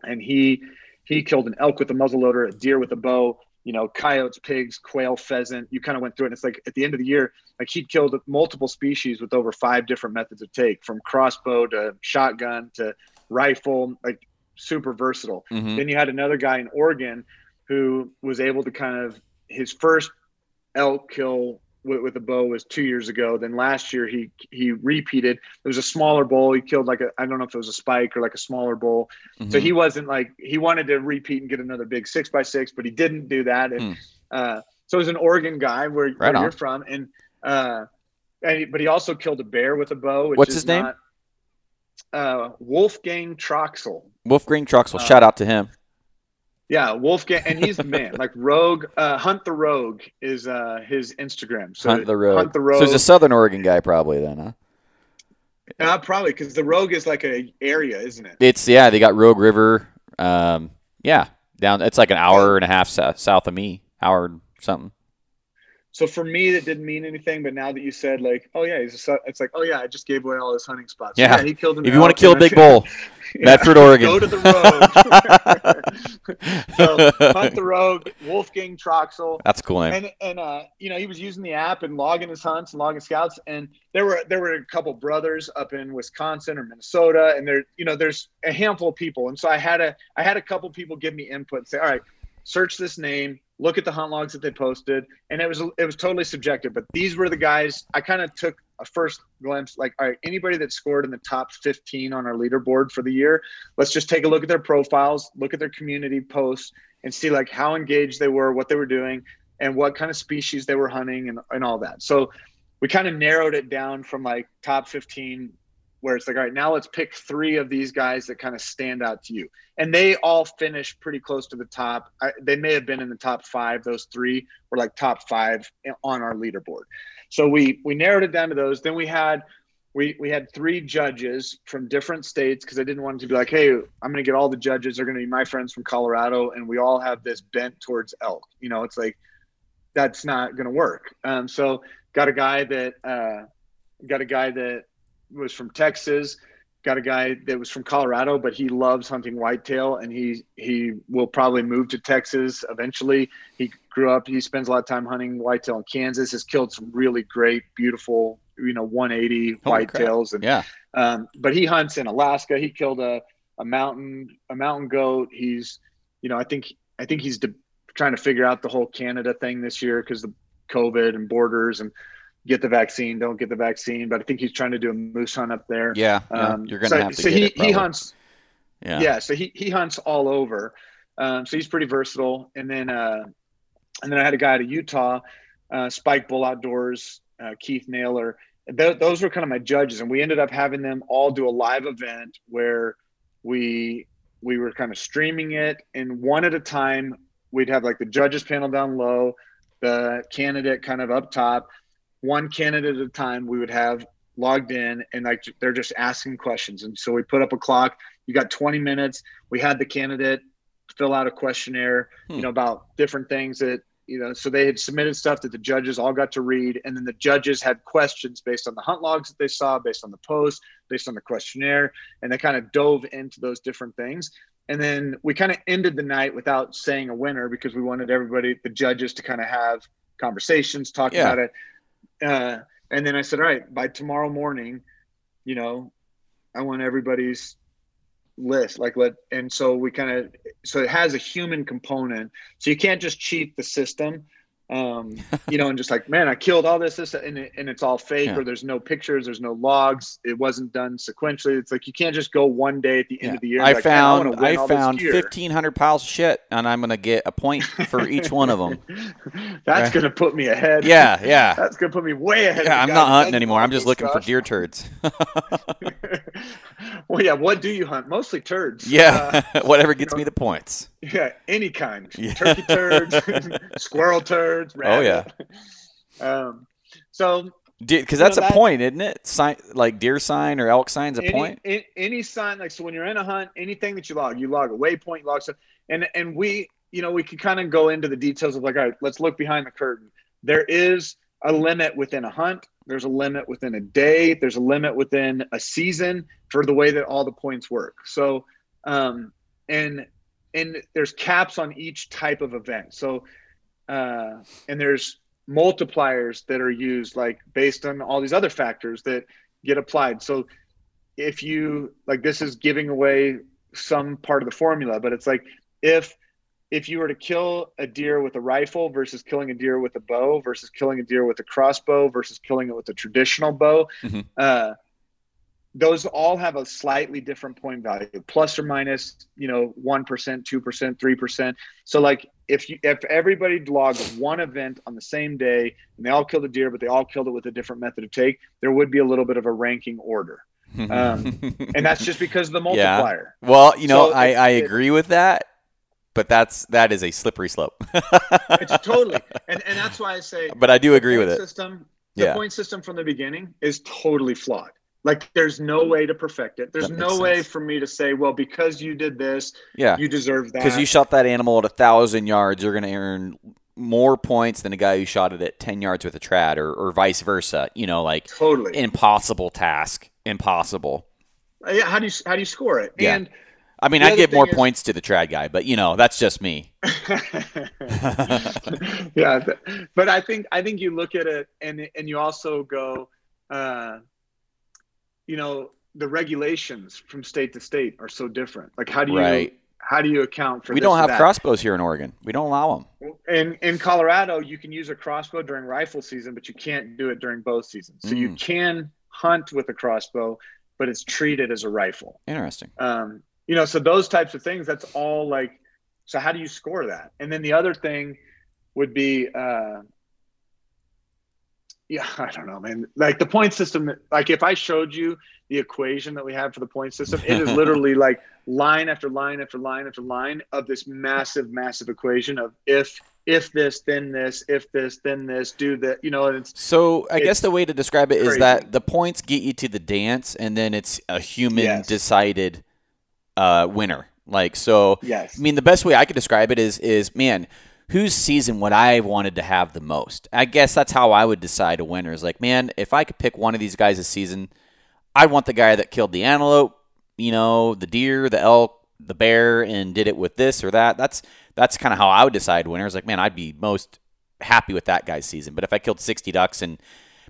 And he, he killed an elk with a muzzleloader, a deer with a bow, you know, coyotes, pigs, quail, pheasant. You kind of went through it. And it's like at the end of the year, like he'd killed multiple species with over five different methods of take, from crossbow to shotgun to rifle, like super versatile. Mhm. Then you had another guy in Oregon who was able to kind of his first elk kill with, with a bow was two years ago. Then last year he he repeated. It was a smaller bull. He killed like a I don't know if it was a spike or like a smaller bull. So Mhm. he wasn't like he wanted to repeat and get another big six by six, but he didn't do that. And Hmm. uh, so it was an Oregon guy where, Right where you're from, and uh, and but he also killed a bear with a bow. Which What's is his name? not- Uh, Wolfgang Troxel. Wolfgang Troxel. uh, Shout out to him. Yeah, Wolfgang, and he's the man. like Rogue, uh, Hunt the Rogue is uh, his Instagram. So Hunt the Rogue. Hunt the So Rogue. he's a Southern Oregon guy, probably then, huh? uh, probably because the Rogue is like a area, isn't it? It's yeah. They got Rogue River. Um, yeah, down. It's like an hour and a half south of me. Hour something. So for me, that didn't mean anything. But now that you said like, oh yeah, he's a, it's like, oh yeah, I just gave away all his hunting spots. So, Yeah. he killed him. If you want to kill a big bull, [LAUGHS] Medford, Oregon. Go to the Rogue. [LAUGHS] so hunt the rogue, Wolfgang Troxel. That's a cool name. And and uh, you know, he was using the app and logging his hunts and logging scouts. And there were there were a couple brothers up in Wisconsin or Minnesota, and there, you know, there's a handful of people. And so I had a I had a couple people give me input and say, all right, search this name, look at the hunt logs that they posted, and it was it was totally subjective. But these were the guys I kind of took a first glimpse, like, all right, anybody that scored in the top 15 on our leaderboard for the year, let's just take a look at their profiles, look at their community posts, and see like how engaged they were, what they were doing, and what kind of species they were hunting, and and all that. So we kind of narrowed it down from like top 15 where it's like all right now let's pick three of these guys that kind of stand out to you. And they all finished pretty close to the top. I, they may have been in the top five. Those three were like top five on our leaderboard. So we we narrowed it down to those. Then we had we we had three judges from different states because i didn't want it to be like hey i'm going to get all the judges. They're going to be my friends from colorado and we all have this bent towards elk. You know it's like that's not going to work. Um, so got a guy that uh, got a guy that was from Texas. Got a guy that was from Colorado, but he loves hunting whitetail, and he he will probably move to Texas eventually. He grew up. He spends a lot of time hunting whitetail in Kansas. Has killed some really great, beautiful, you know, 180 whitetails, and yeah. Um, but he hunts in Alaska. He killed a a mountain a mountain goat. He's you know I think I think he's de- trying to figure out the whole Canada thing this year because the COVID and borders and get the vaccine, don't get the vaccine. But I think he's trying to do a moose hunt up there. Yeah, um, you're gonna so, have to. So he it, he hunts. Yeah. Yeah. So he he hunts all over. Um, so he's pretty versatile. And then uh, and then I had a guy out of Utah, uh, Spike Bull Outdoors, uh, Keith Naylor. Th- those were kind of my judges, and we ended up having them all do a live event where we we were kind of streaming it, and one at a time. We'd have like the judges panel down low, the candidate kind of up top, one candidate at a time. We would have logged in, and like they're just asking questions, and so we put up a clock. You got 20 minutes. We had the candidate fill out a questionnaire, hmm. you know, about different things that you know, so they had submitted stuff that the judges all got to read, and then the judges had questions based on the hunt logs that they saw, based on the post, based on the questionnaire, and they kind of dove into those different things. And then we kind of ended the night without saying a winner because we wanted everybody, the judges, to kind of have conversations, talk yeah. about it. Uh, and then I said, all right, by tomorrow morning, you know, I want everybody's list like let and so we kind of so it has a human component. So you can't just cheat the system um [LAUGHS] you know and just like man i killed all this this and, it, and it's all fake yeah. or there's no pictures there's no logs it wasn't done sequentially it's like you can't just go one day at the end yeah. of the year i like, found i, I found 1500 piles of shit and i'm gonna get a point for each one of them [LAUGHS] that's right. gonna put me ahead yeah [LAUGHS] yeah that's gonna put me way ahead yeah i'm not hunting anymore i'm just looking stuff. for deer turds well, yeah. What do you hunt? Mostly turds. Yeah, uh, whatever gets you know, me the points. Yeah, any kind. Yeah. Turkey turds, [LAUGHS] [LAUGHS] squirrel turds. Rabbit. Oh yeah. [LAUGHS] Um, so because that's know, a that, point, isn't it? Sign like deer sign or elk sign's a any, point. Any, any sign, like so, when you're in a hunt, anything that you log, you log a waypoint, log stuff, and and we, you know, we can kind of go into the details of like, all right, let's look behind the curtain. There is a limit within a hunt. There's a limit within a day. There's a limit within a season for the way that all the points work. So, um, and and there's caps on each type of event. So, uh, and there's multipliers that are used like based on all these other factors that get applied. So, if you like, this is giving away some part of the formula, but it's like if if you were to kill a deer with a rifle versus killing a deer with a bow versus killing a deer with a crossbow versus killing it with a traditional bow, mm-hmm. uh, those all have a slightly different point value, plus or minus, you know, one percent, two percent, three percent. So, like, if you if everybody logged one event on the same day and they all killed a deer, but they all killed it with a different method of take, there would be a little bit of a ranking order. um, [LAUGHS] and that's just because of the multiplier. Yeah. Well, you know, so I, I agree with that but that's that is a slippery slope. [LAUGHS] it's totally, and, and that's why I say. But I do agree with it. System, the yeah. point system from the beginning is totally flawed. Like there's no way to perfect it. There's no sense. way for me to say, well, because you did this, yeah, you deserve that. Because you shot that animal at a thousand yards, you're going to earn more points than a guy who shot it at ten yards with a trad, or, or vice versa. You know, like totally impossible task, impossible. Uh, yeah, how do you how do you score it? Yeah. And I mean, I'd give more is, points to the trad guy, but you know, that's just me. [LAUGHS] [LAUGHS] yeah, but I think I think you look at it and and you also go, uh, you know, the regulations from state to state are so different. Like, how do you right. how do you account for? We don't have crossbows here in Oregon. We don't allow them. In in Colorado, you can use a crossbow during rifle season, but you can't do it during bow season. So mm. you can hunt with a crossbow, but it's treated as a rifle. Interesting. Um, you know so those types of things that's all like so how do you score that and then the other thing would be uh yeah [LAUGHS] i don't know man like the point system like if i showed you the equation that we have for the point system it is [LAUGHS] literally like line after line after line after line of this massive massive equation of if if this then this if this then this do that you know it's so i it's guess the way to describe it crazy. is that the points get you to the dance and then it's a human yes. decided uh, winner. Like so, yes. I mean, the best way I could describe it is is man, whose season would I have wanted to have the most? I guess that's how I would decide a winner. Is like, man, if I could pick one of these guys this season, I want the guy that killed the antelope, you know, the deer, the elk, the bear, and did it with this or that. That's that's kind of how I would decide winners. Like, man, I'd be most happy with that guy's season. But if I killed 60 ducks and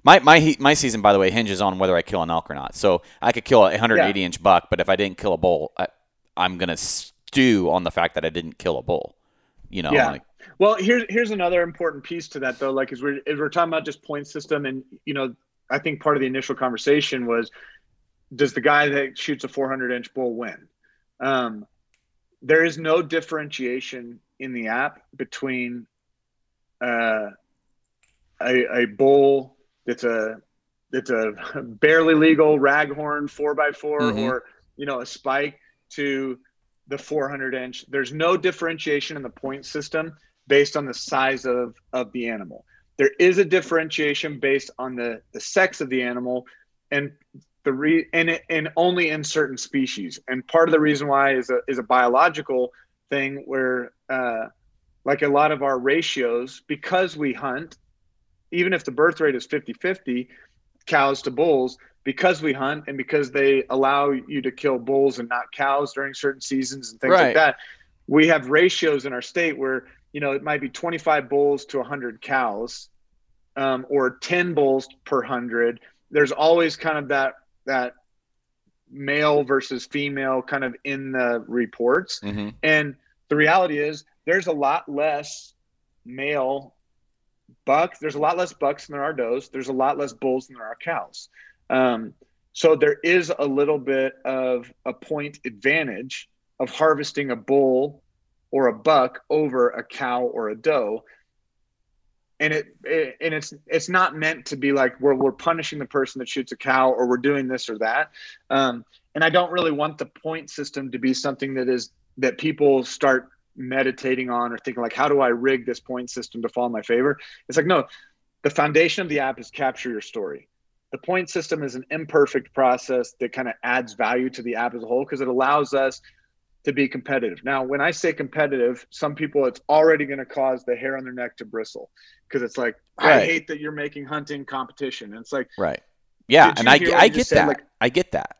my my my season, by the way, hinges on whether I kill an elk or not. So I could kill a 180 yeah. inch buck, but if I didn't kill a bull, I, I'm gonna stew on the fact that I didn't kill a bull. You know. Yeah. Like, well, here's here's another important piece to that though. Like, as we're as we're talking about just point system, and you know, I think part of the initial conversation was, does the guy that shoots a 400 inch bull win? Um, there is no differentiation in the app between uh, a, a bull that's a that's a barely legal raghorn four by 4 mm-hmm. or you know a spike to the 400 inch. There's no differentiation in the point system based on the size of of the animal. There is a differentiation based on the the sex of the animal and the re and and only in certain species. And part of the reason why is a is a biological thing where uh, like a lot of our ratios because we hunt even if the birth rate is 50-50 cows to bulls because we hunt and because they allow you to kill bulls and not cows during certain seasons and things right. like that we have ratios in our state where you know it might be 25 bulls to 100 cows um, or 10 bulls per 100 there's always kind of that that male versus female kind of in the reports. Mm-hmm. And the reality is there's a lot less male bucks. There's a lot less bucks than there are does. There's a lot less bulls than there are cows. Um, so there is a little bit of a point advantage of harvesting a bull or a buck over a cow or a doe. And it, it, and it's it's not meant to be like we're, we're punishing the person that shoots a cow or we're doing this or that. Um, and i don't really want the point system to be something that is that people start meditating on or thinking like how do i rig this point system to fall in my favor? It's like no the foundation of the app is capture your story. The point system is an imperfect process that kind of adds value to the app as a whole because it allows us to be competitive. Now, when I say competitive, some people it's already going to cause the hair on their neck to bristle because it's like right. I hate that you're making hunting competition. And it's like right, yeah, and I I get that. Like, I get that,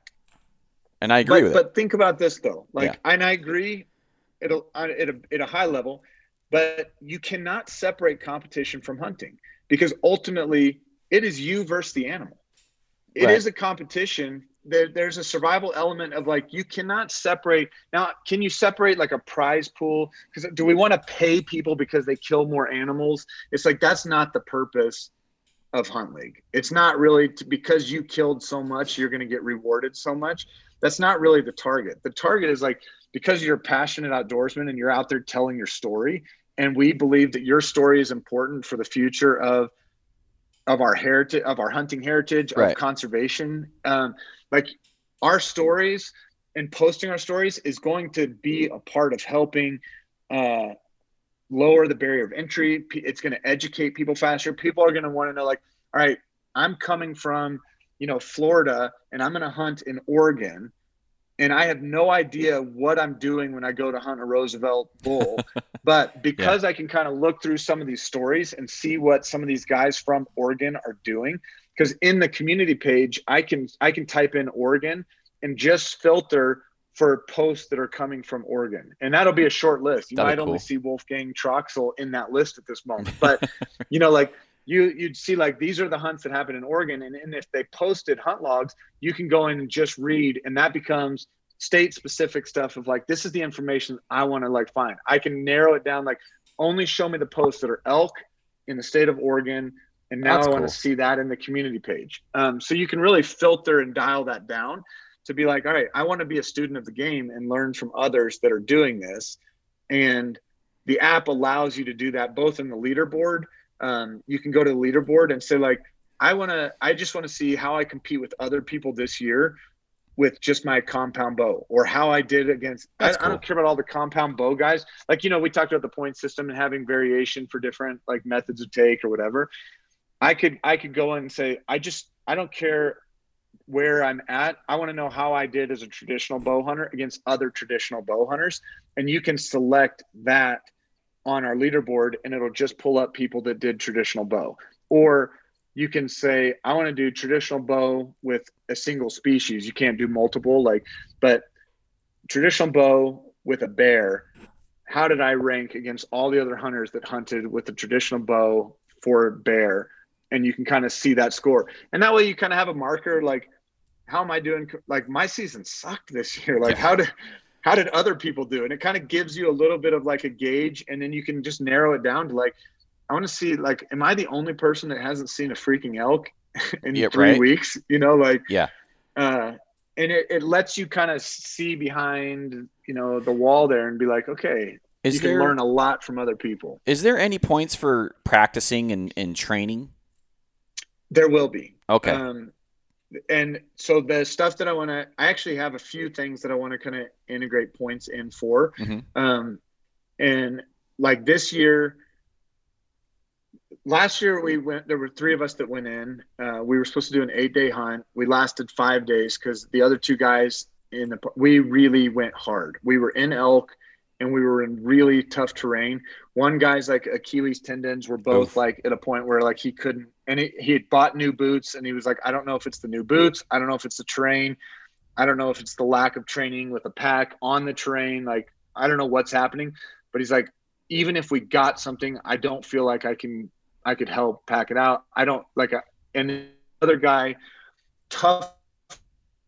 and I agree but, with but it. think about this though, like, yeah. and I agree, it'll at a, at a high level, but you cannot separate competition from hunting because ultimately it is you versus the animal. It right. is a competition there, there's a survival element of like you cannot separate now can you separate like a prize pool? Because do we want to pay people because they kill more animals? It's like that's not the purpose of hunt league. It's not really to, because you killed so much you're going to get rewarded so much. That's not really the target. The target is like because you're a passionate outdoorsman and you're out there telling your story and we believe that your story is important for the future of of our heritage of our hunting heritage right. of conservation. Um, like our stories and posting our stories is going to be a part of helping uh, lower the barrier of entry. It's going to educate people faster. People are going to want to know like all right i'm coming from you know florida and i'm going to hunt in oregon and I have no idea what I'm doing when I go to hunt a Roosevelt bull. [LAUGHS] but because yeah. I can kind of look through some of these stories and see what some of these guys from Oregon are doing, because in the community page, I can I can type in Oregon and just filter for posts that are coming from Oregon, and that'll be a short list. You That'd might cool. only see Wolfgang Troxel in that list at this moment, [LAUGHS] but you know, like you you'd see like these are the hunts that happen in Oregon, and, and if they posted hunt logs, you can go in and just read, and that becomes state specific stuff of like this is the information I want to like find. I can narrow it down like only show me the posts that are elk in the state of Oregon, and now That's I want to see that in the community page. Um, so you can really filter and dial that down to be like, all right, I want to be a student of the game and learn from others that are doing this, and the app allows you to do that both in the leaderboard um, you can go to the leaderboard and say like i want to i just want to see how i compete with other people this year with just my compound bow or how i did against I, cool. I, don't care about all the compound bow guys. Like you know we talked about the point system and having variation for different like methods of take or whatever. I could i could go in and say i just i don't care where i'm at. I want to know how i did as a traditional bow hunter against other traditional bow hunters. And you can select that on our leaderboard and it'll just pull up people that did traditional bow. Or you can say, I want to do traditional bow with a single species. You can't do multiple, like, but traditional bow with a bear. How did I rank against all the other hunters that hunted with the traditional bow for bear? And you can kind of see that score. And that way you kind of have a marker like, how am I doing? Like my season sucked this year. Like how did how did other people do? And it kind of gives you a little bit of like a gauge, and then you can just narrow it down to like, I want to see like, am I the only person that hasn't seen a freaking elk [LAUGHS] in yeah, three right. weeks? You know, like yeah. Uh, and it, it lets you kind of see behind you know the wall there and be like, okay, is you there, can learn a lot from other people. Is there any points for practicing and, and training? There will be. Okay. Um, and so the stuff that I want to, I actually have a few things that I want to kind of integrate points in for. Mm-hmm. Um, and like this year, last year we went, there were three of us that went in. Uh, we were supposed to do an eight day hunt. We lasted five days because the other two guys in the, we really went hard. We were in elk and we were in really tough terrain. One guy's like Achilles tendons were both Oof. like at a point where like he couldn't, and he, he had bought new boots and he was like, I don't know if it's the new boots. I don't know if it's the terrain. I don't know if it's the lack of training with a pack on the terrain. Like, I don't know what's happening, but he's like, even if we got something, I don't feel like I can, I could help pack it out. I don't like, a, and the other guy, tough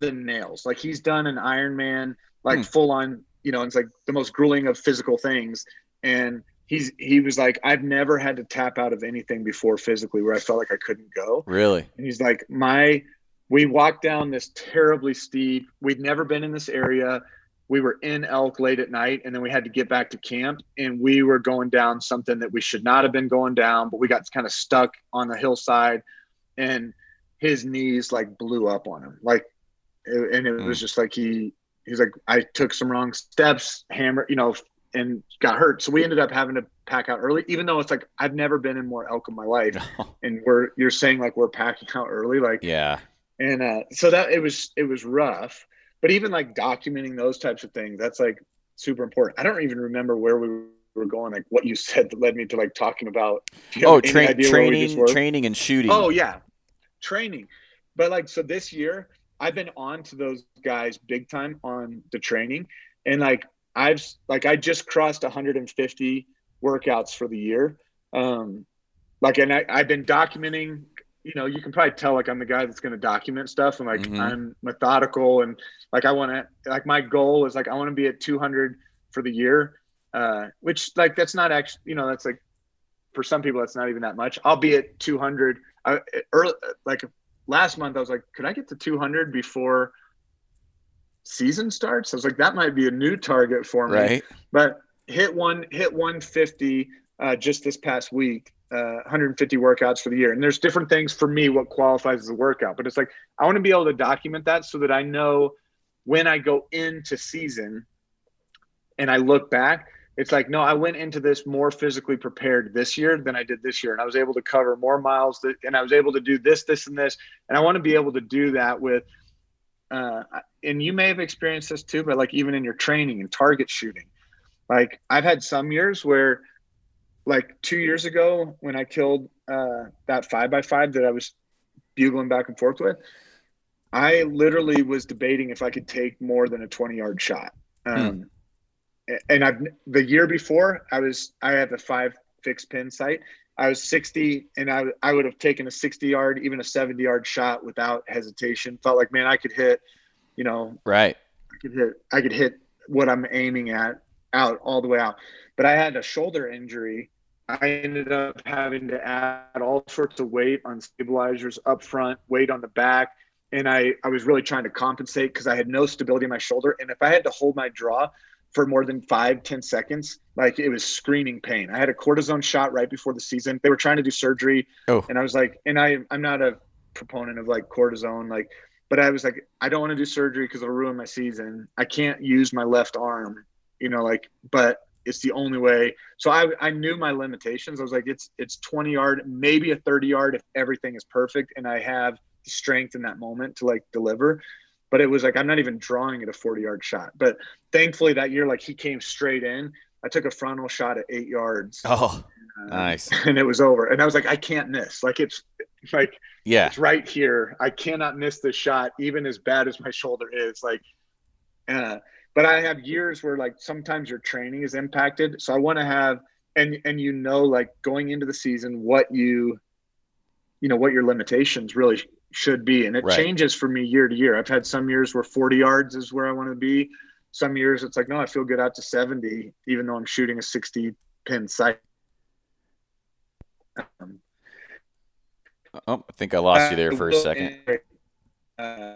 than nails. Like he's done an Ironman, like hmm. full on you know, it's like the most grueling of physical things. And he's he was like, I've never had to tap out of anything before physically where I felt like I couldn't go. Really? And he's like, my we walked down this terribly steep. We'd never been in this area. We were in elk late at night, and then we had to get back to camp. And we were going down something that we should not have been going down, but we got kind of stuck on the hillside, and his knees like blew up on him, like, and it was mm. just like he he's like, I took some wrong steps, hammer, you know, and got hurt. So we ended up having to pack out early, even though it's like I've never been in more elk in my life. [LAUGHS] and we're you're saying like we're packing out early, like yeah. And uh, so that it was it was rough, but even like documenting those types of things, that's like super important. I don't even remember where we were going, like what you said that led me to like talking about. Oh, tra- training, training, and shooting. Oh yeah, training. But like so this year, I've been on to those guys big time on the training, and like I've like I just crossed 150 workouts for the year. Um, like, and I, I've been documenting. You know, you can probably tell like I'm the guy that's going to document stuff, and like mm-hmm. I'm methodical, and like I want to like my goal is like I want to be at 200 for the year, uh, which like that's not actually you know that's like for some people that's not even that much. I'll be at 200 uh, early like last month I was like, could I get to 200 before season starts? I was like, that might be a new target for me. Right. But hit one, hit 150 uh, just this past week. Uh, 150 workouts for the year, and there's different things for me what qualifies as a workout. But it's like I want to be able to document that so that I know when I go into season and I look back, it's like no i went into this more physically prepared this year than i did this year and i was able to cover more miles that, and i was able to do this this and this and i want to be able to do that with uh, and you may have experienced this too but like even in your training and target shooting like i've had some years where like two years ago when i killed uh, that five by five that i was bugling back and forth with i literally was debating if i could take more than a 20 yard shot um, hmm and I've the year before I was I have a five fixed pin sight. I was 60 and I, I would have taken a 60 yard, even a 70 yard shot without hesitation. Felt like, man, I could hit, you know, right. I could hit, I could hit what I'm aiming at out all the way out. But I had a shoulder injury. I ended up having to add all sorts of weight on stabilizers up front, weight on the back. And I, I was really trying to compensate because I had no stability in my shoulder. And if I had to hold my draw, for more than five ten seconds. Like it was screaming pain. I had a cortisone shot right before the season. They were trying to do surgery. Oh. And I was like, and I, I'm not a proponent of like cortisone, like, but I was like, I don't want to do surgery because it'll ruin my season. I can't use my left arm, you know, like, but it's the only way. So I, I knew my limitations. I was like, it's, it's 20 yard, maybe a 30 yard if everything is perfect. And I have the strength in that moment to like deliver but it was like I'm not even drawing at a 40 yard shot. But thankfully that year, like he came straight in. I took a frontal shot at eight yards. Oh, uh, nice. [LAUGHS] And it was over. And I was like, I can't miss. Like it's like yeah, it's right here. I cannot miss this shot, even as bad as my shoulder is. Like, uh, but I have years where like sometimes your training is impacted. So I want to have and and you know like going into the season what you you know what your limitations really should be. And it right. changes for me year to year. I've had some years where 40 yards is where i want to be. Some years it's like no i feel good out to 70 even though i'm shooting a 60 pin sight. Um, oh i think i lost you there for a second. uh,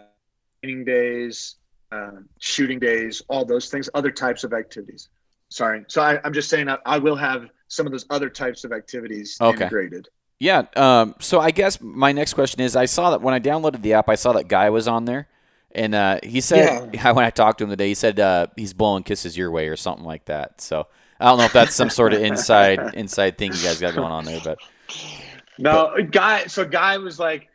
training days uh, shooting days all those things other types of activities. Sorry. So I, am just saying I, I, will have some of those other types of activities okay. integrated yeah. Um, so I guess my next question is: I saw that when I downloaded the app, I saw that guy was on there, and uh, he said yeah. [LAUGHS] when I talked to him today, he said uh, he's blowing kisses your way or something like that. So I don't know if that's some sort of inside [LAUGHS] inside thing you guys got going on there, but no, but. guy. So guy was like,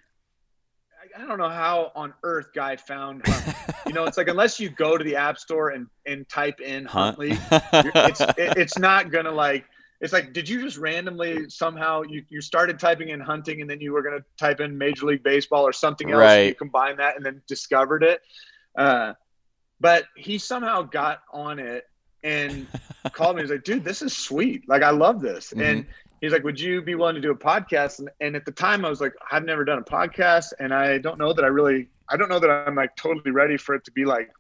I don't know how on earth guy found Hunt. you know, it's like [LAUGHS] unless you go to the app store and and type in Hunt League, it's it, it's not gonna like it's like did you just randomly somehow you, you started typing in hunting and then you were going to type in major league baseball or something else right. and you combine that and then discovered it uh, but he somehow got on it and [LAUGHS] called me he's like dude this is sweet like i love this mm-hmm. and he's like would you be willing to do a podcast and, and at the time i was like i've never done a podcast and i don't know that i really i don't know that i'm like totally ready for it to be like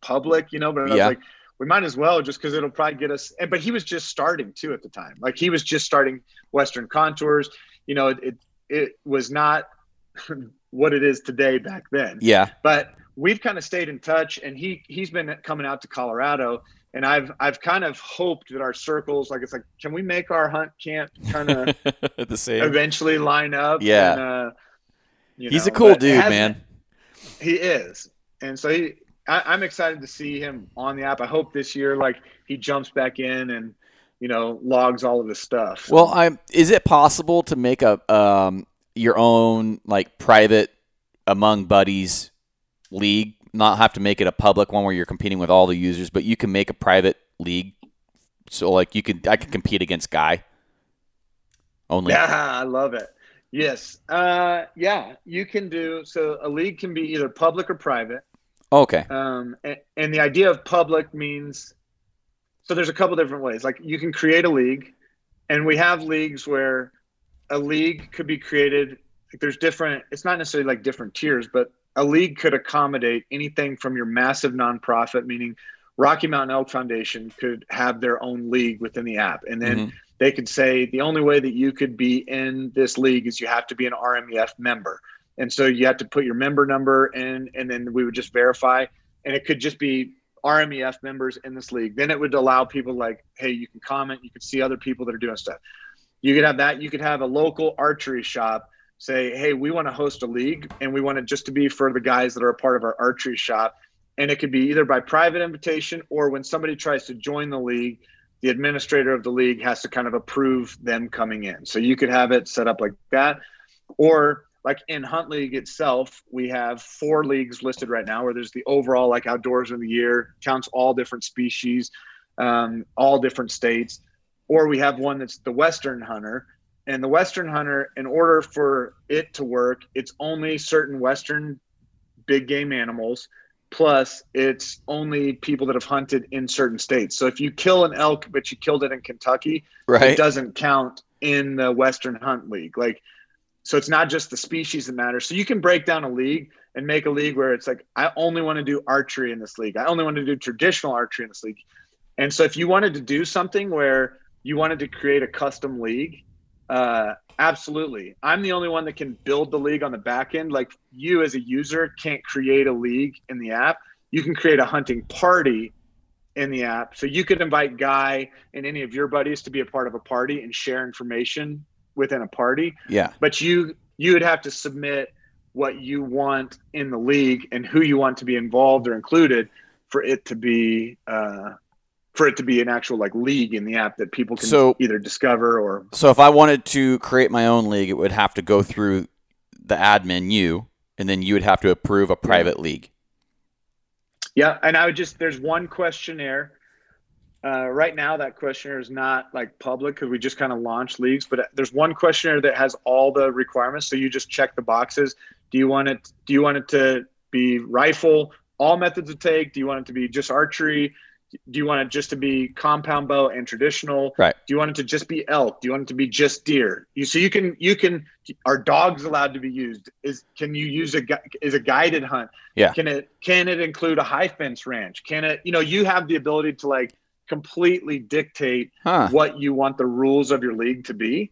public you know but i yeah. was like we might as well just because it'll probably get us. And, but he was just starting too at the time. Like he was just starting Western Contours. You know, it it, was not [LAUGHS] what it is today back then. Yeah. But we've kind of stayed in touch, and he he's been coming out to Colorado, and I've I've kind of hoped that our circles, like it's like, can we make our hunt camp kind of [LAUGHS] the same eventually line up? Yeah. And, uh, he's know, a cool dude, man. He is, and so he I, am excited to see him on the app. I hope this year, like he jumps back in and you know logs all of his stuff. Well, I'm. Is it possible to make a um your own like private among buddies league? Not have to make it a public one where you're competing with all the users, but you can make a private league. So like you could, I could compete against Guy. Only. Yeah, [LAUGHS] I love it. Yes. Uh, yeah, you can do. So a league can be either public or private. Okay. Um, and, and the idea of public means so there's a couple different ways. Like you can create a league, and we have leagues where a league could be created. Like there's different. It's not necessarily like different tiers, but a league could accommodate anything from your massive nonprofit, meaning Rocky Mountain Elk Foundation could have their own league within the app, and then mm-hmm. they could say the only way that you could be in this league is you have to be an RMEF member. And so you have to put your member number in, and then we would just verify. And it could just be RMEF members in this league. Then it would allow people like, hey, you can comment, you can see other people that are doing stuff. You could have that. You could have a local archery shop say, hey, we want to host a league, and we want it just to be for the guys that are a part of our archery shop. And it could be either by private invitation or when somebody tries to join the league, the administrator of the league has to kind of approve them coming in. So you could have it set up like that. Or like in Hunt League itself, we have four leagues listed right now where there's the overall like outdoors of the year, counts all different species, um, all different states. Or we have one that's the Western Hunter. And the Western Hunter, in order for it to work, it's only certain Western big game animals. Plus, it's only people that have hunted in certain states. So if you kill an elk, but you killed it in Kentucky, right. it doesn't count in the Western Hunt League. Like so it's not just the species that matters. So you can break down a league and make a league where it's like, I only want to do archery in this league. I only want to do traditional archery in this league. And so if you wanted to do something where you wanted to create a custom league, uh, absolutely. I'm the only one that can build the league on the back end. Like you as a user can't create a league in the app. You can create a hunting party in the app. So you could invite Guy and any of your buddies to be a part of a party and share information within a party. Yeah. But you you would have to submit what you want in the league and who you want to be involved or included for it to be uh, for it to be an actual like league in the app that people can so, either discover or so if i wanted to create my own league it would have to go through the admin you and then you would have to approve a private league yeah and i would just there's one questionnaire Uh, right now, that questionnaire is not like public because we just kind of launched leagues. But there's one questionnaire that has all the requirements, so you just check the boxes. Do you want it? Do you want it to be rifle, all methods of take? Do you want it to be just archery? Do you want it just to be compound bow and traditional? Right. Do you want it to just be elk? Do you want it to be just deer? You so you can you can are dogs allowed to be used? Is can you use a is a guided hunt? Yeah. Can it can it include a high fence ranch? Can it you know you have the ability to like completely dictate Huh. what you want the rules of your league to be.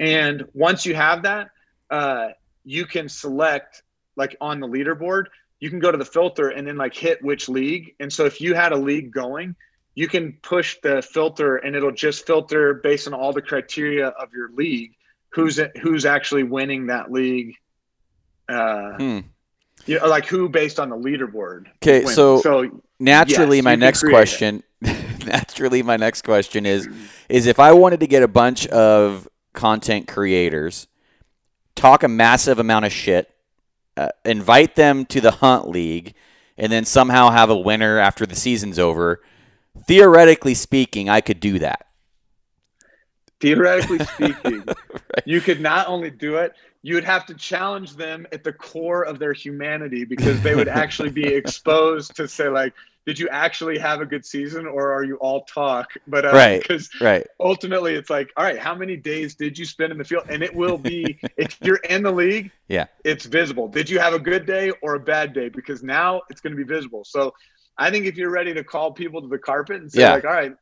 And once you have that, uh, you can select like on the leaderboard, you can go to the filter and then like hit which league. And so if you had a league going, you can push the filter and it'll just filter based on all the criteria of your league who's who's actually winning that league. Uh, Hmm. you know, like who based on the leaderboard. Okay, so so naturally Yes, my next question naturally my next question is is if i wanted to get a bunch of content creators talk a massive amount of shit uh, invite them to the hunt league and then somehow have a winner after the season's over theoretically speaking i could do that. Theoretically speaking, [LAUGHS] you could not only do it, you would have to challenge them at the core of their humanity because they would actually be [LAUGHS] exposed to say like, did you actually have a good season or are you all talk? But uh, Right. because right ultimately it's like, all right, how many days did you spend in the field? And it will be [LAUGHS] if you're in the league, Yeah. it's visible. Did you have a good day or a bad day? Because now it's going to be visible. So I think if you're ready to call people to the carpet and say Yeah. like, all right,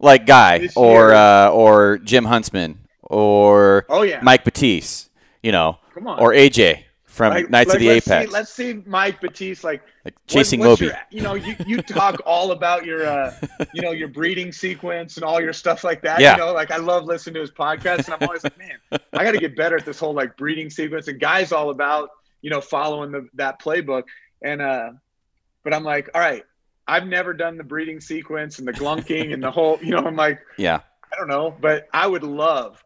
like guy or year- uh, or jim huntsman or oh yeah, mike batiste you know come on, or aj from Like- knights like, of the let's apex See, let's see Mike Batiste like like chasing what's moby your- you know, you, you talk all about your uh, you know your breeding sequence and all your stuff like that. Yeah. You know, like I love listening to his podcast, and I'm always like, man, I got to get better at this whole like breeding sequence. And guys, all about you know following the, that playbook. And uh, but I'm like, all right, I've never done the breeding sequence and the glunking and the [LAUGHS] whole. You know, I'm like, yeah I don't know, but I would love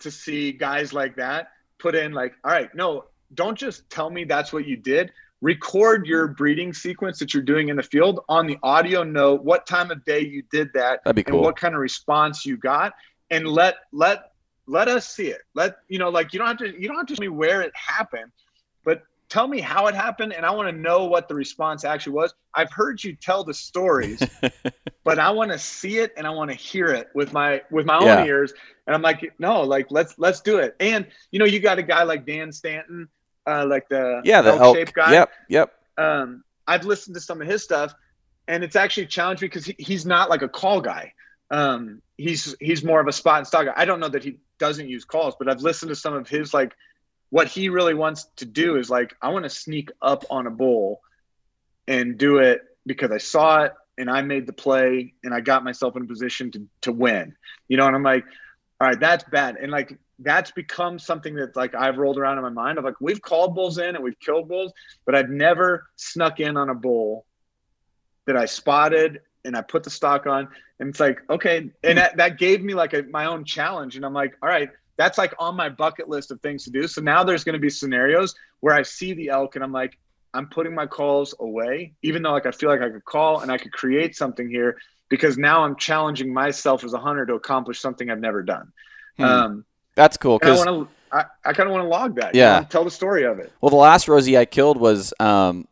to see guys like that put in like, all right, no, don't just tell me that's what you did. Record your breeding sequence that you're doing in the field on the audio note, what time of day you did that, that'd be and what kind of response you got, and let let let us see it. Let you know, like you don't have to you don't have to tell me where it happened, but tell me how it happened, and I want to know what the response actually was. I've heard you tell the stories, [LAUGHS] but I want to see it and I want to hear it with my with my own ears. And I'm like, no, like let's let's do it. And you know, you got a guy like Dan Stanton, uh, like the yeah the elk elk-shaped guy. yep yep Um, I've listened to some of his stuff, and it's actually challenged me because he, he's not like a call guy. Um, he's he's more of a spot and stock guy. I don't know that he doesn't use calls, but I've listened to some of his like what he really wants to do is like I want to sneak up on a bull and do it because I saw it and I made the play and I got myself in a position to to win. You know, and I'm like, all right, that's bad. And like that's become something that like I've rolled around in my mind of like we've called bulls in and we've killed bulls, but I've never snuck in on a bull that I spotted and I put the stock on. And it's like, okay. And that, that gave me like a, my own challenge. And I'm like, all right, that's like on my bucket list of things to do. So now there's going to be scenarios where I see the elk and I'm like, I'm putting my calls away, even though like I feel like I could call and I could create something here because now I'm challenging myself as a hunter to accomplish something I've never done. Hmm. Um, that's cool and I because want to, I, I kind of want to log that. you Yeah. know, tell the story of it. Well, the last Rosie I killed was um,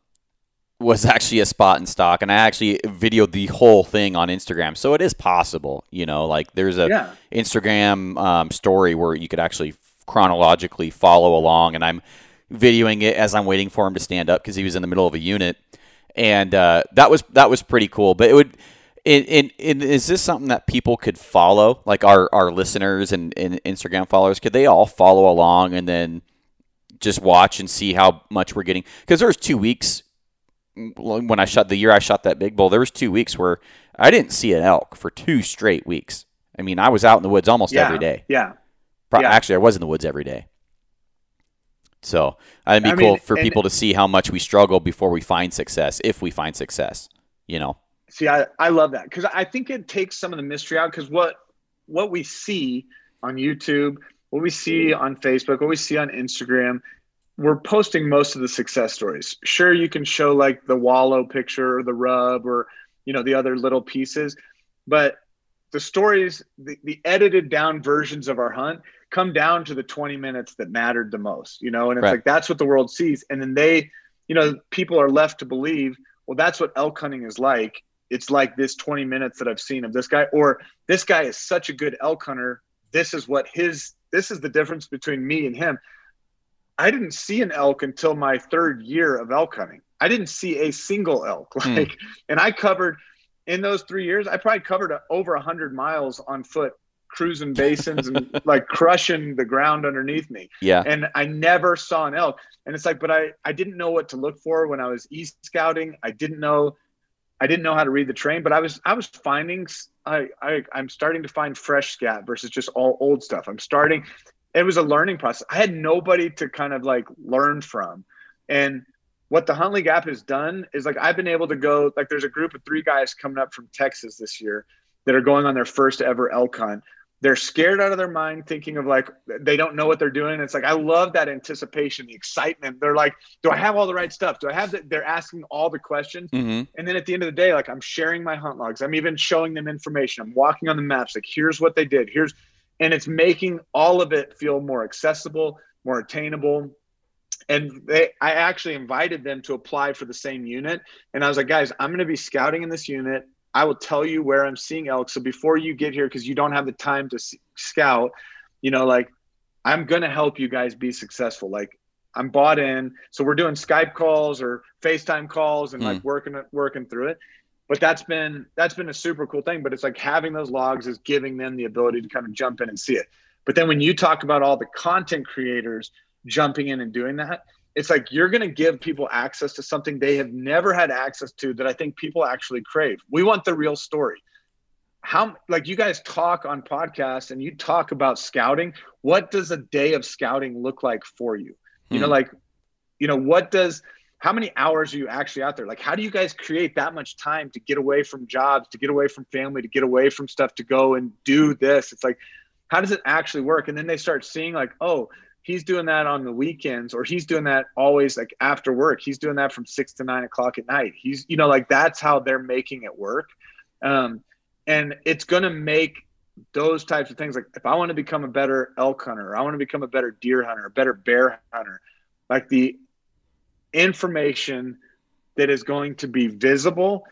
was [LAUGHS] actually a spot in stock, and I actually videoed the whole thing on Instagram. So it is possible, you know. Like there's a Yeah. Instagram um, story where you could actually chronologically follow along, and I'm videoing it as I'm waiting for him to stand up because he was in the middle of a unit, and uh, that was that was pretty cool. But it would. In, in, in, is this something that people could follow, like our, our listeners and, and Instagram followers? Could they all follow along and then just watch and see how much we're getting? Because there was two weeks when I shot the year I shot that big bull. There was two weeks where I didn't see an elk for two straight weeks. I mean, I was out in the woods almost Yeah. every day. Yeah. Pro- Yeah. Actually, I was in the woods every day. So it'd be I cool mean, for people to see how much we struggle before we find success, if we find success. You know, See, I, I love that because I think it takes some of the mystery out because what what we see on YouTube, what we see on Facebook, what we see on Instagram, we're posting most of the success stories. Sure, you can show like the wallow picture or the rub or you know the other little pieces, but the stories, the, the edited down versions of our hunt come down to the 20 minutes that mattered the most, you know, and it's right. like that's what the world sees. And then they, you know, people are left to believe, well, that's what elk hunting is like. It's like this 20 minutes that I've seen of this guy, or this guy is such a good elk hunter. This is what his, this is the difference between me and him. I didn't see an elk until my third year of elk hunting. I didn't see a single elk. [LAUGHS] Hmm. Like, mm. and I covered in those three years, I probably covered over a hundred miles on foot, cruising basins and [LAUGHS] like crushing the ground underneath me. Yeah. And I never saw an elk. And it's like, but I, I didn't know what to look for when I was east scouting. I didn't know, I didn't know how to read the train, but I was, I was finding, I, I, I'm starting to find fresh scat versus just all old stuff. I'm starting, it was a learning process. I had nobody to kind of like learn from. And what the Hunt League app has done is like I've been able to go like there's a group of three guys coming up from Texas this year that are going on their first ever elk hunt. They're scared out of their mind, thinking of like they don't know what they're doing. It's like I love that anticipation, the excitement. They're like, "Do I have all the right stuff? Do I have that?" They're asking all the questions, mm-hmm. and then at the end of the day, like I'm sharing my hunt logs. I'm even showing them information. I'm walking on the maps. Like, here's what they did. Here's, and it's making all of it feel more accessible, more attainable, and they i actually invited them to apply for the same unit and i was like guys i'm going to be scouting in this unit i will tell you where i'm seeing elk. So before you get here because you don't have the time to scout you know like i'm going to help you guys be successful. Like i'm bought in. So we're doing skype calls or facetime calls and mm. like working working through it. But that's been that's been a super cool thing. But it's like having those logs is giving them the ability to kind of jump in and see it. But then when you talk about all the content creators jumping in and doing that it's like you're going to give people access to something they have never had access to that i think people actually crave. We want the real story. How like you guys talk on podcasts and you talk about scouting. What does a day of scouting look like for you? You know hmm. like you know what does how many hours are you actually out there? Like how do you guys create that much time to get away from jobs to get away from family to get away from stuff to go and do this? It's like how does it actually work? And then they start seeing like oh he's doing that on the weekends or he's doing that always like after work. He's doing that from six to nine o'clock at night. He's you know like that's how they're making it work. Um, and it's going to make those types of things like if i want to become a better elk hunter i want to become a better deer hunter a better bear hunter like the information that is going to be visible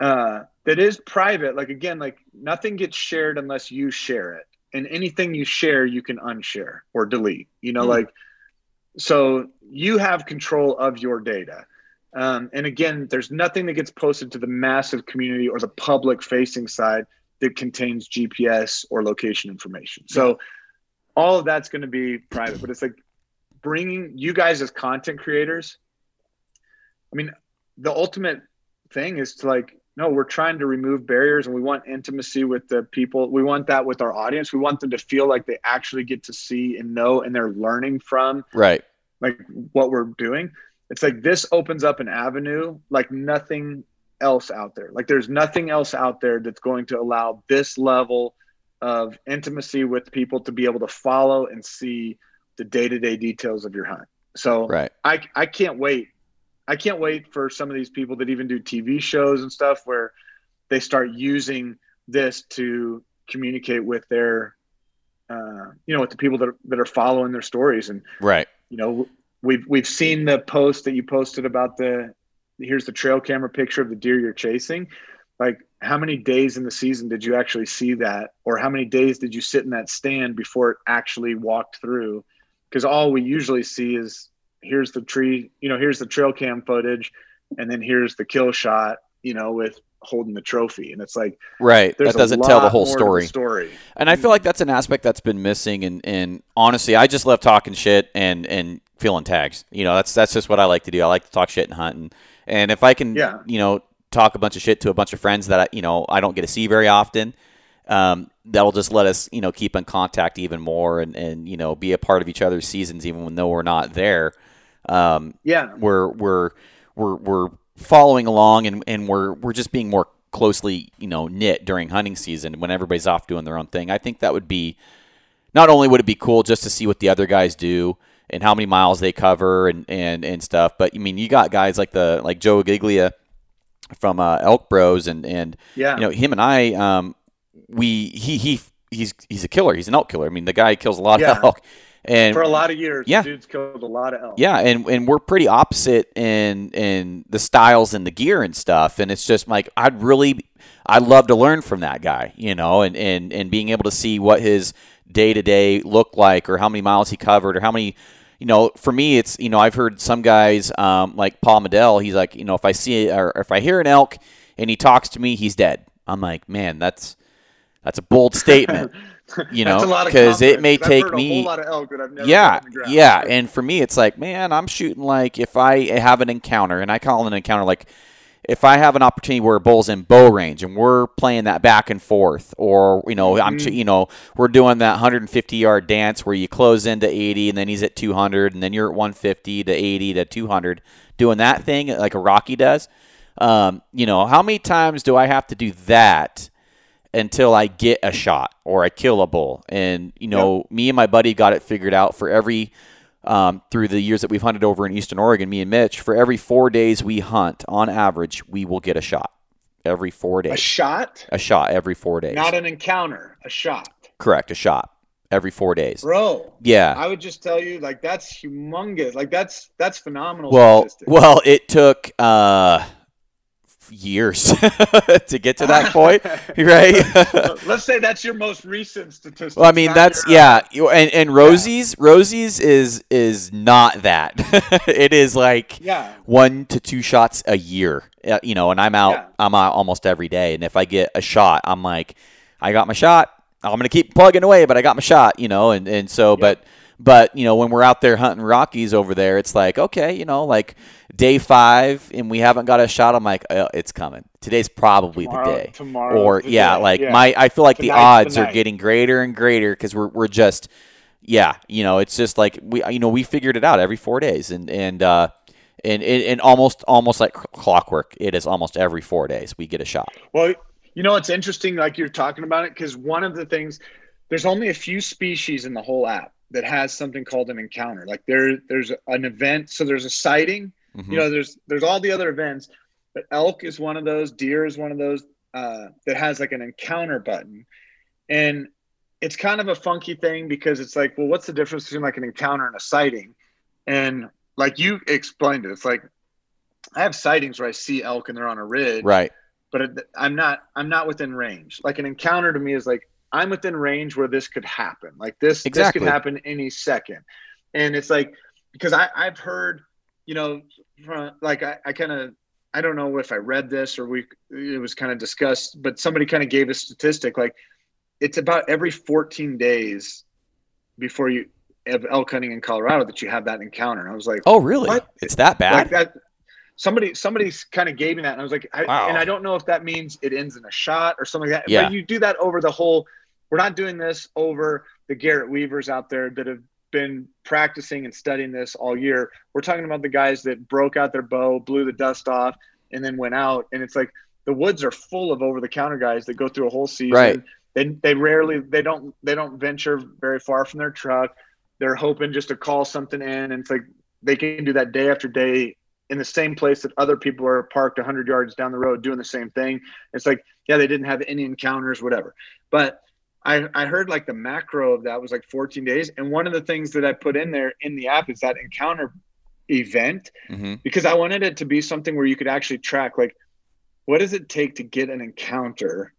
uh, that is private like again like nothing gets shared unless you share it and anything you share you can unshare or delete you know mm like so you have control of your data. Um, and again there's nothing that gets posted to the massive community or the public facing side that contains gps or location information. So all of that's going to be private but it's like bringing you guys as content creators i mean the ultimate thing is to like no we're trying to remove barriers and we want intimacy with the people. We want that with our audience. We want them to feel like they actually get to see and know and they're learning from right. like what we're doing. It's like this opens up an avenue like nothing else out there. Like there's nothing else out there that's going to allow this level of intimacy with people to be able to follow and see the day-to-day details of your hunt. So right. I i can't wait I can't wait for some of these people that even do TV shows and stuff where they start using this to communicate with their, uh, you know, with the people that are, that are following their stories. And right, you know, we've we've seen the post that you posted about the here's the trail camera picture of the deer you're chasing. Like, how many days in the season did you actually see that, or how many days did you sit in that stand before it actually walked through? Because all we usually see is here's the tree, you know, here's the trail cam footage, and then here's the kill shot, you know, with holding the trophy. And it's like, right, that doesn't tell the whole story. The story. And I feel like that's an aspect that's been missing. And, and honestly, I just love talking shit and, and feeling tags. You know, that's, that's just what I like to do. I like to talk shit and hunt. And, and if I can, yeah. you know, talk a bunch of shit to a bunch of friends that I, you know, I don't get to see very often, um, that'll just let us, you know, keep in contact even more and, and, you know, be a part of each other's seasons, even when though we're not there. Um, yeah, we're we're we're we're following along, and, and we're we're just being more closely, you know, knit during hunting season when everybody's off doing their own thing. I think that would be not only would it be cool just to see what the other guys do and how many miles they cover and and and stuff, but I mean, you got guys like the like Joe Giglia from uh, Elk Bros, and and yeah, you know him and I, um, we he he he's he's a killer. He's an elk killer. I mean, the guy kills a lot Yeah. of elk, and for a lot of years, Yeah. dude's killed a lot of elk. yeah, and and we're pretty opposite in in the styles and the gear and stuff. And it's just like I'd really I'd love to learn from that guy, you know, and and and being able to see what his day to day looked like, or how many miles he covered, or how many. You know, for me, it's you know I've heard some guys um, like Paul Medell. He's like, you know, if I see or if I hear an elk and he talks to me, he's dead. I'm like, man, that's that's a bold statement. [LAUGHS] [LAUGHS] You know, a lot of 'cause it may may 'cause I've take me- whole lot of elk that I've never yeah, yeah. And for me, it's like, man, I'm shooting like if I have an encounter, and I call it an encounter, like if I have an opportunity where a bull's in bow range and we're playing that back and forth, or you know, I'm, Mhm. you know, we're doing that 150 yard dance where you close into 80 and then he's at 200 and then you're at 150 to 80 to 200, doing that thing like a Rocky does. Um, you know, how many times do I have to do that? Until I get a shot or I kill a bull. And you know, me and my buddy got it figured out for every um, through the years that we've hunted over in Eastern Oregon. Me and Mitch, for every four days we hunt, on average, we will get a shot every four days. a shot, A shot every four days. not an encounter, a shot, Correct, a shot every four days. bro. Yeah. I would just tell you, like that's humongous. Like that's that's phenomenal. Well, statistic. well, it took uh, years [LAUGHS] to get to that point, [LAUGHS] right? Let's say that's your most recent statistic. Well, I mean that's your, uh, yeah, and and Rosie's Rosie's is is not that. [LAUGHS] it is like Yeah. one to two shots a year, uh, you know, and I'm out Yeah. I'm out almost every day, and if I get a shot, I'm like, I got my shot. I'm gonna keep plugging away, but I got my shot, you know, and and so, but but you know, when we're out there hunting Rockies over there, it's like okay, you know, like day five, and we haven't got a shot. I'm like, oh, it's coming. Today's probably Tomorrow- the day tomorrow or yeah, day. like Yeah. my I feel like the the odds are getting greater and greater because we're we're just yeah, you know, it's just like we you know we figured it out every four days and and uh and and, and almost almost like clockwork. It is almost every four days we get a shot. Well, you know, it's interesting, like you're talking about it, because one of the things, there's only a few species in the whole app that has something called an encounter. Like there, there's an event, so there's a sighting. Mhm. You know, there's there's all the other events, but elk is one of those, deer is one of those uh, that has like an encounter button, and it's kind of a funky thing because it's like, well, what's the difference between like an encounter and a sighting? And like you explained it, it's like I have sightings where I see elk and they're on a ridge, right. but I'm not I'm not within range. Like an encounter to me is like I'm within range where this could happen. Like this Exactly. this could happen any second. And it's like because I I've heard, you know, from like I, I kind of I don't know if I read this or we it was kind of discussed, but somebody kind of gave a statistic like it's about every 14 days before you have elk hunting in Colorado that you have that encounter. And I was like, Oh really? What? It's that bad? like that somebody somebody's kind of gave me that and i was like I, Wow. and i don't know if that means it ends in a shot or something like that Yeah. but you do that over the whole we're not doing this over the garrett weavers out there that have been practicing and studying this all year. We're talking about the guys that broke out their bow blew the dust off and then went out. And it's like the woods are full of over the counter guys that go through a whole season. Right. they, they rarely they don't they don't venture very far from their truck. They're hoping just to call something in and it's like they can do that day after day in the same place that other people are parked 100 yards down the road doing the same thing. It's like yeah they didn't have any encounters whatever. But I, I heard like the macro of that was like 14 days and one of the things that i put in there in the app is that encounter event hmm because i wanted it to be something where you could actually track like what does it take to get an encounter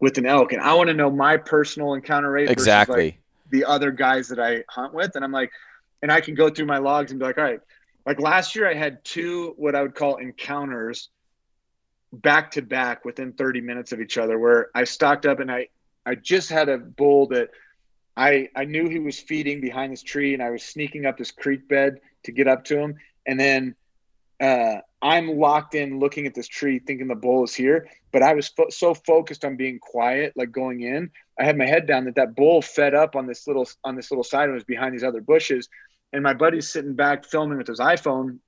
with an elk and i want to know my personal encounter rate versus, like, Exactly. the other guys that I hunt with. And I'm like, and I can go through my logs and be like, all right, like last year I had two what I would call encounters back to back within 30 minutes of each other where I stocked up and I I just had a bull that I I knew he was feeding behind this tree and I was sneaking up this creek bed to get up to him. And then uh, I'm locked in looking at this tree thinking the bull is here but I was fo- so focused on being quiet like going in I had my head down that that bull fed up on this little on this little side and was behind these other bushes. And my buddy's sitting back filming with his iPhone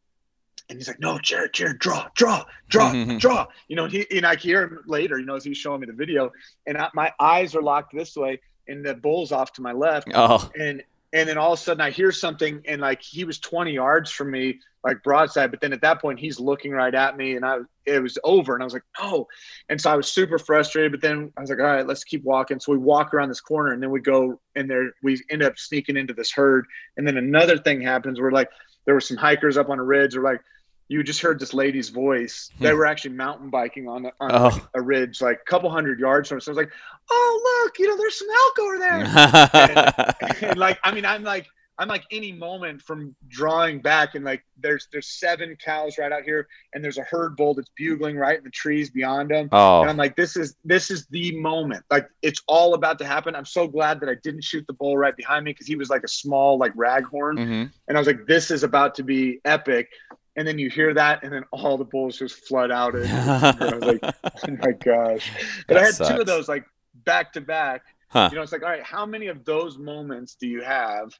and he's like no Jared Jared draw draw draw mm-hmm. draw you know and he and I hear him later you know as he's showing me the video and I, my eyes are locked this way and the bull's off to my left Oh, and and then all of a sudden I hear something, and like he was 20 yards from me, like broadside. But then at that point, he's looking right at me, and I it was over, and I was like, no. And so I was super frustrated. But then I was like, all right, let's keep walking. So we walk around this corner, and then we go, and there we end up sneaking into this herd. And then another thing happens. We're like, there were some hikers up on a ridge. We're like, you just heard this lady's voice. They hmm. were actually mountain biking on, on oh. a ridge, like a couple hundred yards from us. So I was like, "Oh, look, you know, there's some elk over there." [LAUGHS] and, and, like, I mean, I'm like, I'm like any moment from drawing back, and like, there's there's seven cows right out here, and there's a herd bull that's bugling right in the trees beyond them. Oh. And I'm like, this is this is the moment. Like, it's all about to happen. I'm so glad that I didn't shoot the bull right behind me because he was like a small like raghorn, mm-hmm. and I was like, this is about to be epic and then you hear that, and then all the bulls just flood out. And, I was like, [LAUGHS] oh my gosh! But that I had sucks. two of those like back to back. You know, it's like, all right, how many of those moments do you have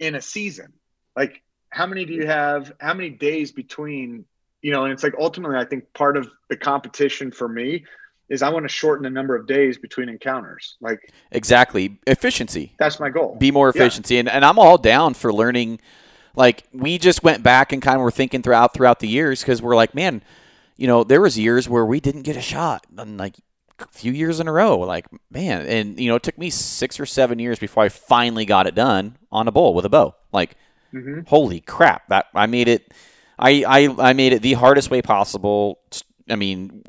in a season? Like, how many do you have? How many days between? You know, and it's like ultimately, I think part of the competition for me is I want to shorten the number of days between encounters. Like exactly efficiency. That's my goal. Be more efficiency, yeah. and and I'm all down for learning like we just went back and kind of were thinking throughout throughout the years because we're like, man, you know, there was years where we didn't get a shot, and like a few years in a row. Like, man, and you know, it took me six or seven years before I finally got it done on a bull with a bow. Like, mm-hmm. holy crap! That I made it. I, I I made it the hardest way possible. I mean,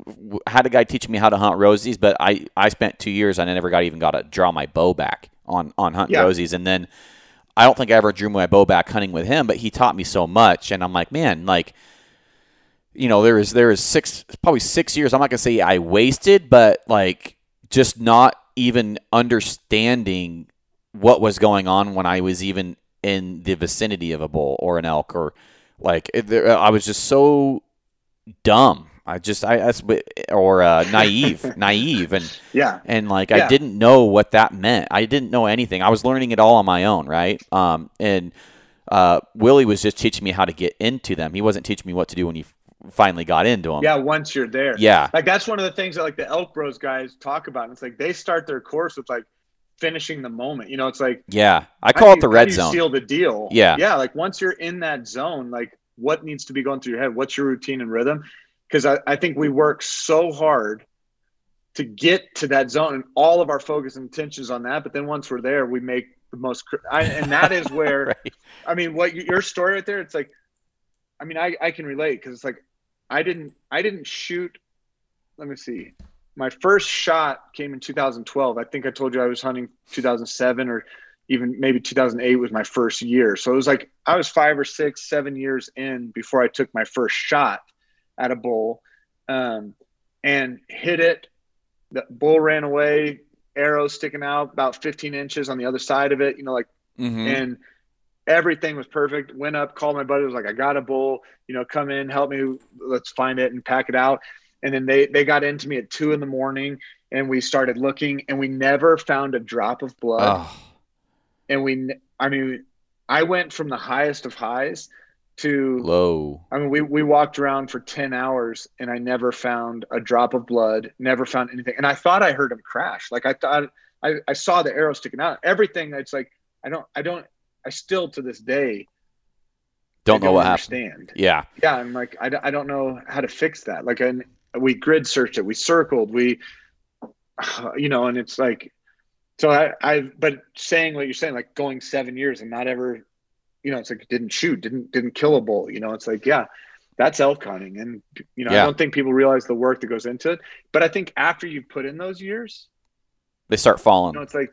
had a guy teaching me how to hunt rosies, but I, I spent two years and I never got even got to draw my bow back on on hunting yeah. rosies, and then I don't think I ever drew my bow back hunting with him, but he taught me so much, and I'm like, man, like, you know, there is there is six probably six years. I'm not gonna say I wasted, but like just not even understanding what was going on when I was even in the vicinity of a bull or an elk or like it, I was just so dumb I just I, or uh, naive, [LAUGHS] naive, and yeah, and like yeah. I didn't know what that meant. I didn't know anything. I was learning it all on my own, right? Um, and uh, Willie was just teaching me how to get into them. He wasn't teaching me what to do when you finally got into them. Yeah, once you're there. Yeah, like that's one of the things that like the Elk Bros guys talk about. And it's like they start their course with like finishing the moment. You know, it's like yeah, I call it the red zone. Seal the deal. Yeah, yeah. Like once you're in that zone, like what needs to be going through your head? What's your routine and rhythm? Because I, I think we work so hard to get to that zone and all of our focus and attention on that. But then once we're there, we make the most, I, and that is [LAUGHS] where, right. I mean, what your story right there, it's like, I mean, I, I can relate because it's like, I didn't, I didn't shoot. Let me see. My first shot came in 2012. I think I told you I was hunting 2007 or even maybe 2008 was my first year. So it was like I was five or six, seven years in before I took my first shot at a bull um, and hit it. The bull ran away, arrow sticking out about 15 inches on the other side of it, you know, like, mm-hmm. and everything was perfect. Went up, called my buddy, was like, I got a bull, you know, come in, help me, let's find it and pack it out. And then they, they got into me at two in the morning and we started looking and we never found a drop of blood. Oh. And we, I mean, I went from the highest of highs to low. I mean, we, we walked around for 10 hours and I never found a drop of blood, never found anything. And I thought I heard him crash. Like I thought I, I saw the arrow sticking out. Everything it's like, I don't, I don't, I still to this day don't, know what understand. happened. Yeah. Yeah. I'm like, I, I don't know how to fix that. Like, and we grid searched it, we circled, we, [SIGHS] you know, and it's like, so I, I, but saying what you're saying, like going seven years and not ever you know, it's like didn't shoot, didn't didn't kill a bull. You know, it's like yeah, that's elk hunting, and you know, yeah. I don't think people realize the work that goes into it. But I think after you've put in those years, they start falling. You know, it's like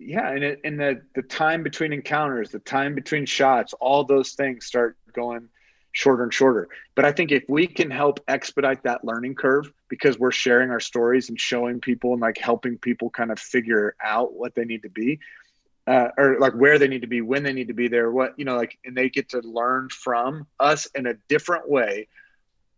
yeah, and it and the the time between encounters, the time between shots, all those things start going shorter and shorter. But I think if we can help expedite that learning curve because we're sharing our stories and showing people and like helping people kind of figure out what they need to be, uh, or like where they need to be, when they need to be there, what you know, like, and they get to learn from us in a different way.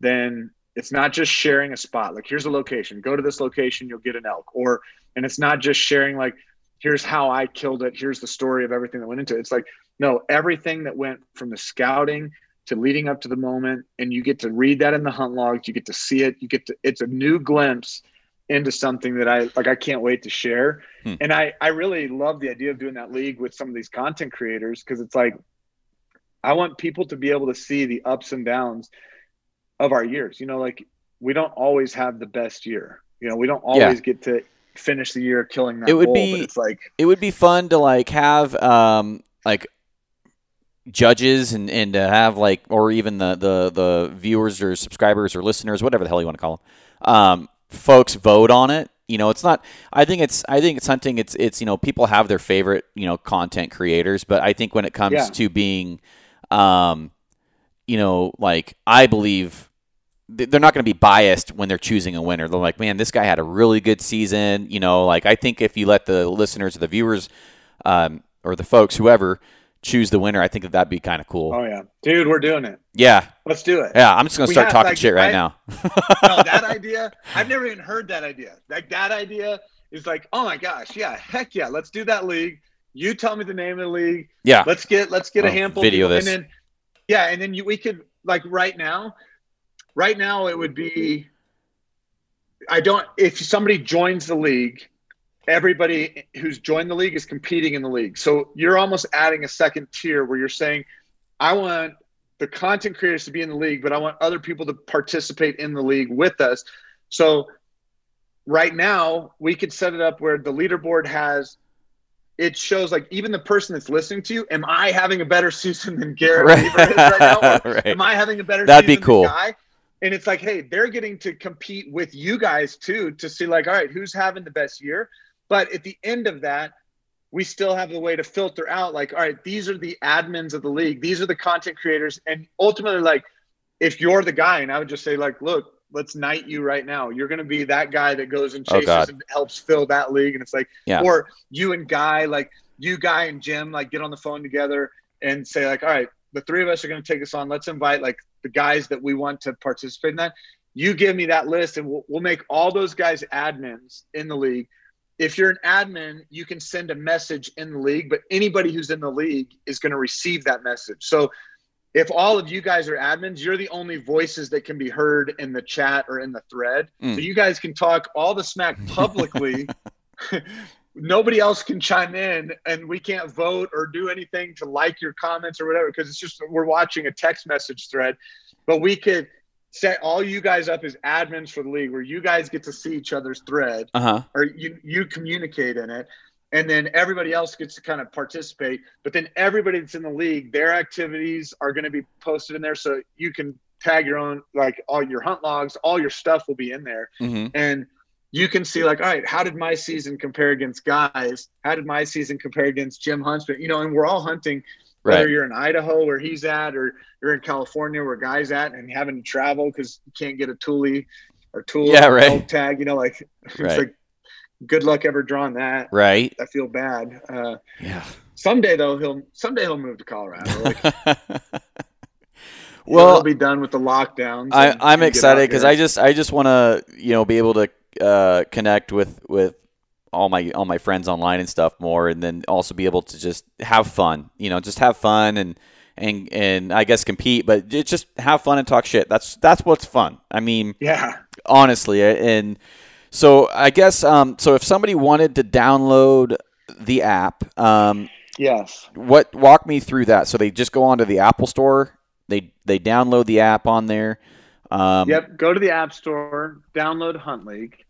Then it's not just sharing a spot. Like, here's a location. Go to this location, you'll get an elk. Or, and it's not just sharing like, here's how I killed it. Here's the story of everything that went into it. It's like, no, everything that went from the scouting to leading up to the moment, and you get to read that in the hunt logs. You get to see it. You get to. It's a new glimpse into something that I like I can't wait to share. Hmm. And I I really love the idea of doing that league with some of these content creators because it's like I want people to be able to see the ups and downs of our years. You know, like we don't always have the best year. You know, we don't always Yeah. get to finish the year killing that It would goal, be- but it's like it would be fun to like have um like judges and and to have like or even the the the viewers or subscribers or listeners whatever the hell you want to call them um folks vote on it you know it's not i think it's i think it's hunting it's it's you know people have their favorite you know content creators but i think when it comes Yeah. to being um you know like i believe they're not going to be biased when they're choosing a winner. They're like, man, this guy had a really good season. You know, like I think if you let the listeners or the viewers um, or the folks, whoever, choose the winner, I think that that'd be kind of cool. oh yeah, dude, we're doing it. Yeah, Let's do it. yeah. I'm just gonna We start have, talking like, shit right I- now. [LAUGHS] no, that [LAUGHS] idea, I've never even heard that idea. Like that idea is like, oh my gosh, yeah, heck yeah, let's do that league. You tell me the name of the league. Yeah, Let's get let's get a I'll handful. video this. and then yeah, and then you, we could like right now. Right now, it would be. I don't. If somebody joins the league, everybody who's joined the league is competing in the league. So you're almost adding a second tier where you're saying, I want the content creators to be in the league, but I want other people to participate in the league with us. So right now, we could set it up where the leaderboard has it shows like even the person that's listening to you, am I having a better [LAUGHS] season than Garrett Right. Right now? [LAUGHS] Right. Am I having a better That'd be season than cool. Guy? And it's like, hey, they're getting to compete with you guys too to see like, all right, who's having the best year? But at the end of that, we still have the way to filter out like, all right, these are the admins of the league, these are the content creators, and ultimately, like, if you're the guy, and I would just say, like, look, let's knight you right now. You're going to be that guy that goes and Oh, chases God. and helps fill that league, and it's like, Yeah. or you and Guy, like you, Guy, and Jim, like get on the phone together and say, like, all right, the three of us are going to take this on. Let's invite like the guys that we want to participate in that. You give me that list, and we'll, we'll make all those guys admins in the league. If you're an admin, you can send a message in the league, but anybody who's in the league is going to receive that message. So if all of you guys are admins, you're the only voices that can be heard in the chat or in the thread. Mm. So you guys can talk all the smack publicly. [LAUGHS] Nobody else can chime in, and we can't vote or do anything to like your comments or whatever because it's just we're watching a text message thread. But we could set all you guys up as admins for the league, where you guys get to see each other's thread Uh huh. or you you communicate in it and then everybody else gets to kind of participate but then everybody that's in the league their activities are going to be posted in there so you can tag your own like all your hunt logs all your stuff will be in there. Hmm and you can see like all right how did my season compare against guys? How did my season compare against jim huntsman? You know and we're all hunting whether you're in idaho where he's at or you're in california where guys at and having to travel because you can't get a tule or tool Yeah, right. tag you know like [LAUGHS] it's Right. like good luck ever drawing that Right. i feel bad uh Yeah. someday though he'll someday he'll move to colorado [LAUGHS] like well, he'll be done with the lockdowns I, I'm excited because. I just I just want to you know be able to uh, connect with with all my all my friends online and stuff more, and then also be able to just have fun. You know, just have fun and and and I guess compete, but just have fun and talk shit. That's that's what's fun. I mean, yeah honestly, and so I guess um, so if somebody wanted to download the app, um, yes what walk me through that? So they just go onto the Apple Store. They they download the app on there. Um, yep go to the app store download hunt league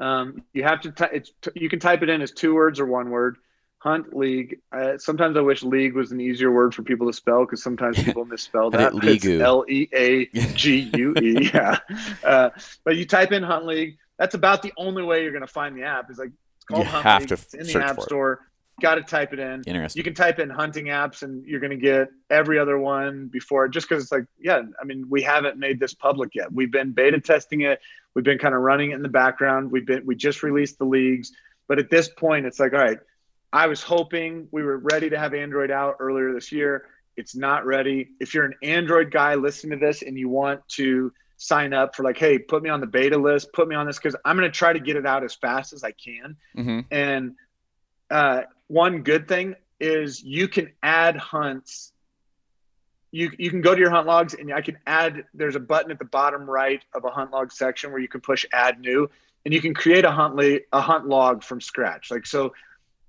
um, you have to ty- it's you can type it in as two words or one word. Hunt league. Uh, sometimes i wish league was an easier word for people to spell because sometimes [LAUGHS] people misspell that did but it's League-oo. l-e-a-g-u-e [LAUGHS] yeah. Uh, but you type in hunt league that's about the only way you're going to find the app is like it's called You hunt have league. to it's in the app store got to type it in. Interesting. you can type in hunting apps and you're going to get every other one before just because it's like yeah i mean we haven't made this public yet. We've been beta testing it. We've been kind of running it in the background. We've been we just released the leagues. But at this point it's like all right i was hoping we were ready to have android out earlier this year. It's not ready. If you're an android guy listening to this and you want to sign up for like hey put me on the beta list put me on this because i'm going to try to get it out as fast as i can. Hmm and uh, one good thing is you can add hunts. You, you can go to your hunt logs and I can add, there's a button at the bottom right of a hunt log section where you can push add new. and you can create a hunt le- a hunt log from scratch. Like so,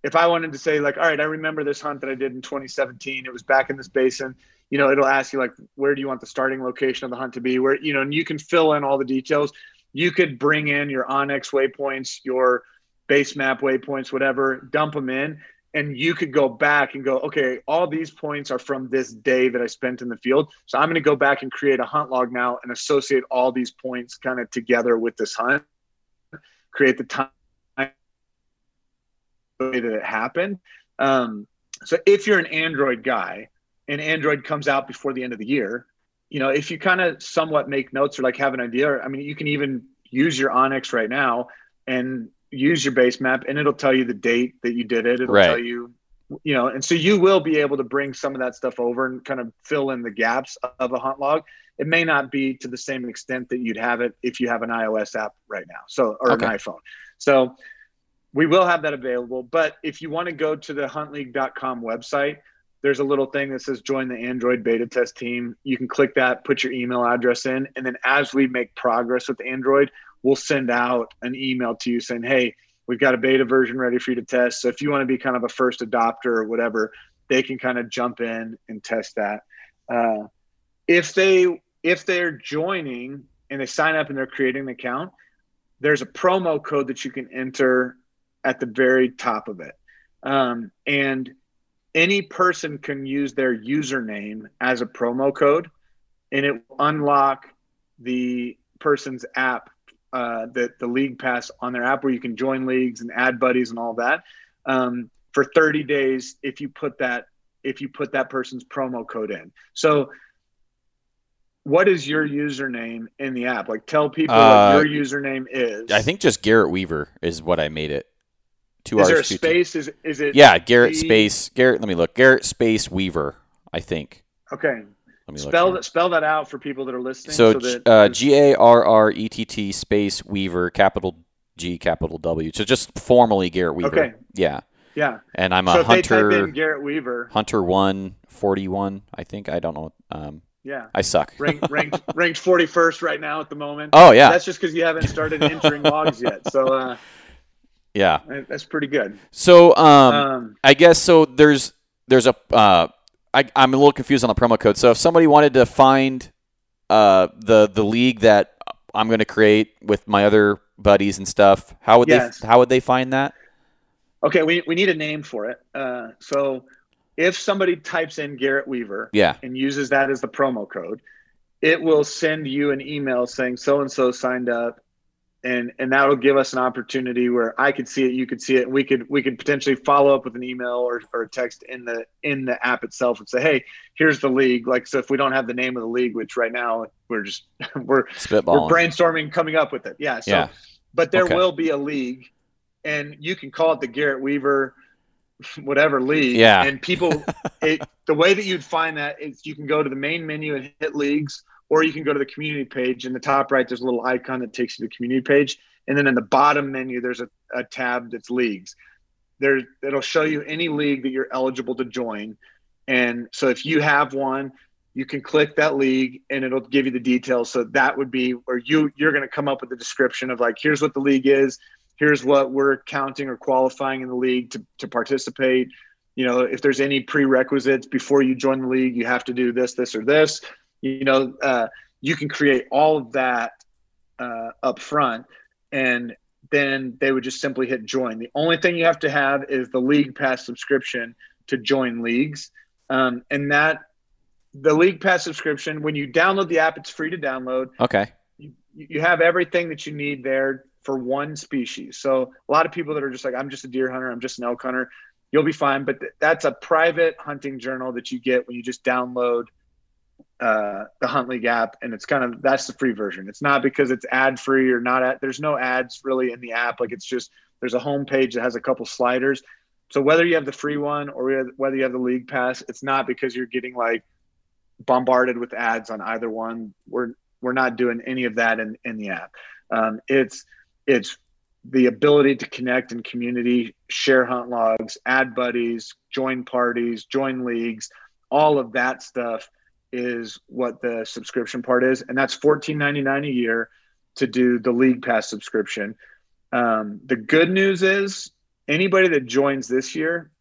if I wanted to say like, all right, I remember this hunt that I did in 2017. It was back in this basin. You know, it'll ask you like, where do you want the starting location of the hunt to be? Where you know, and you can fill in all the details. You could bring in your onX waypoints, your BaseMap waypoints, whatever, dump them in, and you could go back and go, okay, all these points are from this day that I spent in the field. So I'm going to go back and create a hunt log now and associate all these points kind of together with this hunt, create the time that it happened. Um, so if you're an Android guy and Android comes out before the end of the year, you know, if you kind of somewhat make notes or like have an idea, I mean, you can even use your onX right now and use your BaseMap and it'll tell you the date that you did it. It'll right. tell you, you know, and so you will be able to bring some of that stuff over and kind of fill in the gaps of a hunt log. It may not be to the same extent that you'd have it if you have an iOS app right now. So, or okay. an iPhone. So we will have that available. But if you want to go to the huntleague.com website, there's a little thing that says join the Android beta test team. You can click that, put your email address in, and then as we make progress with Android, we'll send out an email to you saying, hey, we've got a beta version ready for you to test. So if you want to be kind of a first adopter or whatever, they can kind of jump in and test that. Uh, if they if they're joining and they sign up and they're creating an account, there's a promo code that you can enter at the very top of it. Um, and any person can use their username as a promo code and it will unlock the person's app uh, the, the league pass on their app where you can join leagues and add buddies and all that um, for 30 days if you put that if you put that person's promo code in so what is your username in the app like tell people uh, what your username is i think just garrett weaver is what i made it Two is there a space? Is is it? Yeah, Garrett space Garrett. Let me look. Garrett space Weaver. I think. Okay. Spell that. Spell that out for people that are listening. So, so uh, G A R R E T T space Weaver capital G capital W. So just formally Garrett Weaver. Okay. Yeah. Yeah. And I'm so a hunter. Garrett Weaver. Hunter one forty one. I think I don't know. Um, yeah. I suck. [LAUGHS] ranked, ranked, ranked 41st right now at the moment. Oh, yeah. That's just because you haven't started entering [LAUGHS] logs yet. So, uh, yeah, that's pretty good. So, um, um, I guess so. There's there's a uh, I, I'm a little confused on the promo code. So, if somebody wanted to find uh, the the league that I'm going to create with my other buddies and stuff, how would yes. they how would they find that? Okay, we we need a name for it. Uh, so, if somebody types in Garrett Weaver, yeah. and uses that as the promo code, it will send you an email saying so and so signed up and and that'll give us an opportunity where I could see it, you could see it, and we could we could potentially follow up with an email or, or a text in the in the app itself and say, hey, here's the league. Like so, if we don't have the name of the league, which right now we're just [LAUGHS] we're we're brainstorming, coming up with it. Yeah. So, yeah. but there okay. will be a league, and you can call it the Garrett Weaver [LAUGHS] whatever league. Yeah. And people, [LAUGHS] it, the way that you'd find that is you can go to the main menu and hit leagues or you can go to the community page. In the top right, there's a little icon that takes you to the community page. And then in the bottom menu, there's a, a tab that's leagues. There, it'll show you any league that you're eligible to join. And so if you have one, you can click that league and it'll give you the details. So that would be where you you're going to come up with a description of like, here's what the league is, here's what we're counting or qualifying in the league to, to participate. You know, if there's any prerequisites before you join the league, you have to do this, this, or this you know uh, you can create all of that uh, up front and then they would just simply hit join. The only thing you have to have is the league pass subscription to join leagues. Um, and that the league pass subscription when you download the app it's free to download. Okay. You, you have everything that you need there for one species. So a lot of people that are just like i'm just a deer hunter i'm just an elk hunter you'll be fine but th- that's a private hunting journal that you get when you just download uh, the Hunt League app, and it's kind of that's the free version. It's not because it's ad free or not. Ad, there's no ads really in the app. Like it's just there's a home page that has a couple sliders. So whether you have the free one or whether you have the league pass, it's not because you're getting like bombarded with ads on either one. We're we're not doing any of that in in the app. Um, it's it's the ability to connect in community, share hunt logs, add buddies, join parties, join leagues, all of that stuff is what the subscription part is, and that's fourteen ninety nine a year to do the league pass subscription. Um, the good news is anybody that joins this year,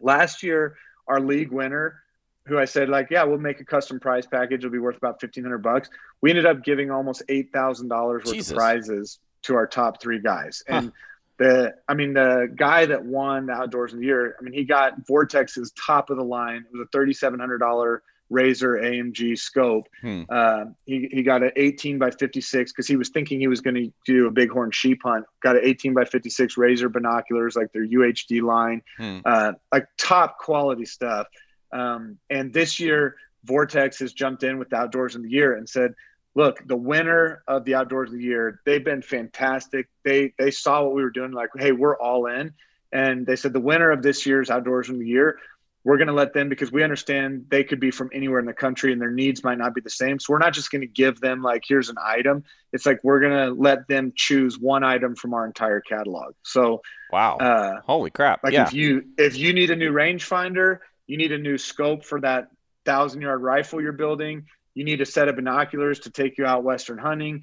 last year, our league winner, who I said like, yeah, we'll make a custom prize package. It'll be worth about fifteen hundred bucks. We ended up giving almost eight thousand dollars worth Jesus. of prizes to our top three guys, Huh. and the I mean the guy that won the outdoors of the year, I mean he got Vortex's top of the line. It was a thirty seven hundred dollar Razor AMG scope. Hmm. Uh, he, he got an 18 by 56 because he was thinking he was going to do a bighorn sheep hunt. Got an 18 by 56 Razor binoculars, like their UHD line, Hmm. uh, like top quality stuff. Um, and this year, Vortex has jumped in with the Outdoors of the Year and said, "Look, the winner of the Outdoors of the Year, they've been fantastic. They they saw what we were doing, like, hey, we're all in." And they said the winner of this year's Outdoors of the Year, we're going to let them because we understand they could be from anywhere in the country and their needs might not be the same. So we're not just going to give them like here's an item. It's like we're going to let them choose one item from our entire catalog. So Wow. uh, Holy crap. like yeah. if you if you need a new rangefinder, you need a new scope for that thousand yard rifle you're building. You need a set of binoculars to take you out western hunting.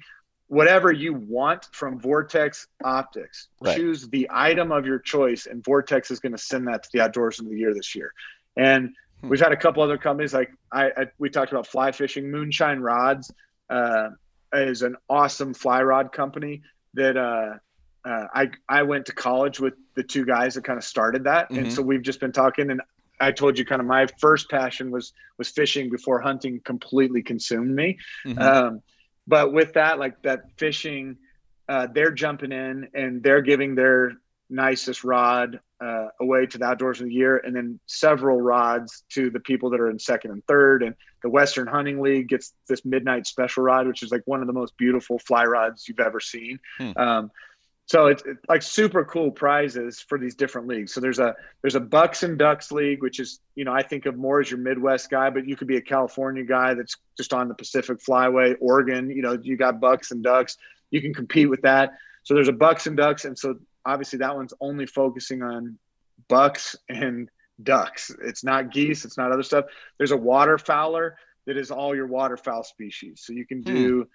Whatever you want from Vortex Optics, Right. choose the item of your choice, and Vortex is going to send that to the Outdoors of the Year this year. And Hmm. we've had a couple other companies like I, I we talked about fly fishing. Moonshine Rods uh, is an awesome fly rod company that uh, uh, I I went to college with the two guys that kind of started that, Mhm. and so we've just been talking. And I told you kind of my first passion was was fishing before hunting completely consumed me. Mhm. Um, but with that, like that fishing, uh, they're jumping in and they're giving their nicest rod uh, away to the outdoors of the year, and then several rods to the people that are in second and third. And the Western Hunting League gets this midnight special rod, which is like one of the most beautiful fly rods you've ever seen. Hmm. Um, so it's, it's like super cool prizes for these different leagues. So there's a there's a Bucks and Ducks league, which is you know I think of more as your Midwest guy, but you could be a California guy that's just on the Pacific Flyway, Oregon. You know you got Bucks and Ducks. You can compete with that. So there's a Bucks and Ducks, and so obviously that one's only focusing on Bucks and Ducks. It's not geese. It's not other stuff. There's a waterfowler that is all your waterfowl species. So you can hmm. do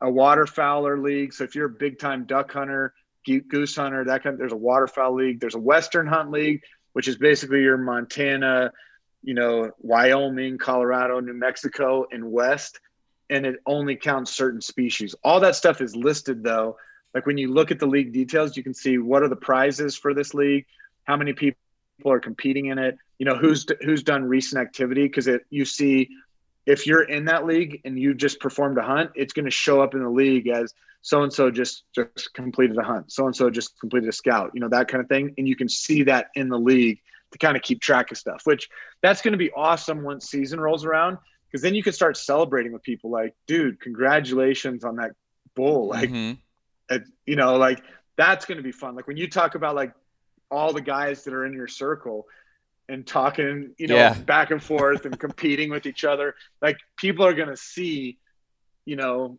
a waterfowler league. So if you're a big time duck hunter, goose hunter, that kind, there's a waterfowl league. There's a Western hunt league, which is basically your Montana, you know, Wyoming, Colorado, New Mexico, and West, and it only counts certain species. All that stuff is listed though. Like when you look at the league details, you can see what are the prizes for this league, how many people are competing in it, you know, who's who's done recent activity because it you see if you're in that league and you just performed a hunt, it's going to show up in the league as so and so just just completed a hunt, so and so just completed a scout, you know that kind of thing, and you can see that in the league to kind of keep track of stuff. Which that's going to be awesome once season rolls around because then you can start celebrating with people like, dude, congratulations on that bull, like Mhm. it, you know, like that's going to be fun. Like when you talk about like all the guys that are in your circle and talking, you know, Yeah. back and forth and competing with each other, like people are going to see, you know,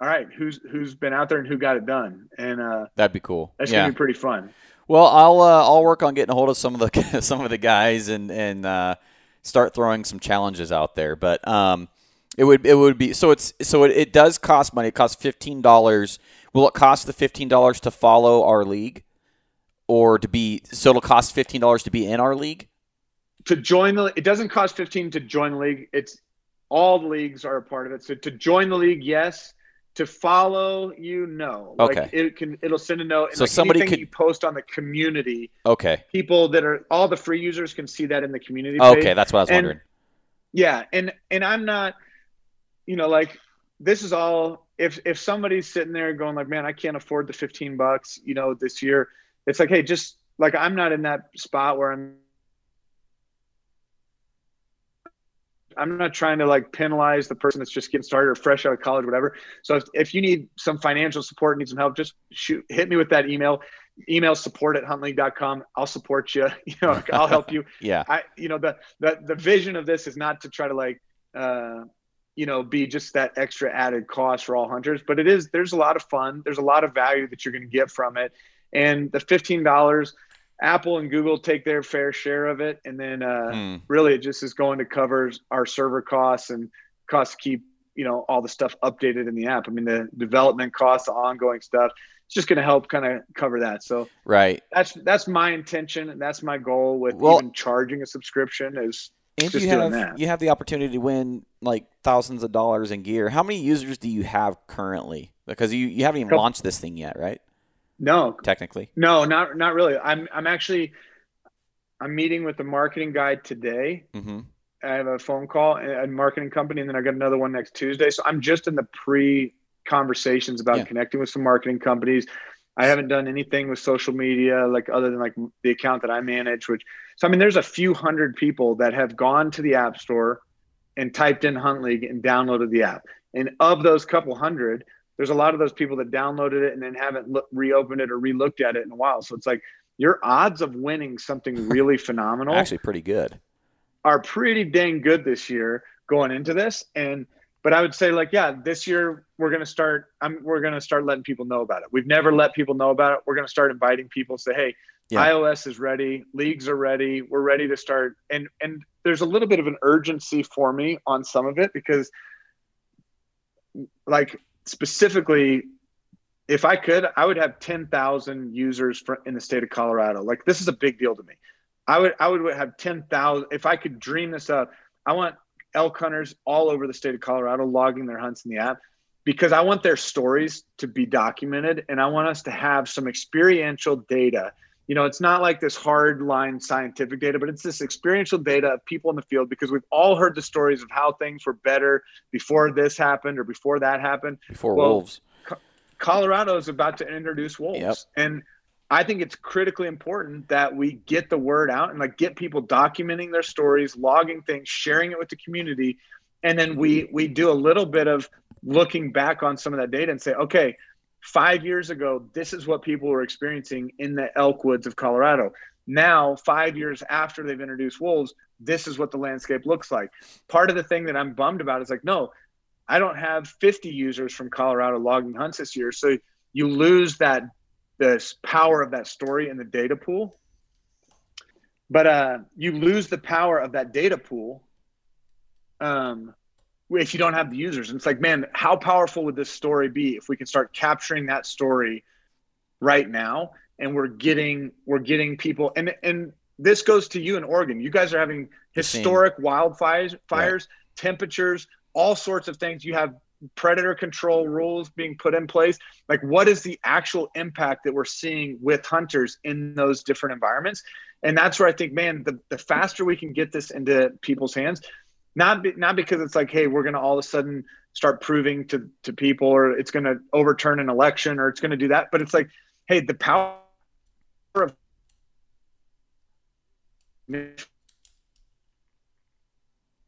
all right, who's who's been out there and who got it done, and uh, That'd be cool. that's yeah. gonna be pretty fun. Well, I'll uh, I'll work on getting a hold of some of the [LAUGHS] some of the guys and and uh, start throwing some challenges out there. But um, it would it would be so it's so it, it does cost money. It costs fifteen dollars. Will it cost the fifteen dollars to follow our league, or to be so it'll cost fifteen dollars to be in our league? To join the, it doesn't cost fifteen to join the league. It's all the leagues are a part of it. So to join the league, yes. To follow you, no. Like Okay. it can, it'll send a note. And So like somebody could- you post on the community, Okay. people that are all the free users can see that in the community. Okay, page. that's what I was And- wondering. Yeah, and and I'm not, you know, like this is all. If if somebody's sitting there going like, man, I can't afford the 15 bucks, you know, this year, it's like, hey, just like I'm not in that spot where I'm. I'm not trying to like penalize the person that's just getting started or fresh out of college, whatever. So if, if you need some financial support, need some help, just shoot, hit me with that email. Email support at huntleague.com. I'll support you. [LAUGHS] You know, I'll help you. [LAUGHS] Yeah. I, you know, the, the, the vision of this is not to try to like, uh, you know, be just that extra added cost for all hunters, but it is, there's a lot of fun. There's a lot of value that you're going to get from it. And the $15, Apple and Google take their fair share of it. And then, uh, Hmm. really it just is going to cover our server costs and costs to keep, you know all the stuff updated in the app. I mean, the development costs, the ongoing stuff. It's just going to help kind of cover that. So right, that's that's my intention and that's my goal with well, even charging a subscription is and you have you have the opportunity to win like thousands of dollars in gear. How many users do you have currently? Because you, you haven't even launched this thing yet, right? No, technically. No, not not really. I'm I'm actually I'm meeting with the marketing guy today. Mm-hmm. I have a phone call a marketing company, and then I got another one next Tuesday. So I'm just in the pre conversations about yeah. connecting with some marketing companies. I haven't done anything with social media, like other than like the account that I manage. Which so I mean, there's a few hundred people that have gone to the app store and typed in Hunt League and downloaded the app. And of those couple hundred, there's a lot of those people that downloaded it and then haven't look, reopened it or relooked at it in a while. So it's like your odds of winning something [LAUGHS] really phenomenal actually pretty good. are pretty dang good this year going into this. And but i would say like yeah this year we're going to start I'm, we're going to start letting people know about it. We've never let people know about it. We're going to start inviting people say hey yeah. ios is ready. Leagues are ready. We're ready to start. And and there's a little bit of an urgency for me on some of it because like specifically if I could, I would have 10,000 users for, in the state of Colorado. Like this is a big deal to me. I would I would have 10,000 if I could dream this up. I want elk hunters all over the state of Colorado logging their hunts in the app because I want their stories to be documented and I want us to have some experiential data. You know, it's not like this hard line scientific data, but it's this experiential data of people in the field because we've all heard the stories of how things were better before this happened or before that happened. Before well, wolves Colorado is about to introduce wolves, yep. and I think it's critically important that we get the word out and like get people documenting their stories, logging things, sharing it with the community, and then we we do a little bit of looking back on some of that data and say, okay, five years ago, this is what people were experiencing in the elk woods of Colorado. Now, five years after they've introduced wolves, this is what the landscape looks like. Part of the thing that I'm bummed about is like, no, I don't have 50 users from Colorado logging hunts this year. So you lose that this power of that story in the data pool. But uh, you lose the power of that data pool um, if you don't have the users. And it's like, man, how powerful would this story be if we can start capturing that story right now? And we're getting we're getting people and and this goes to you in Oregon. You guys are having historic wildfires, fires, right. temperatures, all sorts of things. You have predator control rules being put in place. Like, what is the actual impact that we're seeing with hunters in those different environments? And that's where I think, man, the, the faster we can get this into people's hands, not be, not because it's like, hey, we're going to all of a sudden start proving to to people, or it's going to overturn an election, or it's going to do that, but it's like, hey, the power of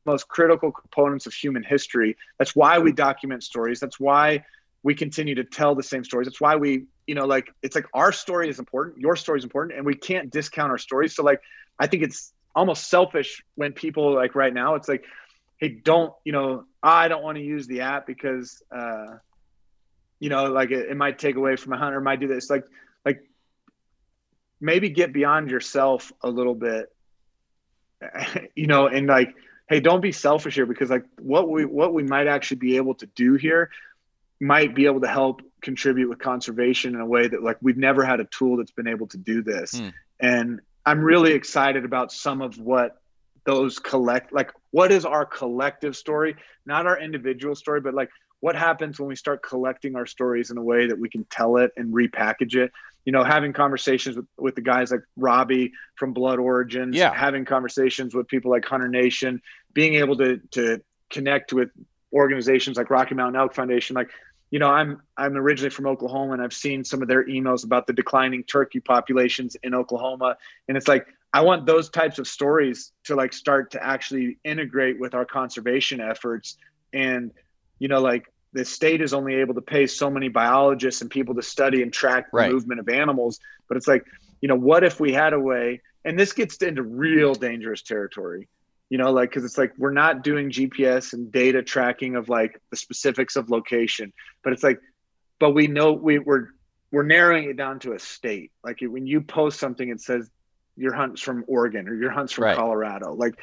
most critical components of human history. That's why we document stories. That's why we continue to tell the same stories. That's why we, you know, like it's like our story is important, your story is important, and we can't discount our stories. So like I think it's almost selfish when people like right now, it's like, hey, don't, you know, I don't want to use the app because uh, you know, like it, it might take away from a hunter, might do this. Like, like maybe get beyond yourself a little bit, [LAUGHS] you know, and like hey, don't be selfish here because like what we what we might actually be able to do here might be able to help contribute with conservation in a way that like we've never had a tool that's been able to do this. Mm. And I'm really excited about some of what those collect like what is our collective story, not our individual story, but like what happens when we start collecting our stories in a way that we can tell it and repackage it? You know having conversations with, with the guys like robbie from blood origins yeah. having conversations with people like hunter nation being able to to connect with organizations like rocky mountain elk foundation like you know i'm i'm originally from oklahoma and i've seen some of their emails about the declining turkey populations in oklahoma. And it's like i want those types of stories to like start to actually integrate with our conservation efforts. And you know, like the state is only able to pay so many biologists and people to study and track the movement of animals. But it's like, you know, what if we had a way, and this gets into real dangerous territory, you know, like, cause it's like, we're not doing GPS and data tracking of like the specifics of location, but it's like, but we know we, we're, we're narrowing it down to a state. Like when you post something, it says your hunt's from Oregon or your hunt's from right. Colorado. Like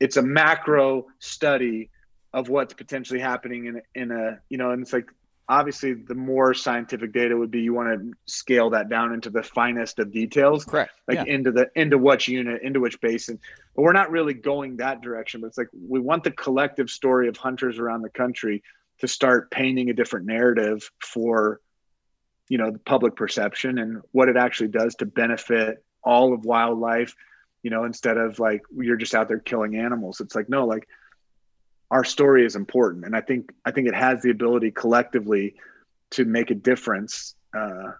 it's a macro study of what's potentially happening in in a you know, and it's like obviously the more scientific data would be you want to scale that down into the finest of details correct. like yeah. into the into which unit into which basin. But we're not really going that direction but it's like we want the collective story of hunters around the country to start painting a different narrative for you know the public perception and what it actually does to benefit all of wildlife you know instead of like you're just out there killing animals. It's like no like our story is important. And i think i think it has the ability collectively to make a difference uh,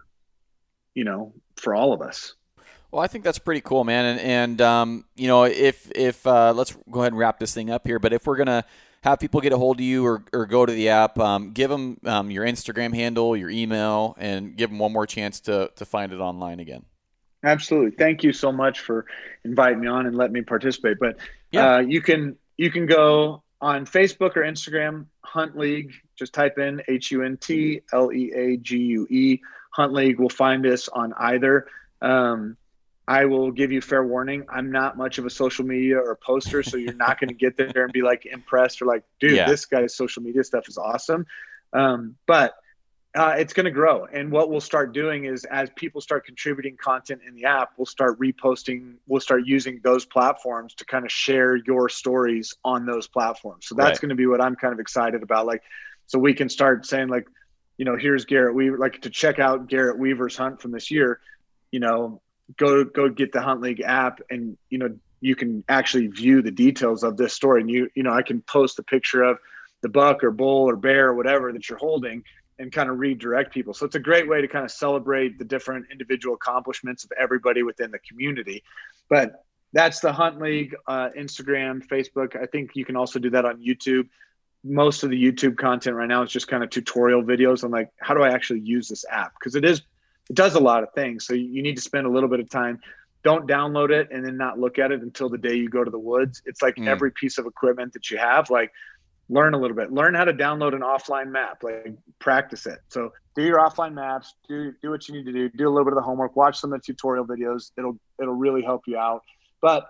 you know for all of us. Well i think that's pretty cool man. And, and um, you know if if uh, let's go ahead and wrap this thing up here but if we're gonna have people get a hold of you or, or go to the app um, give them um, your instagram handle your email and give them one more chance to, to find it online again. Absolutely. Thank you so much for inviting me on and letting me participate. But yeah. Uh, you can you can go on Facebook or Instagram, Hunt League. Just type in H U N T L E A G U E. Hunt League will find us on either. Um, I will give you fair warning. I'm not much of a social media or poster, so you're not going to get there and be like impressed or like, dude, yeah. this guy's social media stuff is awesome. Um, but uh, it's going to grow. And what we'll start doing is as people start contributing content in the app, we'll start reposting, we'll start using those platforms to kind of share your stories on those platforms. So that's right. going to be what I'm kind of excited about. Like, so we can start saying, like, you know, here's Garrett Weaver, like to check out Garrett Weaver's hunt from this year, you know, go, go get the Hunt League app and, you know, you can actually view the details of this story. And you, you know, I can post the picture of the buck or bull or bear or whatever that you're holding and kind of redirect people. So it's a great way to kind of celebrate the different individual accomplishments of everybody within the community. But that's the Hunt League, uh, Instagram, Facebook. I think you can also do that on YouTube. Most of the YouTube content right now is just kind of tutorial videos on like how do I actually use this app because it is it does a lot of things. So you need to spend a little bit of time. Don't download it and then not look at it until the day you go to the woods. It's like mm. every piece of equipment that you have. Like learn a little bit. Learn how to download an offline map like practice it. So do your offline maps do do what you need to do do a little bit of the homework watch some of the tutorial videos. It'll it'll really help you out. But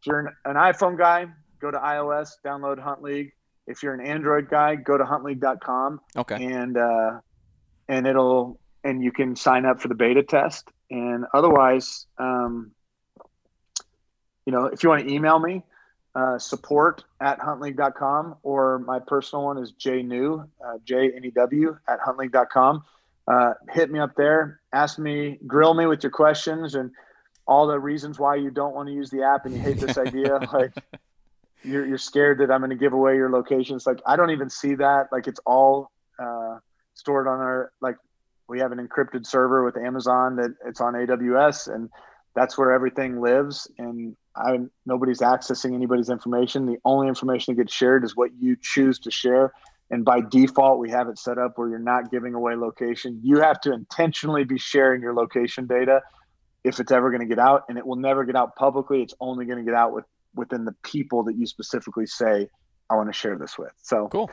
if you're an, an iphone guy go to ios download hunt league. If you're an android guy go to huntleague.com okay. and uh and it'll and you can sign up for the beta test. And otherwise um you know if you want to email me uh, support at huntleague.com or my personal one is jnew, uh, J-N-E-W at huntleague.com. Uh, hit me up there, ask me, grill me with your questions and all the reasons why you don't want to use the app and you hate this idea. [LAUGHS] like you're, you're scared that I'm going to give away your location. It's like, I don't even see that. Like it's all uh, stored on our, like we have an encrypted server with Amazon that it's on AWS and that's where everything lives. And I nobody's accessing anybody's information. The only information that gets shared is what you choose to share. And by default, we have it set up where you're not giving away location. You have to intentionally be sharing your location data if it's ever going to get out, and it will never get out publicly. It's only going to get out with within the people that you specifically say, "I want to share this with." So cool.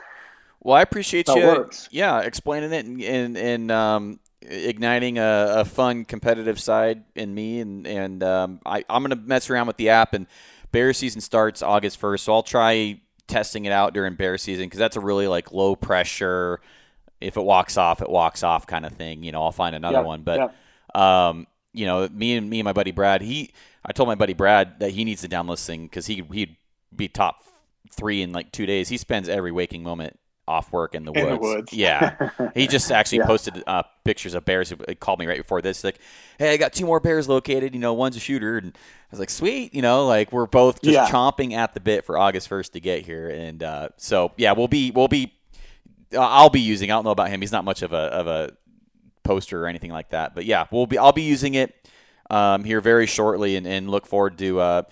Well, I appreciate you. Yeah, explaining it and and, and um, igniting a, a, fun competitive side in me, and and um, I, I'm gonna mess around with the app. And bear season starts August 1st, so I'll try testing it out during bear season because that's a really like low pressure. If it walks off, it walks off kind of thing. You know, I'll find another one. But um, you know, me and me and my buddy Brad, he I told my buddy Brad that he needs to download this thing because he he'd be top three in like two days. He spends every waking moment off work in the woods. In the woods. yeah. [LAUGHS] He just actually yeah. posted uh, pictures of bears. He called me right before this. like, hey, I got two more bears located. You know, one's a shooter. And I was like, sweet. You know, like we're both just yeah. chomping at the bit for August 1st to get here. And uh, so, yeah, we'll be, we'll be, uh, I'll be using, I don't know about him. He's not much of a, of a poster or anything like that. But yeah, we'll be, I'll be using it um, here very shortly and, and look forward to, uh,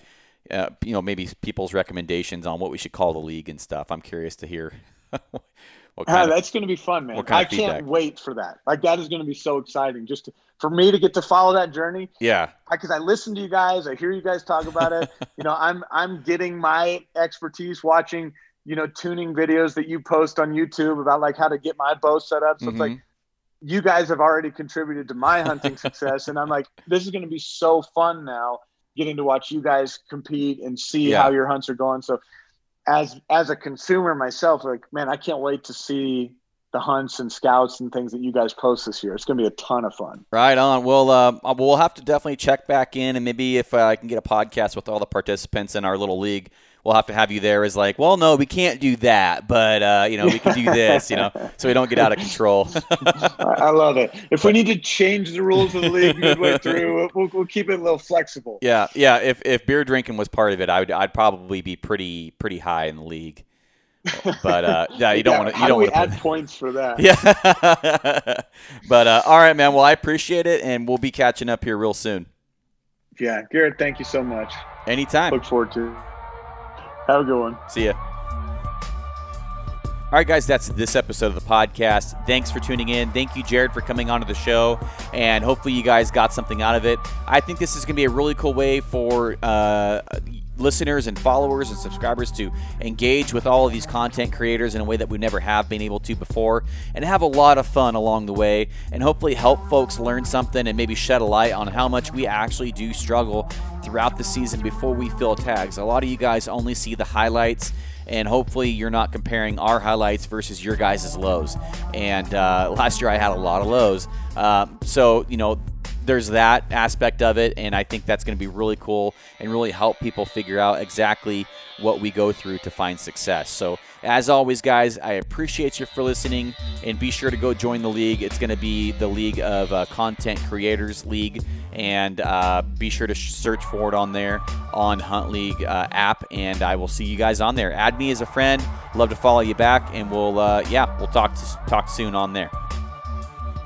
uh, you know, maybe people's recommendations on what we should call the league and stuff. I'm curious to hear [LAUGHS] ah, that's going to be fun, man. I can't wait for that. Like that is going to be so exciting just to, for me to get to follow that journey. Yeah. Because I, I listen to you guys, I hear you guys talk about it. [LAUGHS] you know, I'm I'm getting my expertise watching, you know, tuning videos that you post on YouTube about like how to get my bow set up. So mm-hmm. it's like mm-hmm. you guys have already contributed to my hunting [LAUGHS] success and I'm like this is going to be so fun now getting to watch you guys compete and see yeah. how your hunts are going. So as as a consumer myself, like man, I can't wait to see the hunts and scouts and things that you guys post this year. It's going to be a ton of fun. Right on. Well, uh, we'll have to definitely check back in, and maybe if uh, I can get a podcast with all the participants in our little league, we'll have to have you there is like, well, no, we can't do that, but uh, you know, we can do [LAUGHS] this. You know, so we don't get out of control. I love it. If we need to change the rules of the league midway through, we'll, we'll keep it a little flexible. Yeah, yeah. If if beer drinking was part of it, I would I'd probably be pretty pretty high in the league but uh, [LAUGHS] yeah, you don't yeah, want to. You don't want to add put... points for that. [LAUGHS] Yeah, but uh, all right, man. Well, I appreciate it, and we'll be catching up here real soon. Yeah, Garrett, thank you so much. Anytime. Look forward to. It. Have a good one. See ya. All right, guys, that's this episode of the podcast. Thanks for tuning in. Thank you, Jared, for coming onto the show, and hopefully you guys got something out of it. I think this is going to be a really cool way for uh, listeners and followers and subscribers to engage with all of these content creators in a way that we never have been able to before and have a lot of fun along the way and hopefully help folks learn something and maybe shed a light on how much we actually do struggle throughout the season before we fill tags. A lot of you guys only see the highlights and hopefully you're not comparing our highlights versus your guys' lows. And uh, last year I had a lot of lows. Uh, so, you know, there's that aspect of it, and I think that's going to be really cool and really help people figure out exactly what we go through to find success. So, as always, guys, I appreciate you for listening, and be sure to go join the league. It's going to be the League of uh, Content Creators League, and uh, be sure to search for it on there on Hunt League uh, app, and I will see you guys on there. Add me as a friend. Love to follow you back, and we'll uh, yeah, we'll talk to, talk soon on there.